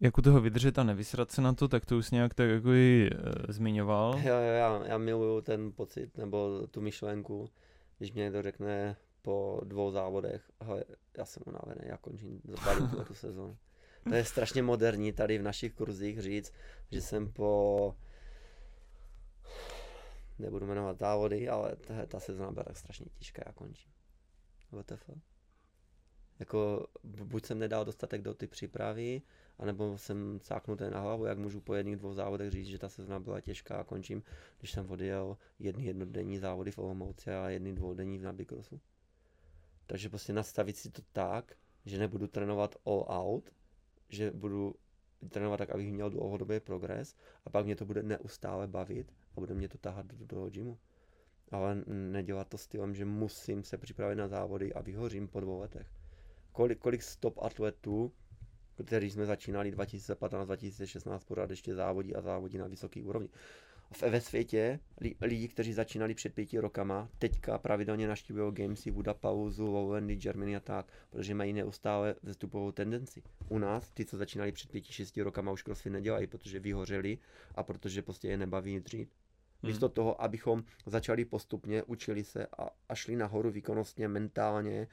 S2: jak u toho vydržet a nevysrat se na to, tak to už nějak tak jako i e, zmiňoval.
S1: Jo, jo, já, já miluju ten pocit, nebo tu myšlenku, když mě někdo řekne po dvou závodech, hele, já jsem unavený, já končím, zapálím tu, *laughs* sezonu. To je strašně moderní tady v našich kurzích říct, že jsem po nebudu jmenovat závody, ale ta, ta sezona byla tak strašně těžká, já končím. WTF. Jako bu- buď jsem nedal dostatek do ty přípravy, anebo jsem cáknutý na hlavu, jak můžu po jedných dvou závodech říct, že ta sezona byla těžká a končím, když jsem odjel jedny jednodenní závody v Olomouci a jedny dvoudenní v Nabikrosu. Takže prostě nastavit si to tak, že nebudu trénovat all out, že budu trénovat tak, abych měl dlouhodobý progres a pak mě to bude neustále bavit a bude mě to tahat do toho gymu. Ale nedělat to stylem, že musím se připravit na závody a vyhořím po dvou letech. Kolik, kolik stop atletů, který jsme začínali 2015-2016, pořád ještě závodí a závodí na vysoké úrovni. V, ve světě li, lidi, kteří začínali před pěti rokama, teďka pravidelně naštívují Gamesy, Budapauzu, Lowlandy, Germany a tak, protože mají neustále vzestupovou tendenci. U nás, ty, co začínali před pěti, šesti rokama, už crossfit nedělají, protože vyhořeli a protože prostě je nebaví dřít. Místo toho, abychom začali postupně, učili se a, a šli nahoru výkonnostně, mentálně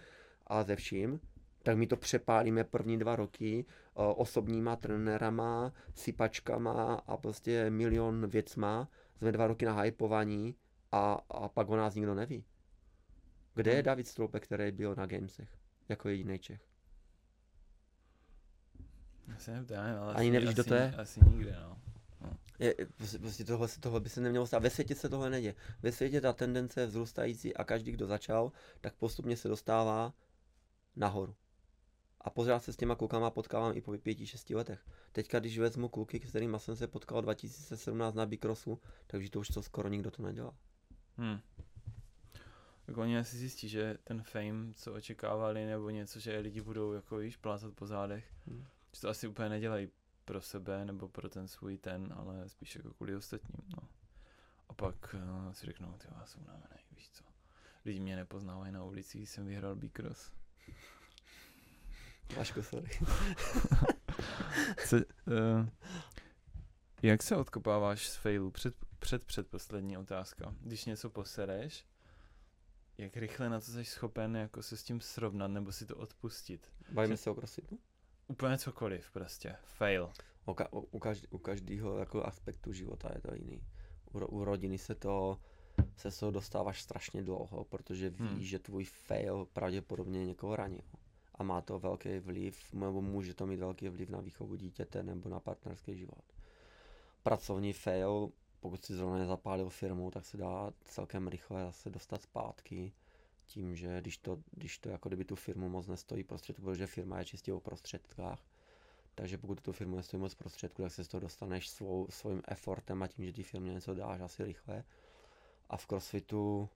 S1: a ze vším, tak my to přepálíme první dva roky o, osobníma trenérama, sypačkama a prostě milion věcma. Jsme dva roky na hypovaní a, a pak o nás nikdo neví. Kde je
S2: Hmm.
S1: David Stroupek, který byl na Gamesech? Jako jediný Čech.
S2: Asi nevím, ale
S1: Ani nevíš, kdo to je?
S2: Asi nikde, no.
S1: Je, prostě- prostě tohle, se- tohle by se nemělo stát. Ve světě se tohle neděje. Ve světě ta tendence je vzrůstající a každý, kdo začal, tak postupně se dostává nahoru. A pořád se s těma klukama potkávám i po pěti, šesti letech. Teďka, když vezmu kluky, s kterými jsem se potkal 2017 na Bikrosu, takže to už to skoro nikdo to nedělá.
S2: Hmm. Tak oni asi zjistí, že ten fame, co očekávali, nebo něco, že lidi budou jako již plácat po zádech,
S1: Hmm.
S2: že to asi úplně nedělají pro sebe, nebo pro ten svůj ten, ale spíš jako kvůli ostatním, no. A pak uh, si řeknou, ty jsem unavený, víš co. Lidi mě nepoznávají na ulici, když jsem vyhrál Bikros.
S1: Vaško, sorry.
S2: Co, uh, jak se odkopáváš z failu? Před, před předposlední otázka. Když něco posereš, jak rychle na to jsi schopen jako se s tím srovnat nebo si to odpustit?
S1: Bavíme se o crossfitu?
S2: Úplně cokoliv prostě. Fail.
S1: O, ka- u, každý, u každého jako aspektu života je to jiný. U, ro- u rodiny se to se z toho dostáváš strašně dlouho, protože víš,
S2: Hmm.
S1: že tvůj fail pravděpodobně někoho ranil. A má to velký vliv, nebo může to mít velký vliv na výchovu dítěte nebo na partnerský život. Pracovní fail, pokud si zrovna nezapálil firmu, tak se dá celkem rychle zase dostat zpátky tím, že když to, když to jako kdyby tu firmu moc nestojí prostředku, protože firma je čistě o prostředkách, Takže pokud tu firmu nestojí moc prostředků, tak se z toho dostaneš svou, svým effortem a tím, že ty firmě něco dáš asi rychle. A v crossfitu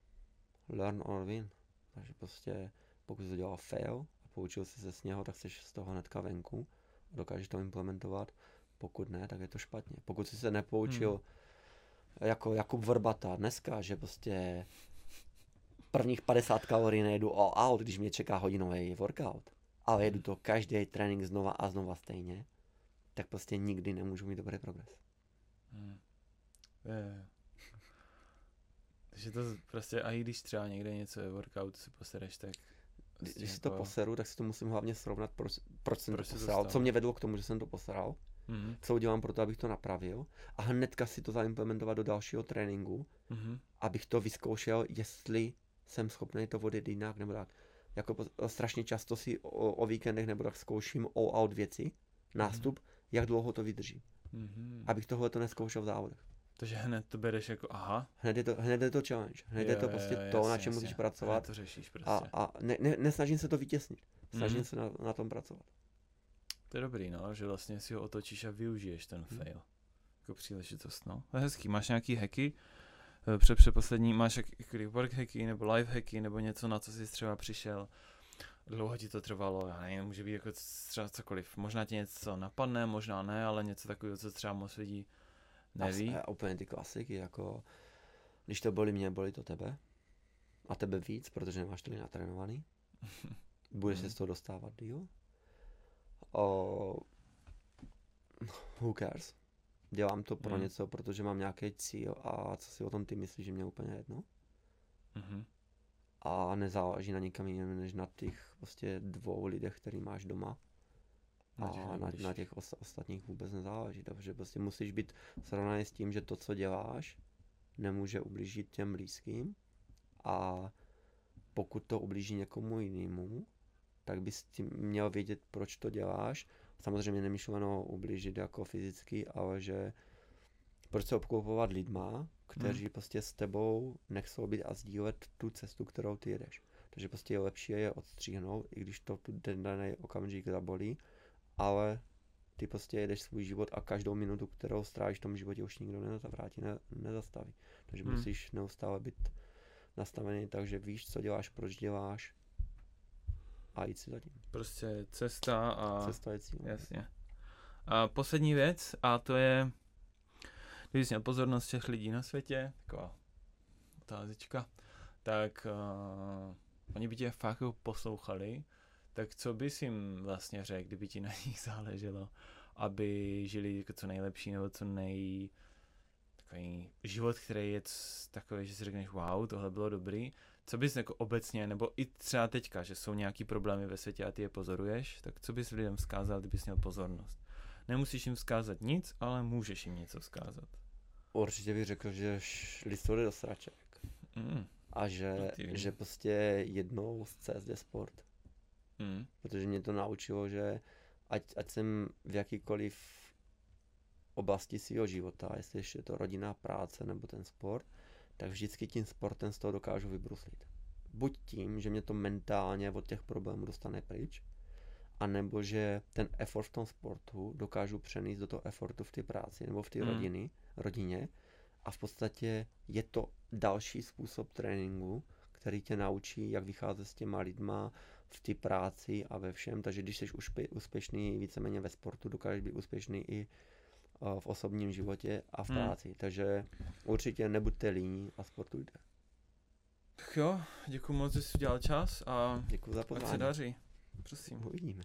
S1: learn or win. Takže prostě pokud jsi to dělal fail poučil jsi se z něho, tak jsi z toho hnedka venku a dokážeš to implementovat. Pokud ne, tak je to špatně. Pokud jsi se nepoučil hmm. jako Jakub Vrbata dneska, že prostě prvních 50 kalorií nejdu all out, když mě čeká hodinový workout, ale jedu to každý trénink znova a znova stejně, tak prostě nikdy nemůžu mít dobrý progres. Hmm.
S2: Je, Takže to prostě, a i když třeba někde něco je workout, si posereš, tak
S1: Prostě když si to jako... poseru, tak si to musím hlavně srovnat, proč, proč jsem proč to posral, co mě vedlo k tomu, že jsem to posral, mm-hmm. co udělám pro to, abych to napravil a hnedka si to zaimplementovat do dalšího tréninku, mm-hmm. abych to vyzkoušel, jestli jsem schopný to vodit jinak nebo tak. Jako strašně často si o, o víkendech nebo tak zkouším all out věci, nástup, mm-hmm. jak dlouho to vydrží. Mm-hmm. Abych tohle to neskoušel v závodech.
S2: Takže hned to bereš jako aha.
S1: Hned je to, hned je to challenge. Hned jo, je to prostě jo, to, jasně, na čem jasně. musíš pracovat. Hned
S2: to řešíš prostě.
S1: A, a ne, ne, nesnažím se to vytěsnit. Snažím mm-hmm. se na, na tom pracovat.
S2: To je dobrý, no, že vlastně si ho otočíš a využiješ ten mm. fail. Jako příležitost, no. To je hezký. Máš nějaký hacky? Eh, před přeposlední, máš jaký work hacky, nebo live hacky, nebo něco, na co jsi třeba přišel? Dlouho ti to trvalo, já nevím, může být jako třeba cokoliv. Možná ti něco napadne, možná ne, ale něco takového, co třeba moc lidí Neví?
S1: A, úplně ty klasiky, jako když to bolí mě, bolí to tebe. A tebe víc, protože nemáš tolik natrénovaný. *laughs* Budeš se mhm. z toho dostávat díl. O, who cares? Dělám to pro mm. něco, protože mám nějaký cíl a co si o tom ty myslíš, že mě úplně jedno. Mm-hmm. A nezáleží na nikam jiném, než na těch prostě dvou lidech, který máš doma a na, na těch os, ostatních vůbec nezáleží. Takže prostě musíš být srovnaný s tím, že to, co děláš, nemůže ublížit těm blízkým a pokud to ublíží někomu jinému, tak bys tím měl vědět, proč to děláš. Samozřejmě nemyšleno ublížit jako fyzicky, ale že proč se obklopovat lidma, kteří hmm. prostě s tebou nechcou být a sdílet tu cestu, kterou ty jedeš. Takže prostě je lepší je odstříhnout, i když to ten daný okamžik zabolí, ale ty prostě jedeš svůj život a každou minutu, kterou strávíš v tom životě, už nikdo nezavrátí, ne, nezastaví. Takže hmm. musíš neustále být nastavený tak, že víš, co děláš, proč děláš a jít si zatím.
S2: Prostě cesta a...
S1: Cesta je cíl.
S2: Jasně. A poslední věc, a to je, když jsi měl pozornost těch lidí na světě, taková otázečka, tak uh, oni by tě fakt jako poslouchali, tak co bys jim vlastně řekl, kdyby ti na nich záleželo, aby žili jako co nejlepší nebo co nej takový život, který je takový, že si řekneš wow, tohle bylo dobrý. Co bys jako obecně, nebo i třeba teďka, že jsou nějaký problémy ve světě a ty je pozoruješ, tak co bys lidem vzkázal, kdybys měl pozornost? Nemusíš jim vzkázat nic, ale můžeš jim něco vzkázat.
S1: Určitě bych řekl, že listovali do sraček. Mm. A že, že prostě jednou z CSD Sport Hmm. Protože mě to naučilo, že ať, ať jsem v jakýkoliv oblasti svého života, jestli ještě je to rodina, práce nebo ten sport, tak vždycky tím sportem z toho dokážu vybruslit. Buď tím, že mě to mentálně od těch problémů dostane pryč, anebo že ten effort v tom sportu dokážu přenést do toho effortu v té práci nebo v té hmm. rodiny, rodině a v podstatě je to další způsob tréninku, který tě naučí, jak vycházet s těma lidma, v té práci a ve všem, takže když jsi úspěšný víceméně ve sportu, dokážeš být úspěšný i v osobním životě a v hmm. práci. Takže určitě nebuďte líní a sportujte.
S2: Tak jo, děkuji moc, že jsi udělal čas a
S1: děkuji za pozvání.
S2: se daří. Prosím.
S1: Uvidíme.